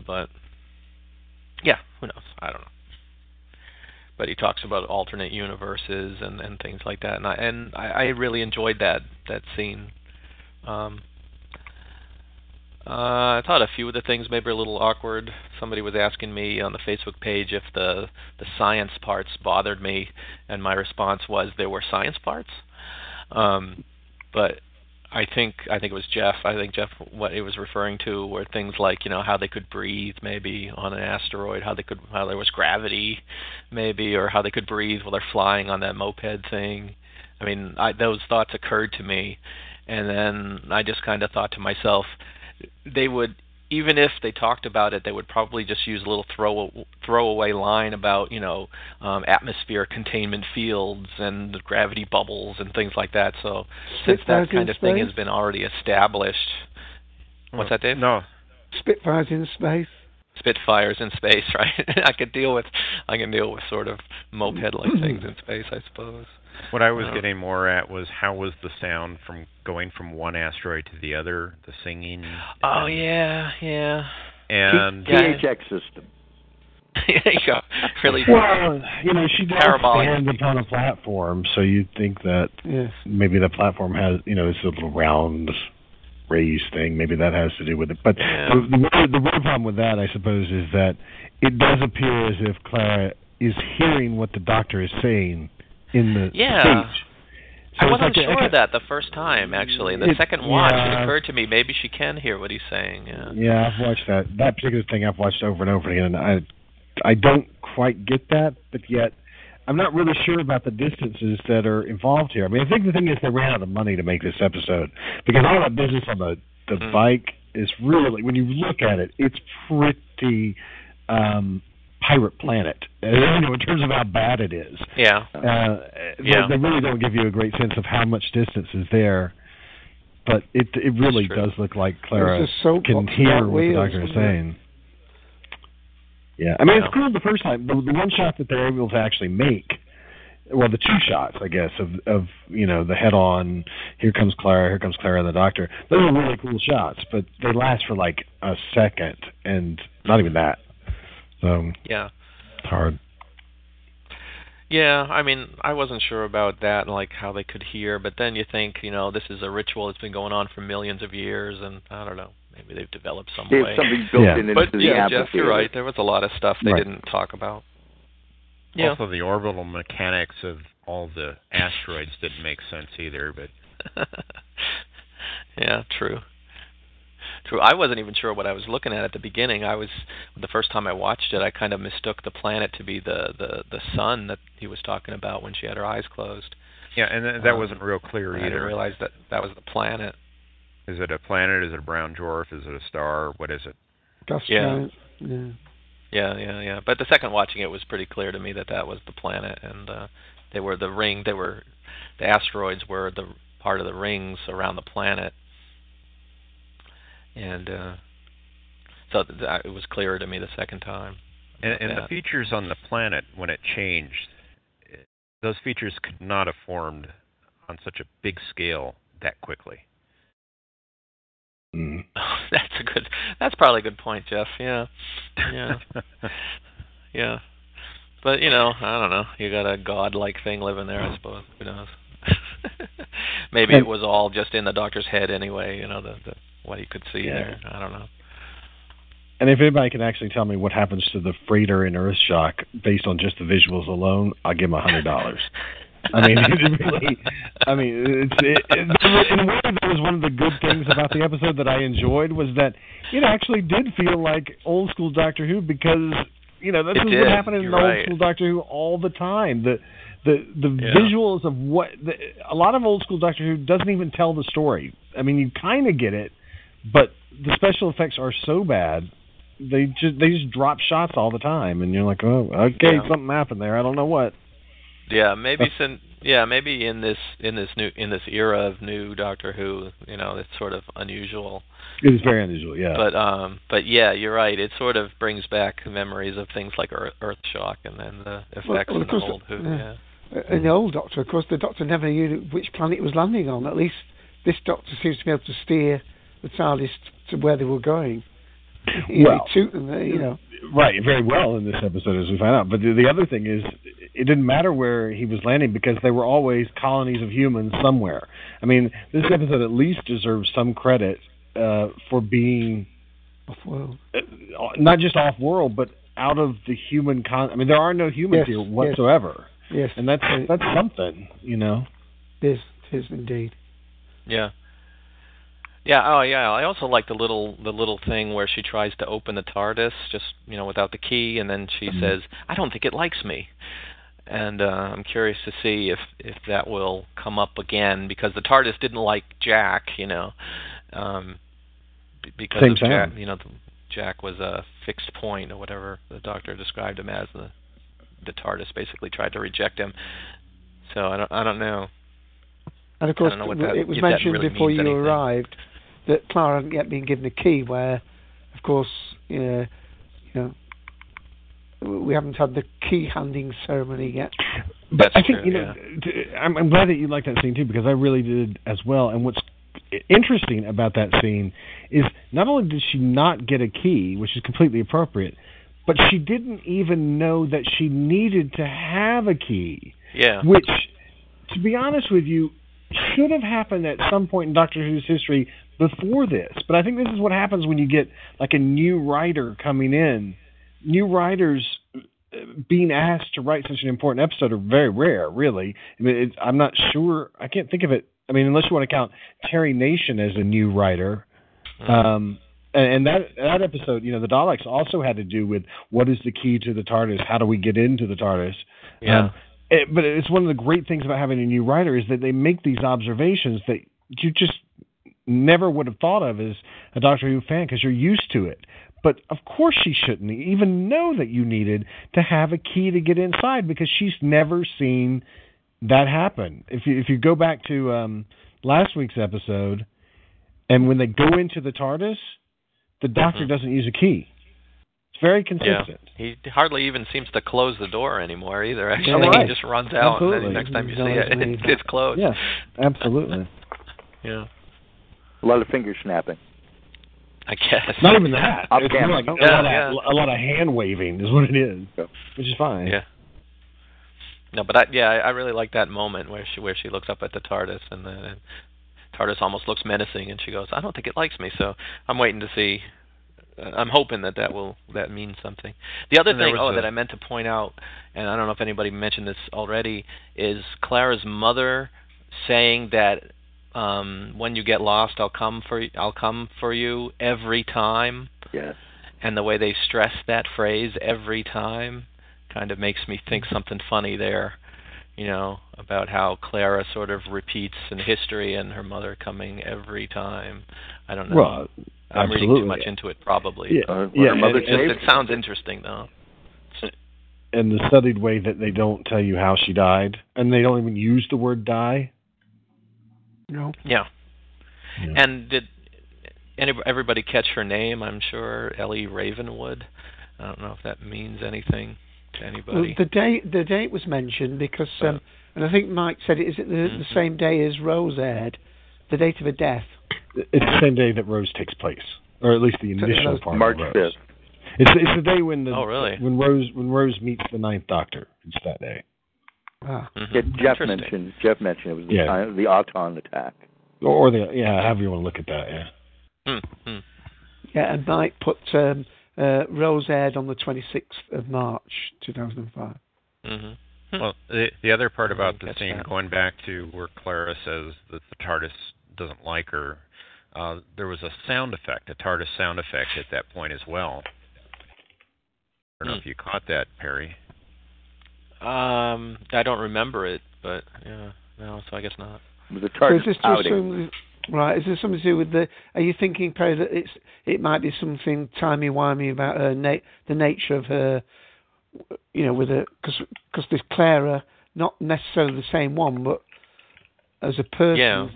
But yeah, who knows? I don't know but he talks about alternate universes and and things like that and I and I, I really enjoyed that that scene um uh, I thought a few of the things maybe a little awkward. Somebody was asking me on the Facebook page if the the science parts bothered me, and my response was there were science parts. Um, but I think I think it was Jeff. I think Jeff what he was referring to were things like you know how they could breathe maybe on an asteroid, how they could how there was gravity, maybe, or how they could breathe while they're flying on that moped thing. I mean, I, those thoughts occurred to me, and then I just kind of thought to myself, they would even if they talked about it, they would probably just use a little throw throwaway line about you know um, atmosphere containment fields and gravity bubbles and things like that. So since that kind in of thing has been already established, what's that, Dave? No, Spitfires in space. Spitfires in space, right? I could deal with I can deal with sort of moped-like things in space, I suppose. What I was Um, getting more at was how was the sound from going from one asteroid to the other, the singing. Oh yeah, yeah. And THX system. there you go. Really. Well, you know, she does stand upon a platform, so you'd think that Yes. maybe the platform has, you know, it's a little round raised thing. Maybe that has to do with it. But the, the, weird- the weird problem with that, I suppose, is that it does appear as if Clara is hearing what the doctor is saying in the Yeah. speech. So I wasn't like a- sure of that the first time. Actually, the It- second watch, yeah. it occurred to me maybe she can hear what he's saying. Yeah. Yeah, I've watched that. That particular thing I've watched over and over again, and I, I don't quite get that, but yet I'm not really sure about the distances that are involved here. I mean, I think the thing is they ran out of money to make this episode because all that business on the the Hmm. bike is really, when you look at it, it's pretty um Pirate Planet. Uh, You know, in terms of how bad it is. Yeah. Uh, Yeah. They, they really don't give you a great sense of how much distance is there. But it it really does look like Clara There's a soap can hear what the doctor is saying. Yeah, I mean Yeah. it's cool the first time. The, the one shot that they're able to actually make, well, the two shots, I guess, of of you know the head on. Here comes Clara. Here comes Clara and the doctor. Those are really cool shots, but they last for like a second, and not even that. So Yeah. it's hard. Yeah, I mean, I wasn't sure about that and like how they could hear, but then you think, you know, this is a ritual that's been going on for millions of years, and I don't know, maybe they've developed some There's way. something built Yeah. in into but the yeah, Jeff, you're right. There was a lot of stuff they Right. didn't talk about. Yeah. Also, the orbital mechanics of all the asteroids didn't make sense either. But yeah, true. True. I wasn't even sure what I was looking at at the beginning. I was the first time I watched it. I kind of mistook the planet to be the the the sun that he was talking about when she had her eyes closed. yeah, and th- that Um, wasn't real clear either. I didn't realize that that was the planet. Is it a planet? Is it a brown dwarf? Is it a star? What is it? Gas Yeah. giant. Yeah. Yeah, yeah, yeah. But the second watching it was pretty clear to me that that was the planet, and uh, they were the ring. They were the asteroids were the part of the rings around the planet, and uh, so that, it was clearer to me the second time. And, and the features on the planet when it changed, it- those features could not have formed on such a big scale that quickly. Mm. that's a good. That's probably a good point, Jeff. Yeah, yeah, yeah. But you know, I don't know. You got a godlike thing living there, I suppose. Who knows? Maybe it was all just in the doctor's head anyway. You know, the, the what he could see Yeah. there. I don't know. And if anybody can actually tell me what happens to the freighter in Earthshock based on just the visuals alone, I'll give them a hundred dollars. I mean, it really. I mean, it's it, it, in a way that was one of the good things about the episode that I enjoyed was that it actually did feel like old school Doctor Who because you know this It is did. what happened in You're old right. school Doctor Who all the time. The the the Yeah. visuals of what the, a lot of old school Doctor Who doesn't even tell the story. I mean, you kind of get it, but the special effects are so bad. They just they just drop shots all the time, and you're like, oh, okay, Yeah. something happened there. I don't know what. Yeah, maybe sin yeah, maybe in this in this new in this era of new Doctor Who, you know, it's sort of unusual. It is very unusual, yeah. But um but yeah, you're right. It sort of brings back memories of things like Earth, Earth shock and then the effects Well, well, in of the old Who. yeah. Yeah. In the old Doctor, of course, the Doctor never knew which planet it was landing on. At least this Doctor seems to be able to steer the TARDIS to where they were going. You Well, he took them you know. Right, very well in this episode, as we find out. But the, the other thing is, it didn't matter where he was landing because there were always colonies of humans somewhere. I mean, this episode at least deserves some credit uh, for being off world, uh, not just off world, but out of the human con. I mean, there are no humans Yes, here whatsoever, Yes, and that's that's something, you know. it is, it is indeed. Yeah. Yeah, oh yeah. I also like the little the little thing where she tries to open the TARDIS just, you know, without the key and then she Mhm. says, "I don't think it likes me." And uh, I'm curious to see if if that will come up again because the TARDIS didn't like Jack, you know. Um because Same of Jack, you know, the, Jack was a fixed point or whatever the doctor described him as the the TARDIS basically tried to reject him. So I don't I don't know. And of course, don't know what that- it was mentioned really before you anything. arrived that Clara hadn't yet been given a key. Where, of course, uh, you know, we haven't had the key handing ceremony yet. But I think you know, t- I'm, I'm glad that you like that scene too because I really did as well. And what's interesting about that scene is not only did she not get a key, which is completely appropriate, but she didn't even know that she needed to have a key. Yeah. Which, to be honest with you, should have happened at some point in Doctor Who's history before this. But I think this is what happens when you get like a new writer coming in. New writers uh, being asked to write such an important episode are very rare, really. I mean, it, I'm not sure. I can't think of it. I mean, unless you want to count Terry Nation as a new writer. Um, and, and that that episode, you know, the Daleks also had to do with what is the key to the TARDIS? How do we get into the TARDIS? Yeah. Um, it, but it's one of the great things about having a new writer is that they make these observations that you just never would have thought of as a Doctor Who fan because you're used to it. But of course, she shouldn't even know that you needed to have a key to get inside because she's never seen that happen. If you if you go back to um, last week's episode, and when they go into the TARDIS, the Doctor doesn't use a key. It's very consistent. Yeah. He hardly even seems to close the door anymore either. Actually, right. he just runs out, Absolutely. and then next time you see it, it's closed. Yeah, absolutely. Yeah. A lot of finger snapping. I guess. Not even that. Off It's more camera. like a, Yeah, lot yeah. of, a lot of hand waving is what it is, which is fine. Yeah. No, but I, yeah, I, I really like that moment where she where she looks up at the TARDIS and the TARDIS almost looks menacing, and she goes, "I don't think it likes me." So I'm waiting to see. Uh, I'm hoping that that will that means something. The other And thing, oh, a- that I meant to point out, and I don't know if anybody mentioned this already, is Clara's mother saying that um when you get lost, I'll come for I'll come for you every time. Yes. and the way they stress that phrase every time kind of makes me think something funny there you know about how clara sort of repeats in history and her mother coming every time. I don't know. Well, i'm reading too much into it probably. Yeah, but uh, yeah, her mother it, just, it sounds interesting though. And the studied way that they don't tell you how she died, and they don't even use the word die. No. yeah and did anybody, everybody catch her name i'm sure ellie ravenwood i don't know if that means anything to Well, anybody the day the date was mentioned because, um, and I think Mike said it. Is it the, Mm-hmm. the same day as Rose aired? The date of her death. It's the same day that Rose takes place, or at least the initial part March of Rose. 5th. It's it's the day when the Oh, really? when Rose when Rose meets the Ninth Doctor. It's that day. Ah. Yeah, Jeff mentioned. Jeff mentioned it was the Yeah. time, the Auton attack. Or, or the yeah, however you want to look at that. Yeah. Hmm, hmm. Yeah, and Mike put um, uh, Rose aired on the 26th of March 2005. Mhm. Well, the the other part about the catch scene, that. going back to where Clara says that the TARDIS doesn't like her, uh, there was a sound effect, a TARDIS sound effect at that point as well. I don't know Hmm. if you caught that, Perry. Um, I don't remember it, but yeah, no, so I guess not. It was a So is this to outing. right? Is there something to do with the? Are you thinking, Perry, that it's it might be something timey wimey about her na- the nature of her, you know, with her because because this Clara, not necessarily the same one, but as a person, Yeah.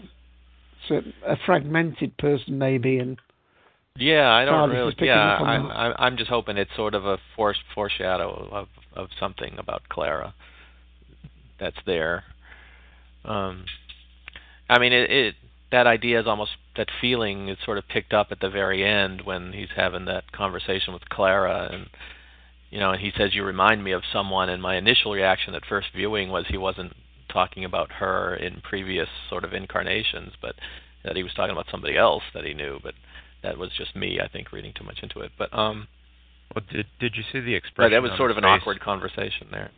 so a fragmented person maybe, and Yeah, I don't TARDIS really. Yeah, I'm. I'm I'm just hoping it's sort of a forced foreshadow of of something about Clara that's there. Um, I mean, it, it that idea is almost that feeling is sort of picked up at the very end when he's having that conversation with Clara and you know, and he says you remind me of someone and my initial reaction at first viewing was he wasn't talking about her in previous sort of incarnations, but that he was talking about somebody else that he knew, but that was just me, I think, reading too much into it. But um Well, did did you see the expression? that was sort of an face? awkward conversation there.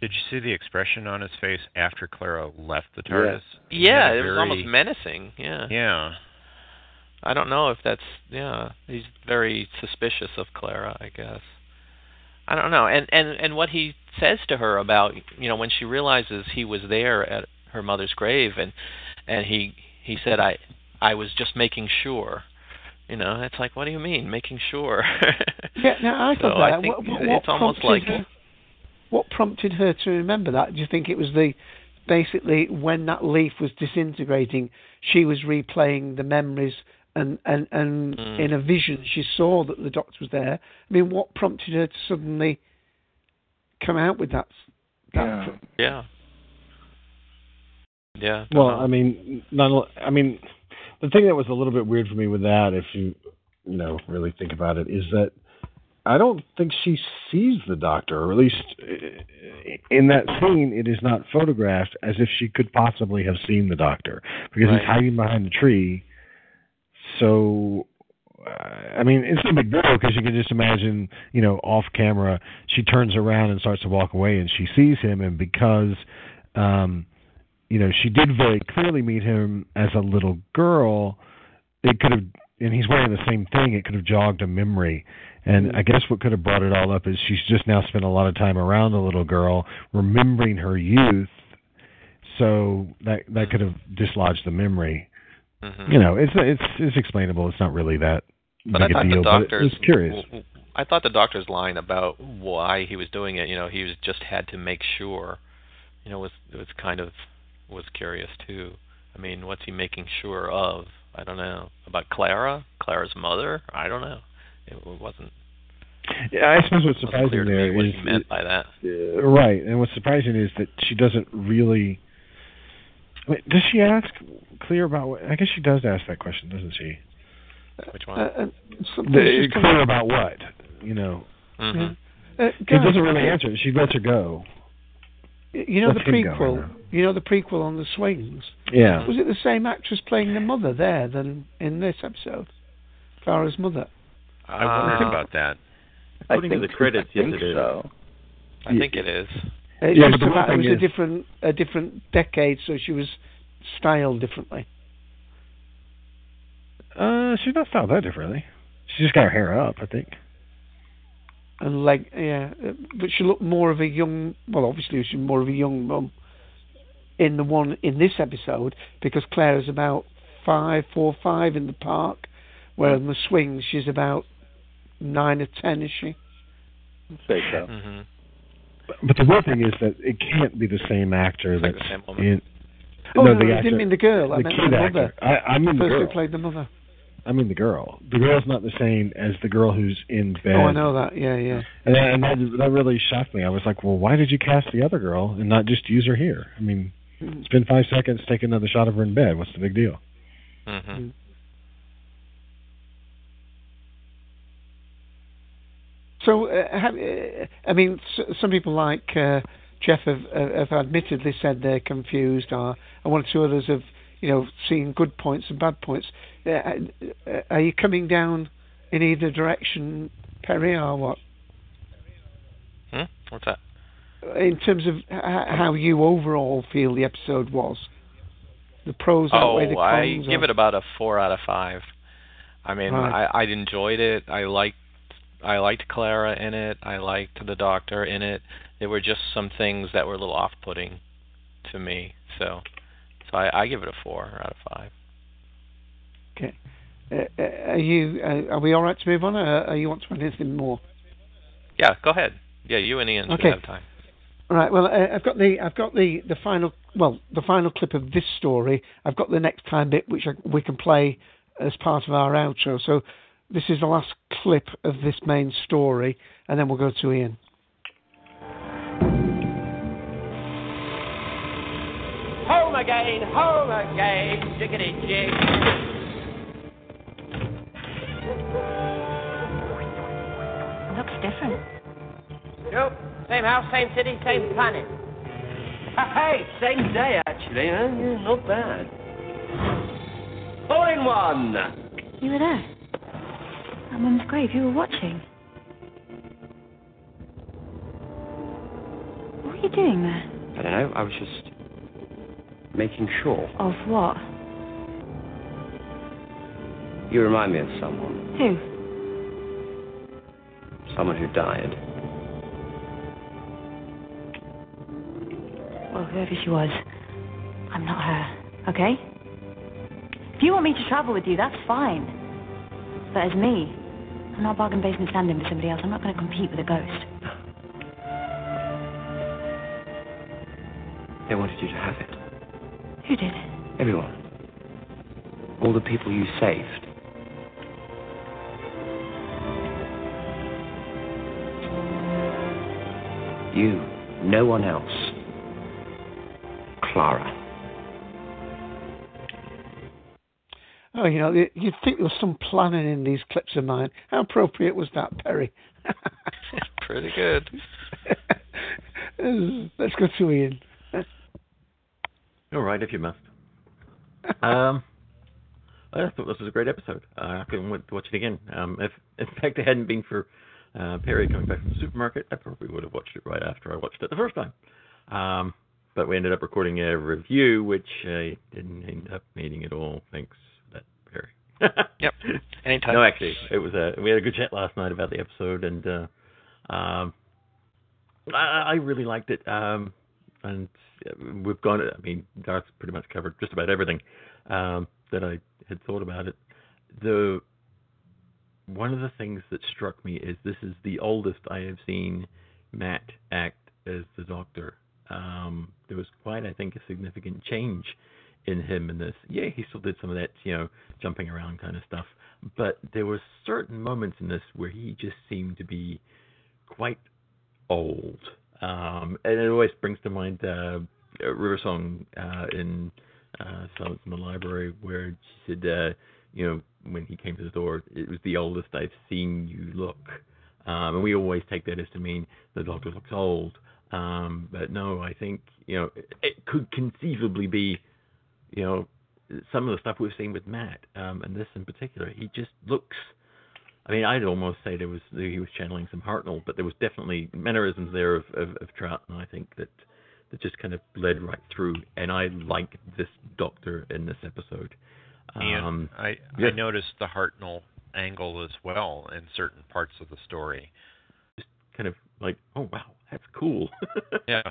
Did you see the expression on his face after Clara left the TARDIS? Yeah, a it was almost menacing. Yeah. Yeah. I don't know if that's yeah. He's very suspicious of Clara, I guess. I don't know. And and and what he says to her about you know when she realizes he was there at her mother's grave and and he he said I I was just making sure. You know, it's like what do you mean making sure? yeah. Now I So thought I that. think what, what, it's almost prompted like- her, what prompted her to remember that? Do you think it was the basically when that leaf was disintegrating, she was replaying the memories and and and Mm. in a vision she saw that the doctor was there. I mean, what prompted her to suddenly come out with that? that Yeah. Yeah. Well, I mean, not. I mean, the thing that was a little bit weird for me with that, if you, you know, really think about it, is that I don't think she sees the doctor, or at least in that scene, it is not photographed as if she could possibly have seen the doctor because Right. he's hiding behind the tree. So, I mean, it's no big deal because you can just imagine, you know, off camera, she turns around and starts to walk away, and she sees him, and because, um, you know, she did very clearly meet him as a little girl. It could have, and he's wearing the same thing. It could have jogged a memory. And I guess what could have brought it all up is she's just now spent a lot of time around the little girl, remembering her youth. So that that could have dislodged the memory. Mhm. You know, it's it's it's explainable. It's not really that But I big a thought deal. the but doctor's it's curious. I thought the doctor's line about why he was doing it, you know, he was just had to make sure, you know, was was kind of was curious too. I mean, what's he making sure of? I don't know about Clara, Clara's mother. I don't know. It wasn't. Yeah, I suppose what's surprising clear to me there what is he meant by that. Uh, right, and what's surprising is that she doesn't really. Wait, does she ask clear about what? I guess she does ask that question, doesn't she? Which Uh, uh, The, clear about what? You know, Mhm. Uh, he guys, doesn't really answer. She lets her go. You know Let's the prequel. You know the prequel on the swings. Yeah. Was it the same actress playing the mother there than in this episode? Clara's mother. I wondered about that. I According to the credits, I think yes, it is. so. I think it is. It's Yeah, just but the one about, it was thing a different a different decade, so she was styled differently. Uh, she's not styled that differently. She just got her hair up, I think. And leg, yeah, but she looked more of a young. Well, obviously she's more of a young mum in the one in this episode because Claire is about five, four, five in the park, where in the swings she's about nine or ten, is she? Say so. hmm But the weird thing is that it can't be the same actor It's like that's the same woman. in. Oh no, the I actor, didn't mean the girl. I the meant kid the actor. I, I mean the the person girl. who played the mother. I mean the girl. The girl's not the same as the girl who's in bed. Oh, I know that. Yeah, yeah. And, that, and that, that really shocked me. I was like, well, why did you cast the other girl and not just use her here? I mean, spend five seconds, take another shot of her in bed. What's the big deal? hmm So, uh, have, uh, I mean, s- some people like uh, Jeff have, uh, have admittedly said they're confused, or and one or two others have, you know, seen good points and bad points. Uh, are you coming down in either direction, Perry, or what? Hmm? What's that? In terms of h- how you overall feel the episode was, the pros outweigh the Oh, I give or- it about a four out of five. I mean, Right. I I enjoyed it. I liked I liked Clara in it. I liked the Doctor in it. There were just some things that were a little off-putting to me. So, so I, I give it a four out of five. Okay. Uh, uh, are you? Uh, are we all right to move on? Or are you want to add anything more? Yeah, go ahead. Yeah, you and Ian should Okay. have time. All right. Well, uh, I've got the I've got the, the final well the final clip of this story. I've got the next time bit which I, we can play as part of our outro. So this is the last clip of this main story, and then we'll go to Ian. Home again, home again, jiggity jig. Looks different. Yep, same house, same city, same planet. Hey, same day actually, huh? Yeah, not bad. All in one. You were there. At Mum's grave, you were watching. What were you doing there? I don't know. I was just making sure. Of what? You remind me of someone. Who? Someone who died. Well, whoever she was, I'm not her, okay? If you want me to travel with you, that's fine. But as me, I'm not bargain basement standing for somebody else. I'm not going to compete with a ghost. They wanted you to have it. Who did? Everyone. All the people you saved. You, no one else. Clara. Oh, you know, you- you'd think there was some planning in these clips of mine. How appropriate was that, Perry? Pretty good. Let's go to Ian. All right, if you must. um, I thought this was a great episode. Uh, I couldn't wait to watch it again. Um, if in fact it hadn't been for uh, Perry coming back from the supermarket, I probably would have watched it right after I watched it the first time. Um, but we ended up recording a review, which I didn't end up needing at all. Thanks for that, Perry. Yep. Anytime. No, actually, it was a we had a good chat last night about the episode, and uh, um, I, I really liked it. Um, and uh, we've gone. I mean, Garth's pretty much covered just about everything um, that I had thought about it. The one of the things that struck me is this is the oldest I have seen Matt act as the Doctor. Um, there was quite, I think, a significant change in him in this. Yeah, he still did some of that, you know, jumping around kind of stuff, but there were certain moments in this where he just seemed to be quite old. Um, and it always brings to mind uh, River Song uh, in uh, Silence in the Library, where she said, uh, you know, when he came to the door, it was the oldest I've seen you look. Um, and we always take that as to mean the doctor looks old. Um, but no, I think, you know, it, it could conceivably be, you know, some of the stuff we've seen with Matt, um, and this in particular, he just looks. I mean, I'd almost say there was he was channeling some Hartnell, but there was definitely mannerisms there of, of, of Troughton, and I think that that just kind of bled right through. And I like this Doctor in this episode. Um, I yeah. I noticed the Hartnell angle as well in certain parts of the story. Just kind of like, oh wow, that's cool. Yeah,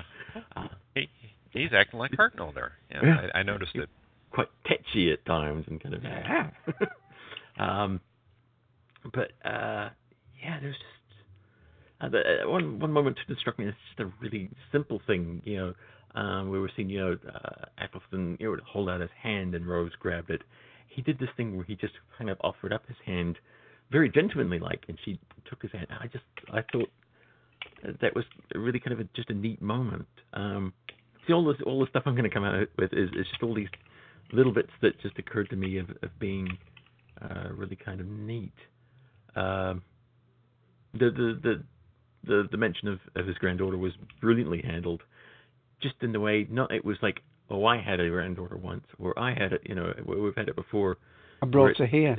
he, he's acting like Hartnell there. Yeah, Yeah. I, I noticed it. quite tetchy at times and kind of Yeah. um but uh yeah there's just uh, the, uh, one one moment that struck me as just a really simple thing you know um we were seeing you know uh Eccleston you know hold out his hand and Rose grabbed it. He did this thing where he just kind of offered up his hand very gentlemanly like and she took his hand. I just I thought that was really kind of a, just a neat moment. Um see all this all the stuff I'm going to come out with is, is just all these little bits that just occurred to me of, of being uh, really kind of neat. Um, the, the the the the mention of, of his granddaughter was brilliantly handled, just in the way not it was like oh I had a granddaughter once or I had it you know we- we've had it before. I brought it- her here.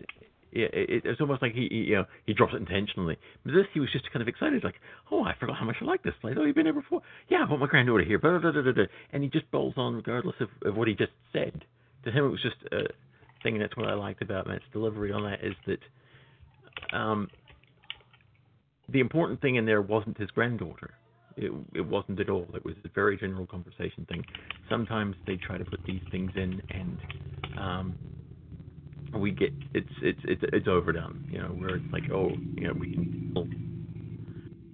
yeah, it, it's almost like he, he, you know, he drops it intentionally. But this, he was just kind of excited, like, oh, I forgot how much I like this place. Oh, you've been here before? Yeah, I want my granddaughter here. Blah, blah, blah, blah, blah. And he just bowls on regardless of, of what he just said. To him, it was just a thing, and that's what I liked about Matt's delivery on that is that um, the important thing in there wasn't his granddaughter. It, it wasn't at all. It was a very general conversation thing. Sometimes they try to put these things in, and um, we get it's it's it's it's overdone. You know, where it's like, oh, you know, we can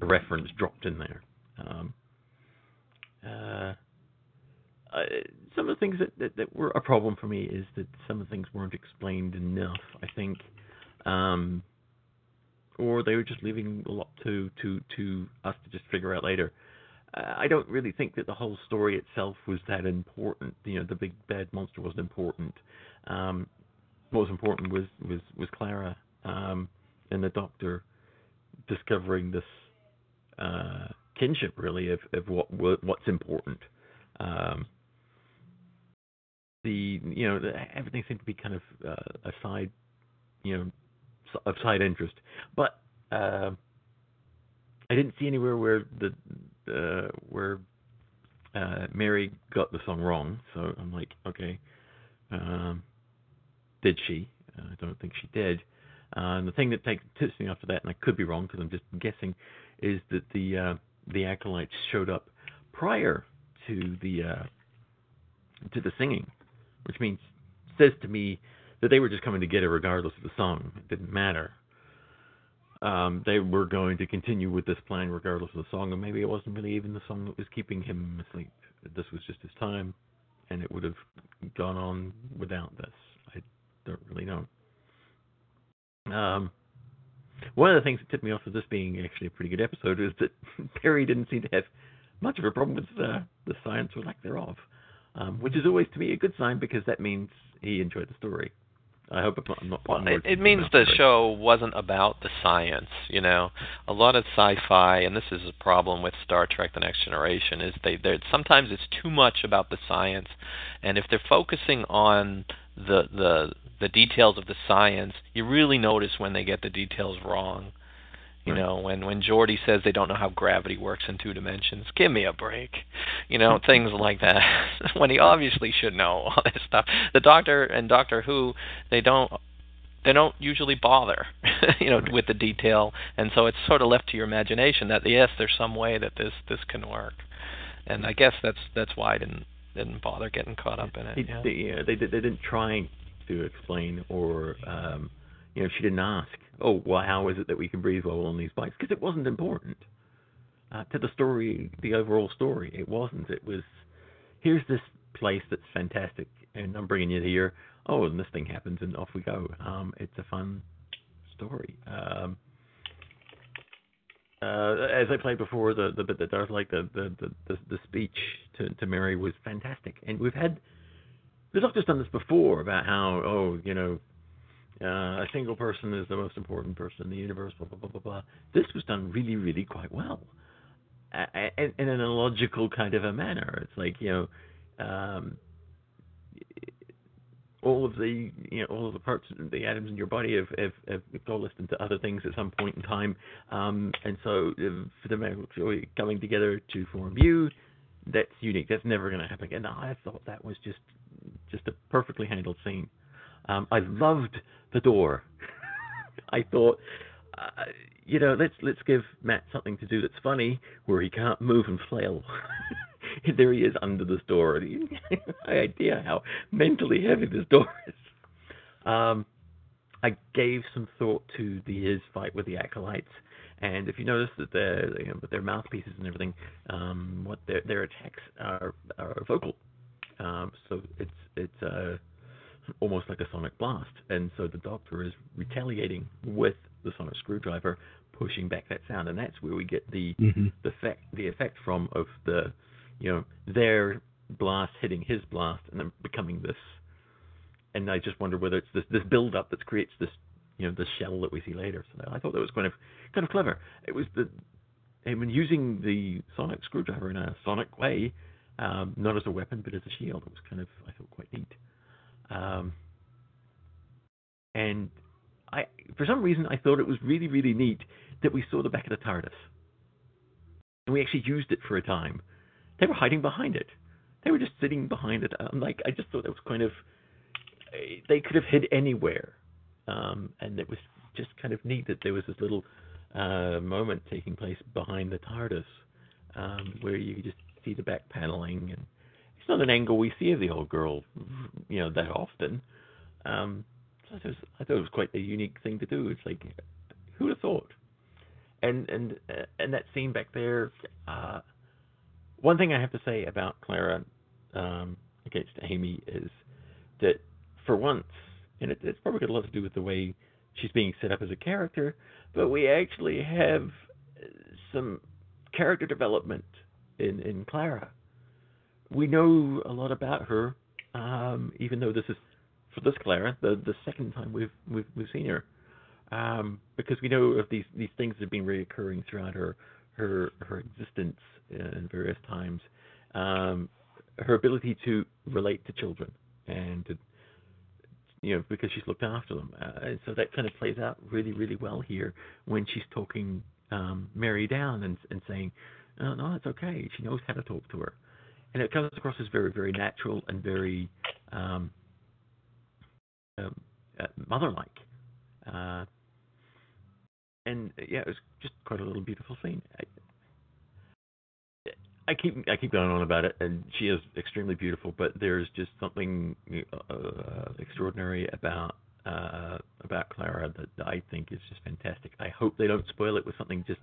a reference dropped in there. Um, uh, uh, some of the things that, that that were a problem for me is that some of the things weren't explained enough. I think, um, or they were just leaving a lot to to to us to just figure out later. Uh, I don't really think that the whole story itself was that important. You know, the big bad monster wasn't important. Um, what was important was was was Clara um, and the Doctor discovering this uh, kinship, really, of of what what- what's important. Um, the you know the, everything seemed to be kind of uh, a side you know of side interest, but uh, I didn't see anywhere where the uh, where uh, Merry got the song wrong. So I'm like, okay, um, did she? I don't think she did. And the thing that takes tips me off of that, and I could be wrong because I'm just guessing, is that the uh, the acolytes showed up prior to the uh, to the singing, which means says to me that they were just coming to get her regardless of the song. It didn't matter. Um, they were going to continue with this plan regardless of the song, and maybe it wasn't really even the song that was keeping him asleep. This was just his time, and it would have gone on without this. I don't really know. Um, one of the things that tipped me off of this being actually a pretty good episode is that Perry didn't seem to have much of a problem with the, the science or lack thereof, um, which is always to me a good sign because that means he enjoyed the story. I hope I'm not. Well, it, it means the show wasn't about the science. You know, a lot of sci-fi, and this is a problem with Star Trek: The Next Generation, is they they sometimes it's too much about the science, and if they're focusing on the the the details of the science, you really notice when they get the details wrong. You know, when when Geordi says they don't know how gravity works in two dimensions, give me a break. You know, things like that. when he obviously should know all this stuff. The Doctor and Doctor Who, they don't they don't usually bother, you know, with the detail, and so it's sort of left to your imagination that yes, there's some way that this this can work, and I guess that's that's why I didn't didn't bother getting caught up in it. They, yeah. they, yeah, they, they didn't try to explain or, um, you know, she didn't ask, oh, well, how is it that we can breathe well on these bikes? Because it wasn't important uh, to the story, the overall story. It wasn't. It was, here's this place that's fantastic, and I'm bringing you here. Oh, and this thing happens, and off we go. Um, it's a fun story. Um, uh, as I played before, the the bit that Darth like the the the, the, the speech to to Merry was fantastic, and we've had the Doctor's done this before about how oh you know uh, a single person is the most important person in the universe, blah blah blah blah blah. This was done really really quite well, and in, a logical kind of a manner. It's like you know. Um, all of the you know all of the parts the atoms in your body have have, have coalesced into other things at some point in time um, and so uh, for them coming together to form you that's unique that's never going to happen again i thought that was just just a perfectly handled scene um, i loved the door i thought uh, you know let's let's give matt something to do that's funny where he can't move and flail there he is under this door. no idea how mentally heavy this door is. Um, I gave some thought to the his fight with the acolytes, and if you notice that their you know, with their mouthpieces and everything, um, what their their attacks are are vocal. Um, so it's it's uh, almost like a sonic blast, and so the Doctor is retaliating with the sonic screwdriver, pushing back that sound, and that's where we get the Mhm. the effect the effect from of the you know their blast hitting his blast and then becoming this. And I just wonder whether it's this this build up that creates this you know the shell that we see later. So I thought that was kind of kind of clever. It was the I mean using the sonic screwdriver in a sonic way, um, not as a weapon but as a shield. It was kind of I thought quite neat. Um, and I for some reason I thought it was really really neat that we saw the back of the TARDIS, and we actually used it for a time. They were hiding behind it. They were just sitting behind it. I'm like I just thought it was kind of they could have hid anywhere, um, and it was just kind of neat that there was this little uh, moment taking place behind the TARDIS um, where you could just see the back paneling and not an angle we see of the old girl, you know, that often. Um, so I thought, it was, I thought it was quite a unique thing to do. It's like, who would have thought? And and uh, and that scene back there. Uh, one thing I have to say about Clara um, against Amy is that for once, and it, it's probably got a lot to do with the way she's being set up as a character, but we actually have some character development in in Clara. We know a lot about her, um, even though this is for this Clara the the second time we've we've we've seen her, um, because we know of these these things that have been reoccurring throughout her her her existence in various times. Um, her ability to relate to children and to, you know because she's looked after them, uh, and so that kind of plays out really really well here when she's talking um, Merry down and and saying, "No, no, it's okay." She knows how to talk to her, and it comes across as very very natural and very um, um, uh, mother-like. Uh, and uh, yeah, it was just quite a little beautiful scene. I, I keep I keep going on about it, and she is extremely beautiful. But there's just something uh, extraordinary about uh, about Clara that I think is just fantastic. I hope they don't spoil it with something just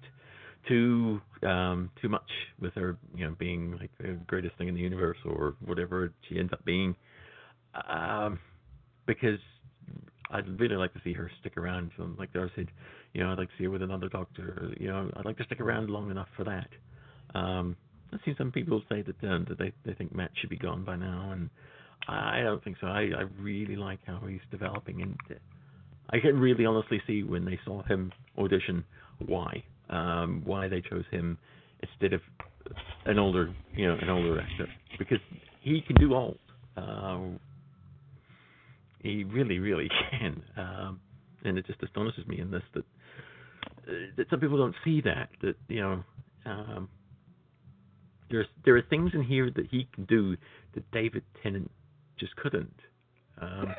too um, too much with her, you know, being like the greatest thing in the universe or whatever she ends up being. Um, because I'd really like to see her stick around. So like Darcy said, you know, I'd like to see her with another doctor. You know, I'd like to stick around long enough for that. Um, I've seen some people say that um, that they they think Matt should be gone by now, and I don't think so. I I really like how he's developing, and I can really honestly see when they saw him audition why um, why they chose him instead of an older you know an older actor because he can do all. Uh, he really really can, um, and it just astonishes me in this that uh, that some people don't see that that you know. Um, there's there are things in here that he can do that David Tennant just couldn't. Um,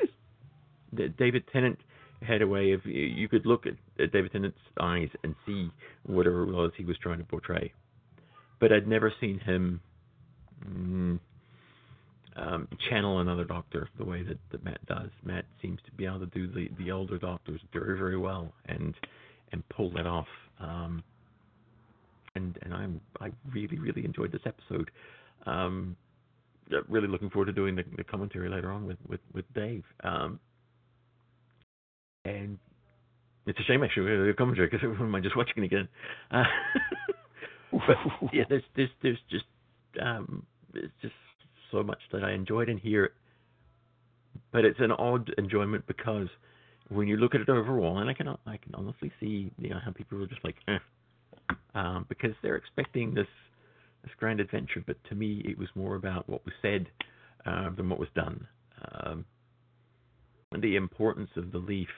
that David Tennant had a way of you could look at, at David Tennant's eyes and see whatever it was he was trying to portray, but I'd never seen him mm, um, channel another doctor the way that, that Matt does. Matt seems to be able to do the, the older doctors very very well and and pull that off. Um, and and I'm I really really enjoyed this episode. Um, really looking forward to doing the, the commentary later on with with with Dave. Um, and it's a shame actually the commentary because I am just watching it again. Uh, but yeah, there's there's there's just um, it's just so much that I enjoyed in here. But it's an odd enjoyment because when you look at it overall, and I can I can honestly see you know how people are just like, eh, um, because they're expecting this this grand adventure. But to me, it was more about what was said uh, than what was done. Um, and the importance of the leaf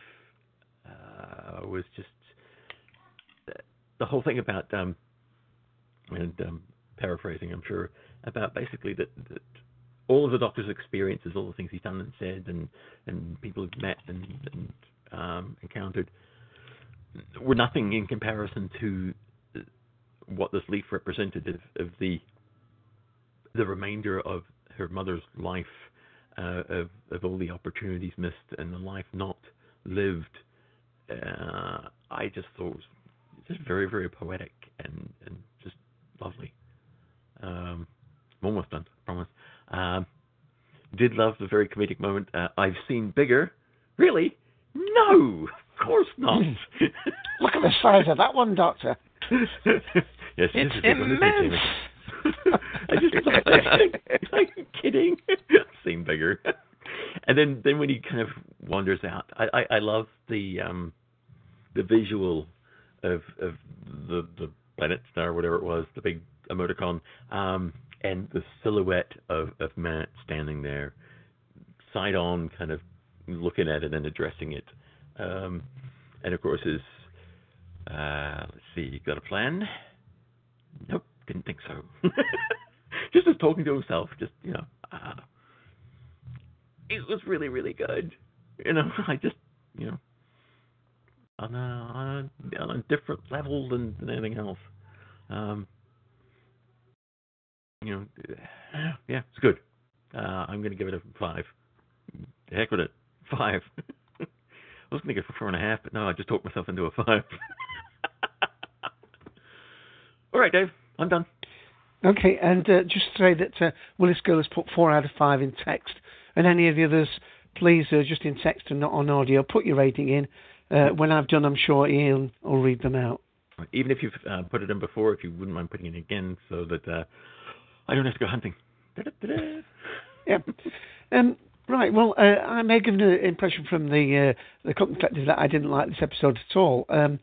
uh, was just the whole thing about um, and um, paraphrasing, I'm sure, about basically that, that all of the Doctor's experiences, all the things he's done and said, and and people he's met and, and um, encountered, were nothing in comparison to what this leaf represented of, of the the remainder of her mother's life, uh, of of all the opportunities missed and the life not lived. Uh, I just thought it was just very very poetic and and just lovely. Um, I'm almost done, I promise. Um, did love the very comedic moment. Uh, I've seen bigger. Really? No, of course not. Look at the size of that one, Doctor. yes, it's this is immense. I just are you kidding? Seem bigger. And then then when he kind of wanders out, I, I, I love the um the visual of of the the planet star whatever it was, the big emoticon, um, and the silhouette of, of Matt standing there, side on, kind of looking at it and addressing it. Um, and of course, his uh, let's see, you got a plan? Nope, didn't think so. just as talking to himself, just you know, uh, it was really really good. You know, I just you know on a on a, different level than, than anything else. Um, you know, yeah, it's good. Uh, I'm going to give it a five. Heck with it, five. I was going to go for four and a half, but no, I just talked myself into a five. All right, Dave, I'm done. Okay, and uh, just to say that uh, Willis Gill has put four out of five in text, and any of the others, please, uh, just in text and not on audio, put your rating in. Uh, when I've done, I'm sure Ian will read them out. Even if you've uh, put it in before, if you wouldn't mind putting it in again, so that uh, I don't have to go hunting. Da-da-da-da. Yeah. Um, right. Well, uh, I may give an impression from the uh, the Collective that I didn't like this episode at all. Um,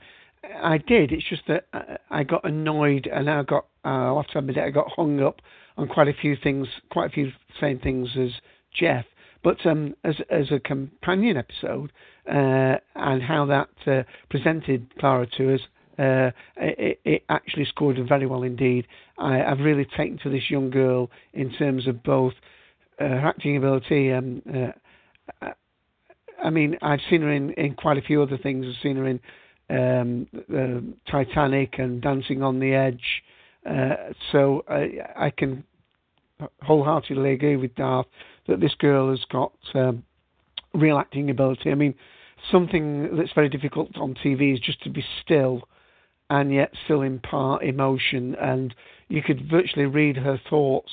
I did. It's just that I got annoyed, and I got. Uh, I'll have to admit it. I got hung up on quite a few things, quite a few same things as Jeff. But um, as as a companion episode, uh, and how that uh, presented Clara to us, uh, it, it, actually scored very well indeed. I, have really taken to this young girl in terms of both uh, her acting ability. Um, uh, I mean, I've seen her in, in quite a few other things. I've seen her in um, uh, Titanic and Dancing on the Edge. Uh, so I, I, can wholeheartedly agree with Darth that this girl has got um, real acting ability. I mean, something that's very difficult on TV is just to be still and yet still impart emotion. And you could virtually read her thoughts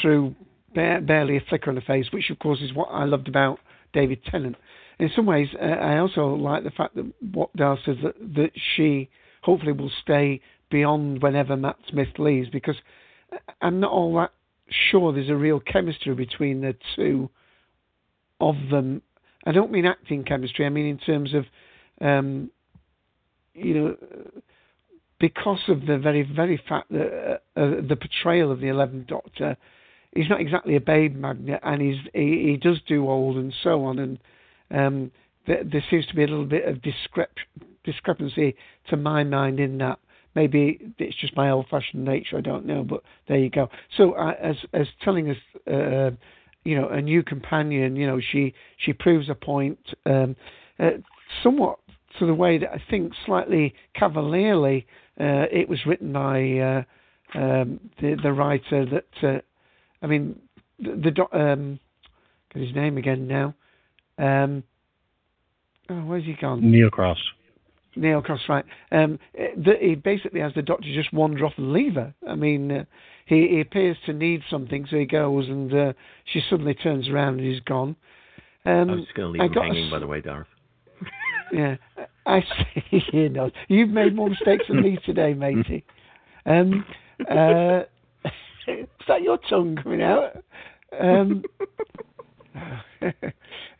through barely a flicker on her face, which of course is what I loved about David Tennant. In some ways, uh, I also like the fact that what Dal says that, that she hopefully will stay beyond whenever Matt Smith leaves because I'm not all that sure there's a real chemistry between the two of them. I don't mean acting chemistry. I mean in terms of, um, you know, because of the very, very fact that uh, uh, the portrayal of the Eleventh Doctor, he's not exactly a babe magnet, and he's he, he does do old and so on, and um, there, there seems to be a little bit of discrep- discrepancy to my mind in that. Maybe it's just my old-fashioned nature. I don't know, but there you go. So, uh, as as telling us, uh, you know, a new companion, you know, she she proves a point, um, uh, somewhat to the way that I think slightly cavalierly uh, it was written by uh, um, the the writer that uh, I mean the, the um, get his name again now. Um, oh, where's he gone? Neil Cross. Neil Cross, right? Um, the, he basically has the doctor just wander off and leave her. I mean, uh, he, he appears to need something, so he goes, and uh, she suddenly turns around and he's gone. Um, I was just going to leave him hanging, by the way, Darth. yeah, I see. You know, you've made more mistakes than me today, matey. Um, uh, is that your tongue coming out? Um,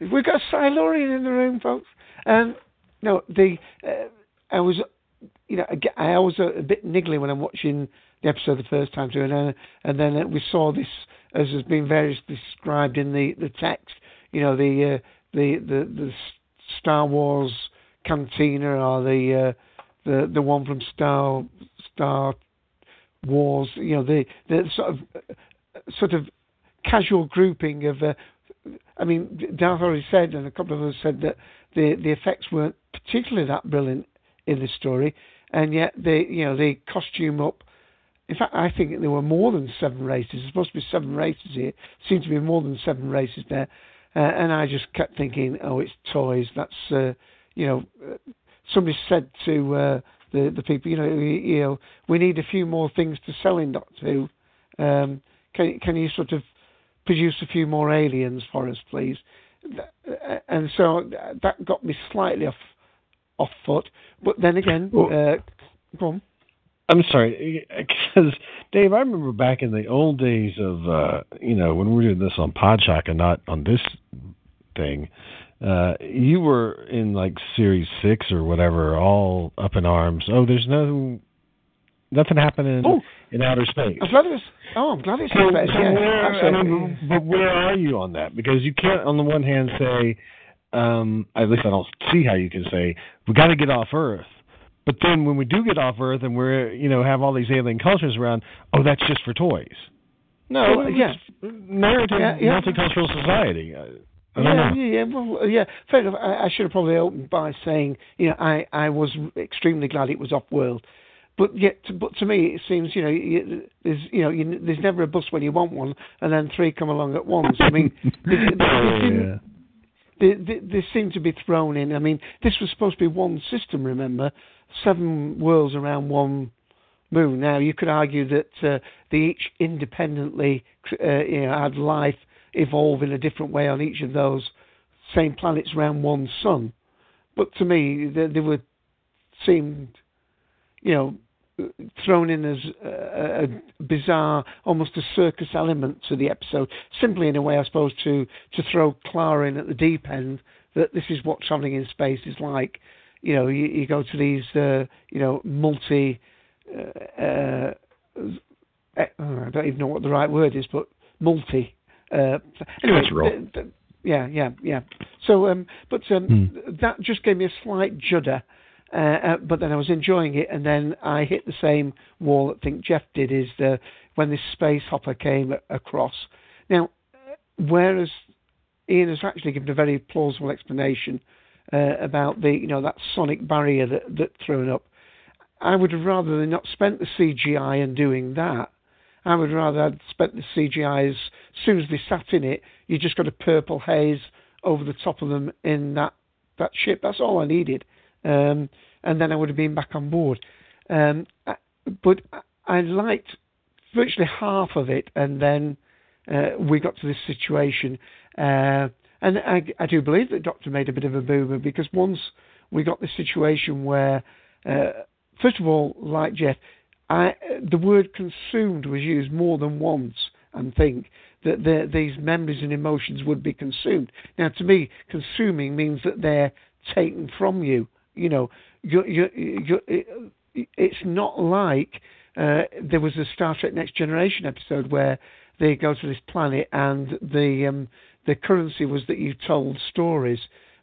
we've got Silurian in the room, folks. Um, no, the uh, I was, you know, I was a, a, bit niggly when I'm watching the episode the first time through, and then, and then we saw this as has been variously described in the, the text. You know, the uh, the the the Star Wars cantina or the uh, the the one from Star Star Wars. You know, the the sort of sort of casual grouping of. Uh, I mean, Darth already said, and a couple of us said that the the effects weren't particularly that brilliant in the story, and yet they you know they costume up. In fact, I think there were more than seven races. There's supposed to be seven races here. Seems to be more than seven races there. Uh, and I just kept thinking, oh, it's toys. That's uh, you know, uh, somebody said to uh, the the people, you know, you know, we need a few more things to sell in Doctor Who. Um, can can you sort of produce a few more aliens for us, please? Uh, and so that got me slightly off off foot. But then again, uh, go on. I'm sorry, because Dave, I remember back in the old days of uh, you know when we were doing this on Podshock and not on this thing. Uh, you were in like series six or whatever, all up in arms. Oh, there's no nothing happening oh, in outer space. I'm glad it's. Oh, I'm glad it's so, space. So yeah, where. I mean, but where are you on that? Because you can't, on the one hand, say, um, at least I don't see how you can say we got to get off Earth. But then when we do get off Earth and we're you know have all these alien cultures around, oh, that's just for toys. No, well, yeah, narrative yeah, yeah. multicultural society. Uh, yeah, yeah, yeah, well, yeah. Fair enough. I, I, should have probably opened by saying, you know, I, I was extremely glad it was off world, but yet, but to me, it seems, you know, you, there's, you know, you, there's never a bus when you want one, and then three come along at once. I mean, there, there, there, there, there seem to be thrown in. I mean, this was supposed to be one system. Remember, seven worlds around one moon. Now, you could argue that uh, they each independently, uh, you know, had life evolve in a different way on each of those same planets around one sun. But to me, they, they were seemed, you know, thrown in as a, a, bizarre, almost a circus element to the episode, simply in a way, I suppose, to to throw Clara in at the deep end. That this is what traveling in space is like. You know, you, you go to these, uh, you know, multi. Uh, uh, I don't even know what the right word is, but multi uh, anyway, the, the, yeah, yeah, yeah. So, um, but um, hmm. that just gave me a slight judder. Uh, uh, but then I was enjoying it, and then I hit the same wall that I think Jeff did. Is the when this space hopper came across. Now, whereas Ian has actually given a very plausible explanation uh, about the you know that sonic barrier that that thrown up. I would have rather than not spent the CGI and doing that. I would rather have spent the CGI as, soon as they sat in it, you just got a purple haze over the top of them in that, that ship. That's all I needed. Um, and then I would have been back on board. Um, but I liked virtually half of it, and then uh, we got to this situation. Uh, and I, I, do believe that Doctor made a bit of a boomer because once we got this situation where, uh, first of all, like Jeff, I, the word consumed was used more than once, and think that the, these memories and emotions would be consumed. Now, to me, consuming means that they're taken from you. You know, you you you it's not like uh, there was a Star Trek Next Generation episode where they go to this planet and the um, the currency was that you told stories,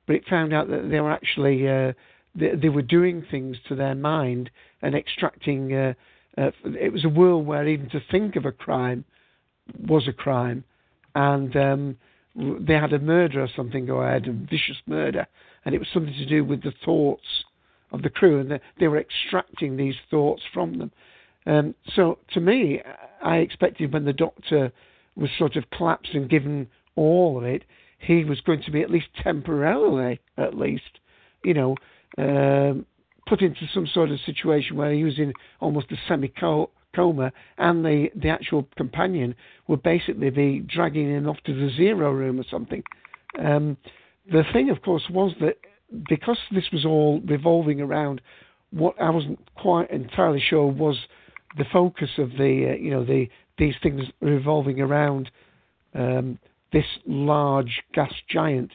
but it found out that they were actually uh, they, they, were doing things to their mind and extracting. Uh, uh, it was a world where even to think of a crime was a crime, and um, they had a murder or something go ahead, a vicious murder, and it was something to do with the thoughts of the crew, and the, they were extracting these thoughts from them. Um, so to me, I expected when the doctor was sort of collapsed and given all of it, he was going to be at least temporarily, at least, you know, um, put into some sort of situation where he was in almost a semi coma, and the the actual companion would basically be dragging him off to the zero room or something. Um, the thing, of course, was that because this was all revolving around what I wasn't quite entirely sure was the focus of the uh, you know the these things revolving around um, this large gas giant.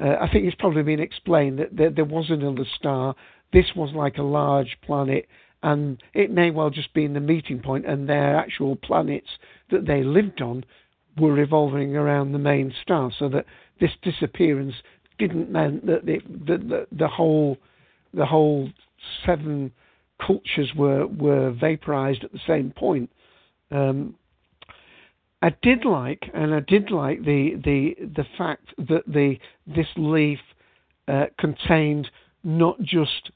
Uh, I think it's probably been explained that there, there was another star. This was like a large planet, and it may well just be in the meeting point, and their actual planets that they lived on were revolving around the main star, so that this disappearance didn't mean that the, the, the, the whole the whole seven cultures were were vaporized at the same point. Um, I did like, and I did like the the the fact that the this leaf uh, contained not just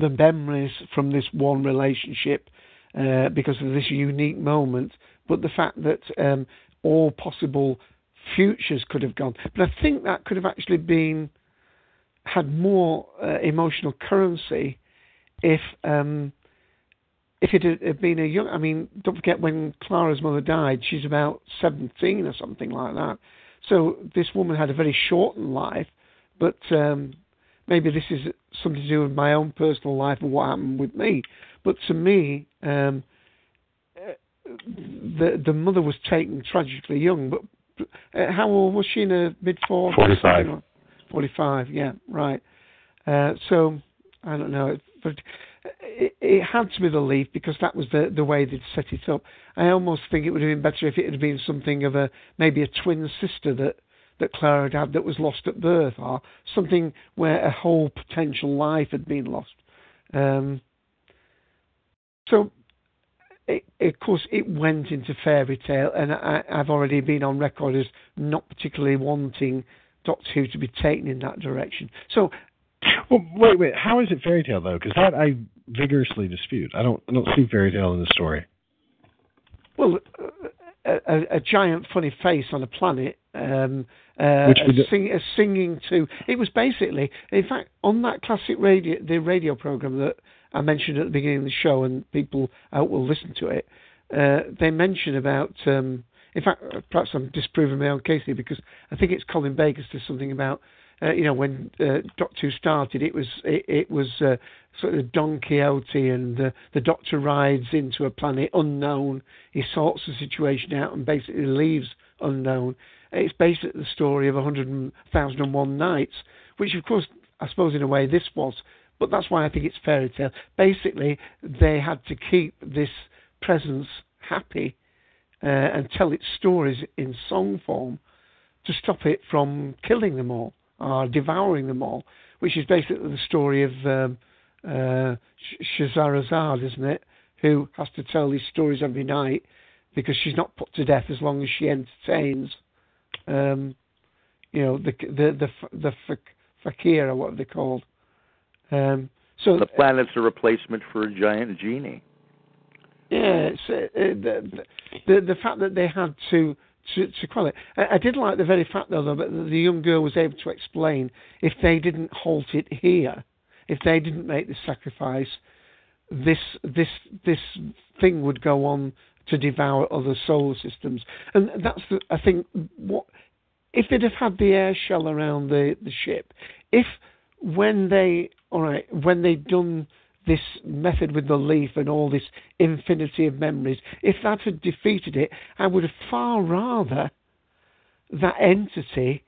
the memories from this one relationship uh, because of this unique moment, but the fact that um, all possible futures could have gone. But I think that could have actually been had more uh, emotional currency if um, if it had been a young, I mean, don't forget when Clara's mother died, she's about 17 or something like that. So this woman had a very shortened life, but um, maybe this is something to do with my own personal life and what happened with me. But to me, um, the the mother was taken tragically young. But uh, how old was she? In her mid 40s? 45. 45, yeah, right. Uh, so I don't know, but it, it, had to be the leaf because that was the the way they'd set it up. I almost think it would have been better if it had been something of a maybe a twin sister that that Clara had had that was lost at birth, or something where a whole potential life had been lost. Um, so, it, of course, it went into fairy tale, and I, I've already been on record as not particularly wanting Doctor Who to be taken in that direction. So well, wait, wait. How is it fairy tale though? Because that I vigorously dispute. I don't, I don't see fairy tale in the story. Well, a, a, a giant funny face on a planet, um, uh, sing, a singing to. It was basically, in fact, on that classic radio, the radio program that I mentioned at the beginning of the show, and people out will listen to it. Uh, they mention about. Um, in fact, perhaps I'm disproving my own case here because I think it's Colin Baker says something about uh, you know, when uh, Doctor Who started, it was it, it was uh, sort of Don Quixote, and the, the Doctor rides into a planet unknown. He sorts the situation out and basically leaves unknown. It's basically the story of 100,001 Nights, which, of course, I suppose in a way this was, but that's why I think it's fairy tale. Basically, they had to keep this presence happy uh, and tell its stories in song form to stop it from killing them all are devouring them all, which is basically the story of um, uh, Shahrazad, isn't it? Who has to tell these stories every night because she's not put to death as long as she entertains. Um, you know the the the the fakir or what are they called? Um, so the planet's a replacement for a giant genie. Yeah, uh, the, the the fact that they had to to, to quell it. I, I, did like the very fact, though, though that the young girl was able to explain if they didn't halt it here, if they didn't make the sacrifice, this this this thing would go on to devour other solar systems, and that's the, I think what if they'd have had the air shell around the the ship, if when they all right when they'd done this method with the leaf and all this infinity of memories, if that had defeated it, I would have far rather that entity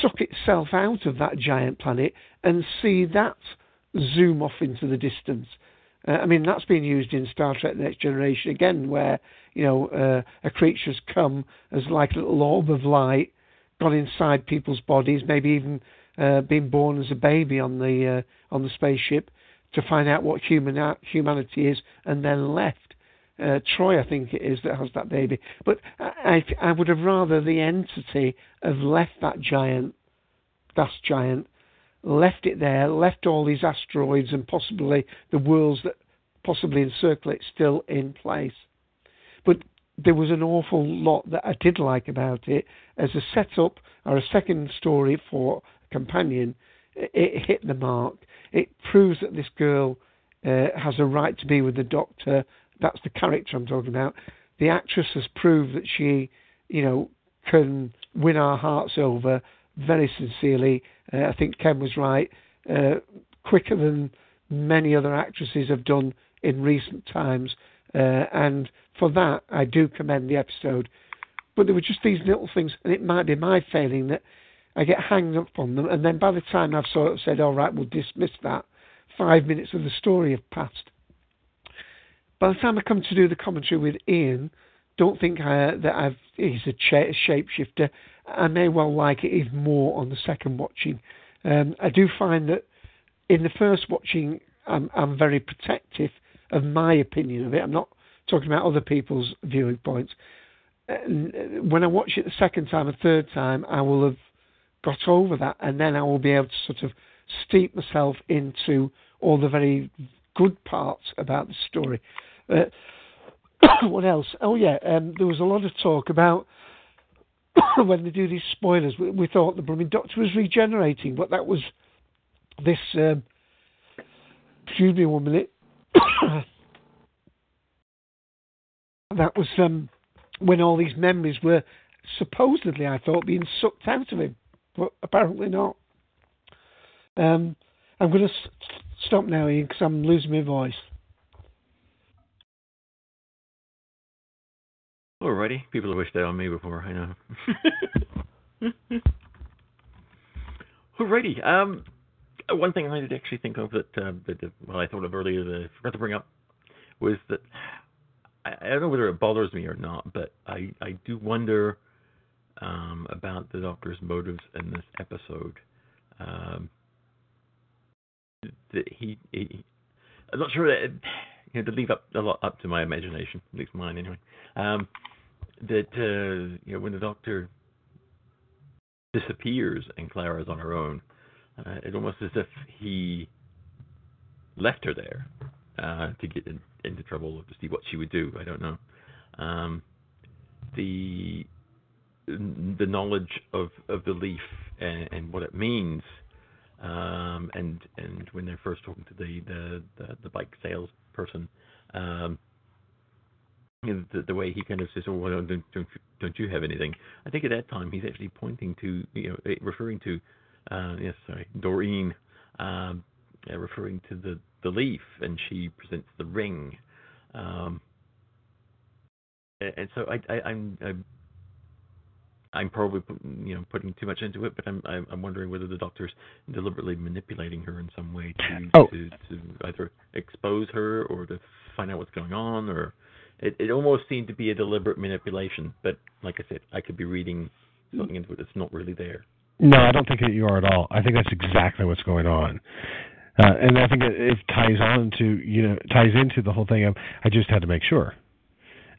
suck itself out of that giant planet and see that zoom off into the distance. Uh, I mean, that's been used in Star Trek: The Next Generation again, where you know uh, a creature's come as like a little orb of light, gone inside people's bodies, maybe even uh, been born as a baby on the uh, on the spaceship to find out what human humanity is, and then left. Uh, Troi, I think it is, that has that baby. But I, I would have rather the entity have left that giant, gas giant, left it there, left all these asteroids and possibly the worlds that possibly encircle it still in place. But there was an awful lot that I did like about it as a setup or a second story for companion. It hit the mark. It proves that this girl uh, has a right to be with the doctor. That's the character I'm talking about. The actress has proved that she, you know, can win our hearts over very sincerely. Uh, I think Ken was right. Uh, quicker than many other actresses have done in recent times. Uh, and for that, I do commend the episode. But there were just these little things, and it might be my failing that I get hanged up on them, and then by the time I've sort of said, all right, we'll dismiss that, five minutes of the story have passed. By the time I come to do the commentary with Ian, don't think I, that I've he's a, cha- a shapeshifter. I may well like it even more on the second watching. Um, I do find that in the first watching, I'm, I'm very protective of my opinion of it. I'm not talking about other people's viewing points. when I watch it the second time and third time, I will have got over that, and then I will be able to sort of steep myself into all the very good parts about the story. Uh, what else? Oh yeah, um, there was a lot of talk about when they do these spoilers. We, we thought the blooming Doctor was regenerating, but that was this. Um, excuse me one minute. that was um, when all these memories were supposedly, I thought, being sucked out of him, but apparently not. Um, I'm going to s- stop now, Ian, because I'm losing my voice. Alrighty, people have wished that on me before. I know. Alrighty. Um, one thing I did actually think of that, uh, that well, I thought of earlier that I forgot to bring up was that I, I don't know whether it bothers me or not, but I I do wonder um, about the Doctor's motives in this episode. Um, that he, he, I'm not sure that you know to leave up a lot up to my imagination, at least mine anyway. Um, that uh, you know when the Doctor disappears and Clara is on her own, uh, it's almost as if he left her there uh, to get in, into trouble or to see what she would do. I don't know. Um, the the knowledge of, of the leaf and, and what it means, um, and and when they're first talking to the the, the, the bike salesperson, um, the, the way he kind of says, "Oh, well, don't, don't don't you have anything?" I think at that time he's actually pointing to you know eh, referring to uh, yes sorry Doreen, um, uh, referring to the the leaf, and she presents the ring. Um, and so I, I, I'm, I'm I'm probably you know putting too much into it, but I'm I'm wondering whether the doctor's deliberately manipulating her in some way to oh. to, to either expose her or to find out what's going on, or it it almost seemed to be a deliberate manipulation. But like I said, I could be reading something into it that's not really there. No, I don't think that you are at all. I think that's exactly what's going on. Uh, and I think it, it ties on to you know ties into the whole thing of I just had to make sure.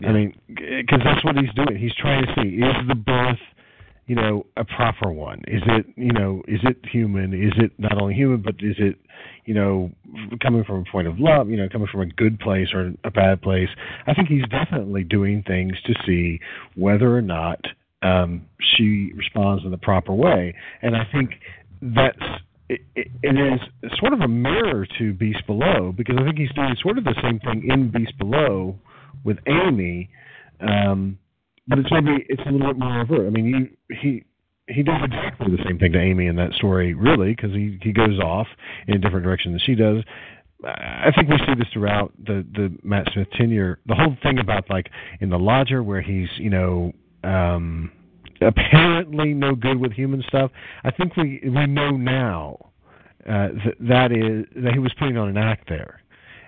I mean, because that's what he's doing. He's trying to see is the birth, you know, a proper one? Is it, you know, is it human? Is it not only human, but is it, you know, coming from a point of love? You know, coming from a good place or a bad place? I think he's definitely doing things to see whether or not um, she responds in the proper way. And I think that's it, it, it is sort of a mirror to Beast Below because I think he's doing sort of the same thing in Beast Below with Amy, um, but it's maybe it's a little bit more overt. I mean, you, he he does exactly the same thing to Amy in that story, really, because he he goes off in a different direction than she does. I think we see this throughout the the Matt Smith tenure. The whole thing about like in the lodger where he's you know um apparently no good with human stuff. I think we we know now uh, that that is that he was putting on an act there,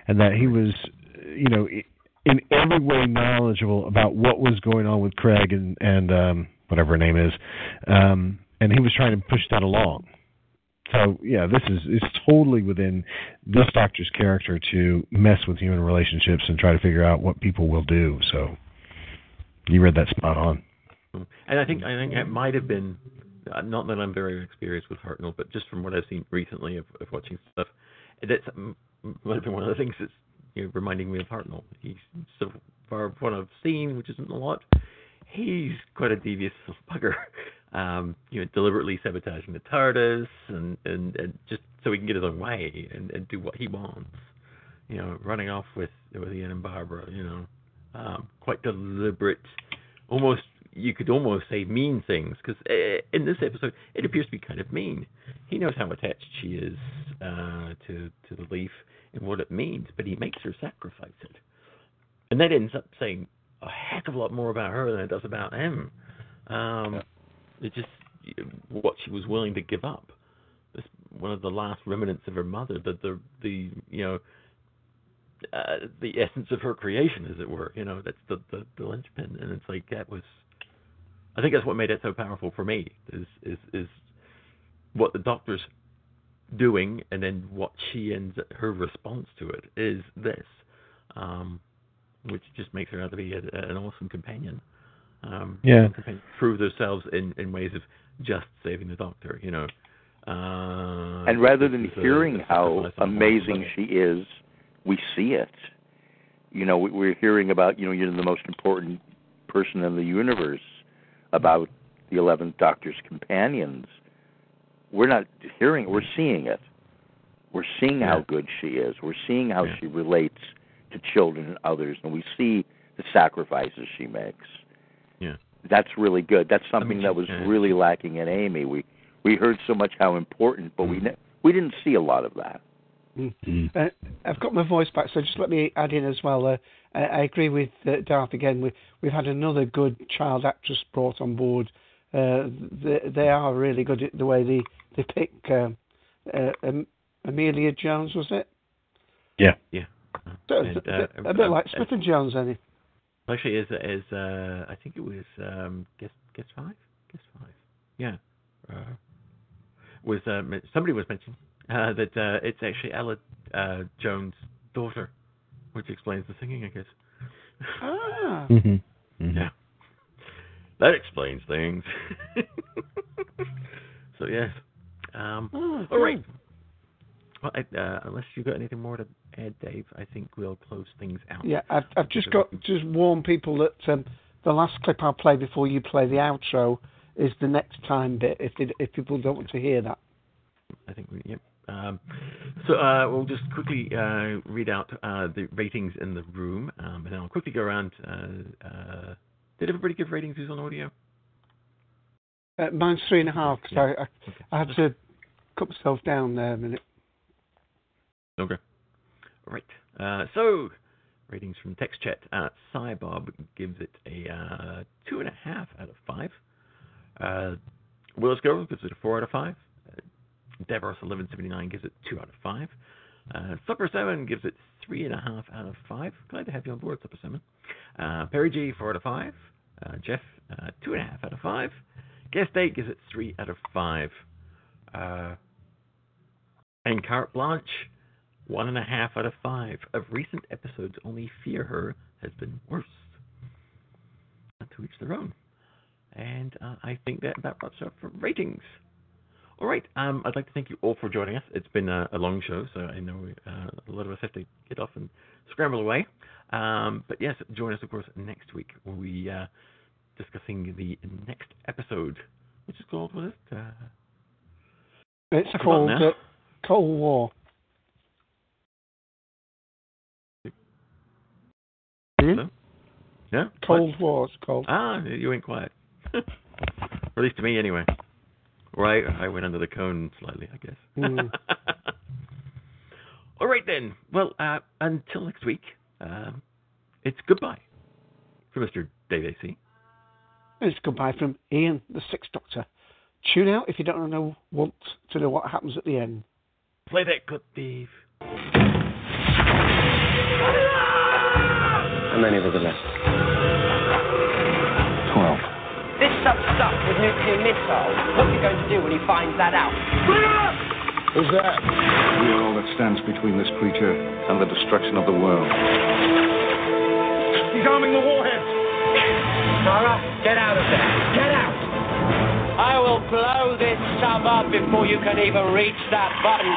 and that he was you know in every way knowledgeable about what was going on with Craig and and um whatever her name is, um and he was trying to push that along. So yeah, this is it's totally within this doctor's character to mess with human relationships and try to figure out what people will do. So you read that spot on. And I think I think it might have been uh, not that I'm very experienced with Hartnell, but just from what I've seen recently of, of watching stuff, that's might have been one of the things that's you know, reminding me of Hartnell. He's so far from what I've seen, which isn't a lot. He's quite a devious bugger um, you know, deliberately sabotaging the TARDIS and, and, and just so he can get his own way and, and do what he wants. You know, running off with with Ian and Barbara. You know, um, quite deliberate, almost you could almost say mean things because uh, in this episode it appears to be kind of mean. He knows how attached she is uh, to to the leaf and what it means, but he makes her sacrifice it, and that ends up saying a heck of a lot more about her than it does about him. Um, it just what she was willing to give up. This one of the last remnants of her mother, the the the you know uh, the essence of her creation, as it were. You know, that's the, the the linchpin, and it's like that was. I think that's what made it so powerful for me. Is is is what the doctor's doing, and then what she ends her response to it is this, um, which just makes her out to be a, an awesome companion um, yeah. prove themselves in, in ways of just saving the doctor, you know. Uh, and rather than a, hearing a how amazing she is, we see it. You know, we, we're hearing about, you know, you're the most important person in the universe, about the 11th Doctor's companions. We're not hearing, we're seeing it. We're seeing yeah. how good she is. We're seeing how yeah. she relates to children and others, and we see the sacrifices she makes. Yeah. That's really good. That's something I mean, that was yeah. really lacking in Amy. We we heard so much how important, but we ne- we didn't see a lot of that. Mm. Uh, I've got my voice back, so just let me add in as well. Uh, I, I agree with uh, Darth again. We, we've had another good child actress brought on board. Uh, they, they are really good at the way they they pick um, uh, um, Emilia Jones, was it? Yeah. Yeah. So, And, uh, a bit uh, like uh, Smith and Jones, any? Actually, is is uh, I think it was um, guess guess five, guess five. Yeah. Uh, was uh, somebody was mentioning uh, that uh, it's actually Aled uh, Jones' daughter, which explains the singing, I guess. Ah. Mm-hmm. Yeah. That explains things. so yes. Um, Oh, all right. Well, I, uh, unless you've got anything more to add, Dave, I think we'll close things out. Yeah, I've, I've just got just warn people that um, the last clip I'll play before you play the outro is the next time bit. If they, if people don't want to hear that. I think we, yep. Um, so uh, we'll just quickly uh, read out uh, the ratings in the room, um, and then I'll quickly go around. Uh, uh, did everybody give ratings who's on audio? Uh, mine's three and a half because Yeah. I, I I had to cut myself down there a minute. Okay. All right. Uh, so, ratings from text chat. Uh, Cybob gives it a uh, two and a half out of five. Uh, Willis Girl gives it a four out of five. Uh, seventy nine gives it two out of five. Uh, Supper Seven gives it three and a half out of five. Glad to have you on board, Supper Seven. Uh, Perry G four out of five. Uh, Jeff uh, two and a half out of five. Guest Eight gives it three out of five. And Carte Blanche one and a half out of five. Of recent episodes, only Fear Her has been worse. Not to each their own. And uh, I think that about wraps up for ratings. All right. Um, I'd like to thank you all for joining us. It's been a, a long show, so I know uh, a lot of us have to get off and scramble away. Um, but yes, join us, of course, next week when we uh, discussing the next episode, which is called what is it? Uh, It's called uh, Cold War. So? Yeah. Cold War. It's called. Ah, you went quiet. or at least to me, anyway. Or I, I went under the cone slightly, I guess. Mm. All right then. Well, uh, until next week, um, it's goodbye for Mr. Dave AC. It's goodbye from Ian, the Sixth Doctor. Tune out if you don't know want to know what happens at the end. Play that good thief. How many were there left? Twelve. This stuff's stuck with nuclear missiles. What are you going to do when he finds that out? Who's that? We are all that stands between this creature and the destruction of the world. He's arming the warheads. Mara, get out of there. Get out. I will blow this sub up before you can even reach that button.